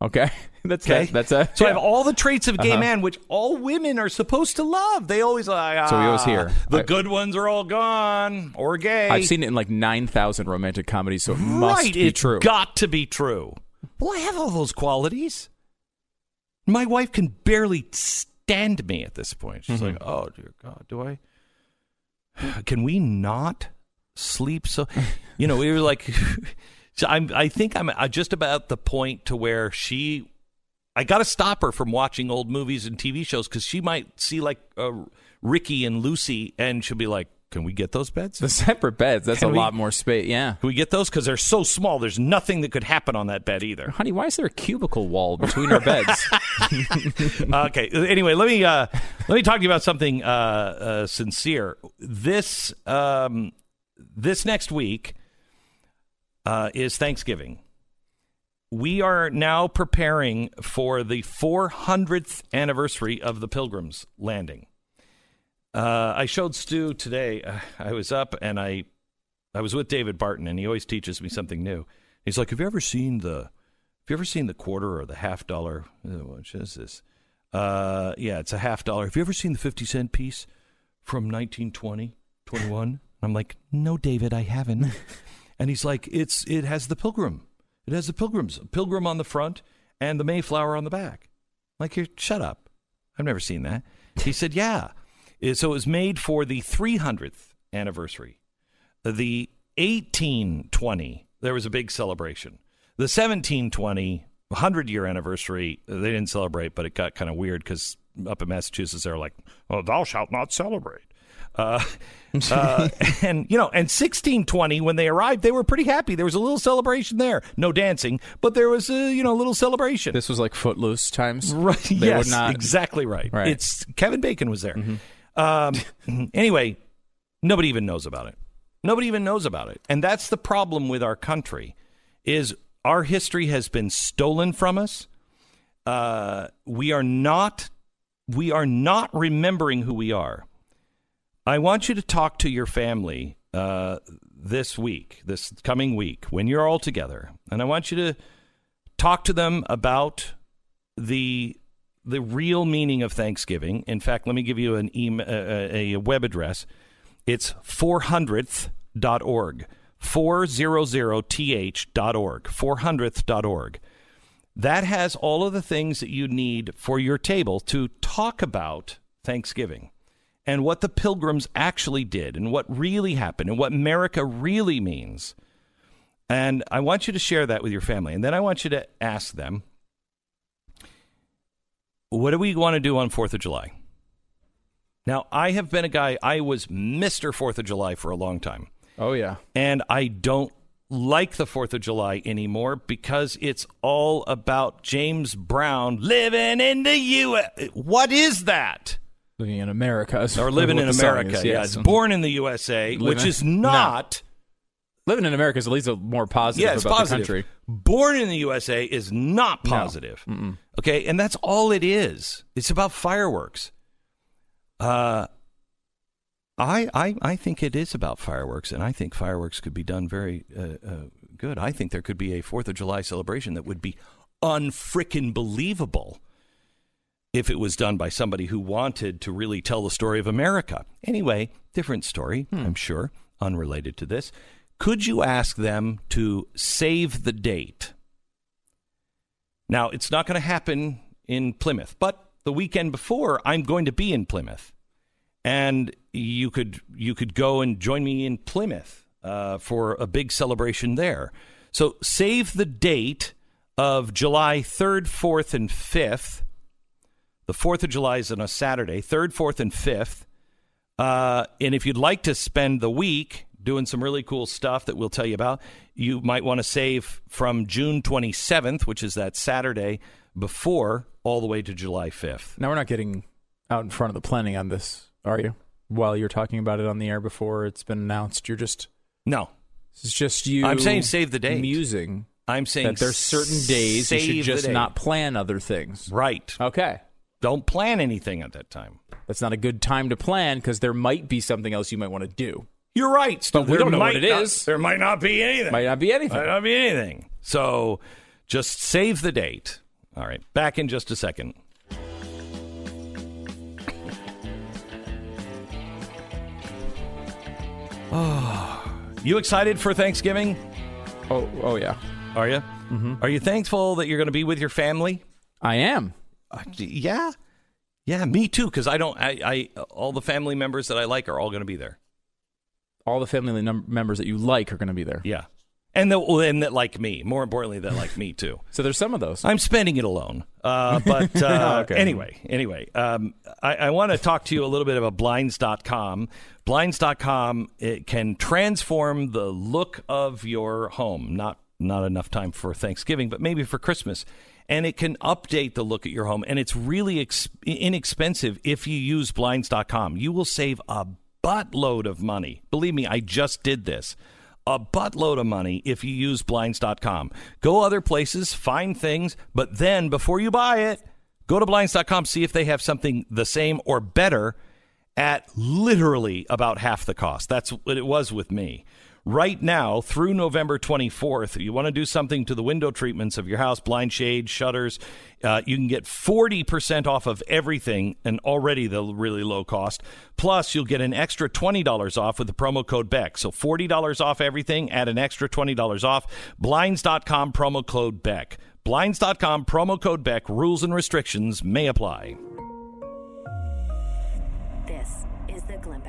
Okay, *laughs* that's Okay, that, that's a. so I have all the traits of gay Uh-huh. man, which all women are supposed to love. They always like. So we always "Ah, hear. the I- good ones are all gone or gay. I've seen it in like nine thousand romantic comedies, so it must be it's true. got to be true. Well, I have all those qualities. My wife can barely stand me at this point. She's Mm-hmm. like, "Oh dear God, do I? *sighs* Can we not sleep?" So, you know, we were like, *laughs* so I'm. I think I'm just about the point to where she. I got to stop her from watching old movies and TV shows because she might see like uh, Ricky and Lucy, and she'll be like, can we get those beds? The separate beds. That's Can a we- lot more space. Yeah. Can we get those? Because they're so small. There's nothing that could happen on that bed either. Honey, why is there a cubicle wall between our beds? *laughs* *laughs* okay. Anyway, let me uh, let me talk to you about something uh, uh, sincere. This um, this next week uh, is Thanksgiving. We are now preparing for the 400th anniversary of the Pilgrims landing. Uh, I showed Stu today. Uh, I was up and I I was with David Barton, and he always teaches me something new. He's like, "Have you ever seen the Have you ever seen the quarter or the half dollar? What is this? Uh, yeah, it's a half dollar. Have you ever seen the fifty cent piece from 1920, 21? I'm like, "No, David, I haven't." *laughs* and he's like, "It's it has the pilgrim. It has the pilgrims, pilgrim on the front and the Mayflower on the back." I'm like, "You shut up. I've never seen that." He said, *laughs* "Yeah." So it was made for the 300th anniversary. The 1820, there was a big celebration. The 1720, 100 year anniversary, they didn't celebrate, but it got kind of weird because up in Massachusetts, they're like, oh, thou shalt not celebrate. Uh, uh, *laughs* *laughs* and you know, and 1620 when they arrived, they were pretty happy. There was a little celebration there. No dancing, but there was a you know a little celebration. this was like footloose times. *laughs* Right. They yes. not- exactly right. Right. It's Kevin Bacon was there. Um, anyway, nobody even knows about it. Nobody even knows about it, and that's the problem with our country. Is our history has been stolen from us. Uh, we are not. We are not remembering who we are. I want you to talk to your family uh, this week, this coming week, when you're all together, and I want you to talk to them about the the real meaning of Thanksgiving. In fact, let me give you an email, uh, a web address. It's 400th.org. 400th.org. 400th.org. That has all of the things that you need for your table to talk about Thanksgiving and what the pilgrims actually did and what really happened and what America really means. And I want you to share that with your family. And then I want you to ask them, what do we want to do on 4th of July? Now, I have been a guy, I was Mr. 4th of July for a long time. Oh yeah. And I don't like the 4th of July anymore because it's all about James Brown living in the U.S. What is that? Living in America. Or living in America. is, yeah, yes. it's born in the USA, which is not. Living in America is at least a more positive Yeah, it's about positive. the country. Born in the USA is not No. positive. Okay, and that's all it is. It's about fireworks. Uh, I I I think it is about fireworks, and I think fireworks could be done very uh, uh, good. I think there could be a Fourth of July celebration that would be unfrickin' believable if it was done by somebody who wanted to really tell the story of America. Anyway, different story, I'm sure, unrelated to this. Could you ask them to save the date? Now, it's not going to happen in Plymouth, but the weekend before, I'm going to be in Plymouth, and you could you could go and join me in Plymouth uh, for a big celebration there. So save the date of July 3rd, 4th, and 5th. The 4th of July is on a Saturday, 3rd, 4th, and 5th. Uh, and if you'd like to spend the week doing some really cool stuff that we'll tell you about, you might want to save from June 27th, which is that Saturday before, all the way to July 5th. Now we're not getting out in front of the planning on this, are you? While you're talking about it on the air before it's been announced, you're just No. Is just you. I'm saying save the date. Musing. I'm saying that there's certain days you should just not plan other things. Right. Okay. Don't plan anything at that time. That's not a good time to plan because there might be something else you might want to do. You're right. Stu. But we There don't know what might it not- is. There might not be anything. Might not be anything. Might not be anything. So just save the date. All right. Back in just a second. Oh, *sighs* you excited for Thanksgiving? Oh, oh yeah. Are you? Mm-hmm. Are you thankful that you're going to be with your family? I am. Uh, yeah, yeah, me too. Because I don't. I, I all the family members that I like are all going to be there. All the family num- members that you like are going to be there. Yeah. and that and that like me. More importantly, that like me too. *laughs* So there's some of those. I'm spending it alone. Uh, but *laughs* uh, Okay. anyway, anyway, um, I, I want to talk to you a little bit about Blinds.com. Blinds.com it can transform the look of your home. Not not enough time for Thanksgiving, but maybe for Christmas. And it can update the look at your home, and it's really ex- inexpensive if you use Blinds.com. You will save a buttload of money. Believe me, I just did this a buttload of money if you use blinds.com. Go other places, find things, but then before you buy it, go to blinds.com, see if they have something the same or better at literally about half the cost. That's what it was with me. Right now, through November 24th, you want to do something to the window treatments of your house, blind shades, shutters, uh, you can get 40% off of everything and already the really low cost. Plus, you'll get an extra $20 off with the promo code BECK. So $40 off everything, add an extra $20 off. Blinds.com, promo code BECK. Blinds.com, promo code BECK. Rules and restrictions may apply. This is the Glenn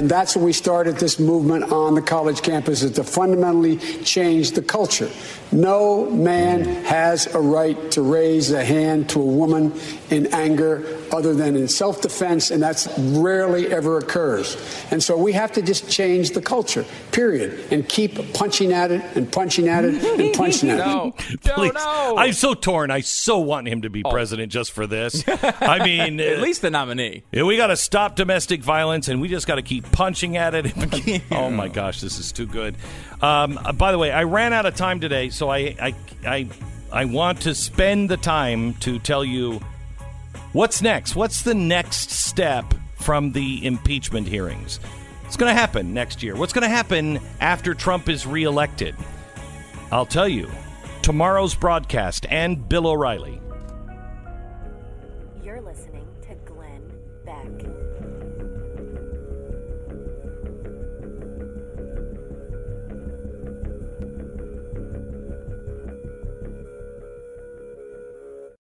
And that's when we started this movement on the college campuses to fundamentally change the culture. No man has a right to raise a hand to a woman in anger other than in self defense, and that's rarely ever occurs. And so we have to just change the culture, period, and keep punching at it and punching at it and *laughs* punching at it. No, Please. I'm so torn. I so want him to be president just for this. *laughs* I mean, At uh, least the nominee. We got to stop domestic violence, and we just got to keep punching at it. *laughs* oh my gosh, this is too good. Um, by the way, I ran out of time today, so I, I, I, I want to spend the time to tell you what's next. What's the next step from the impeachment hearings? What's going to happen next year? What's going to happen after Trump is reelected? I'll tell you tomorrow's broadcast and Bill O'Reilly.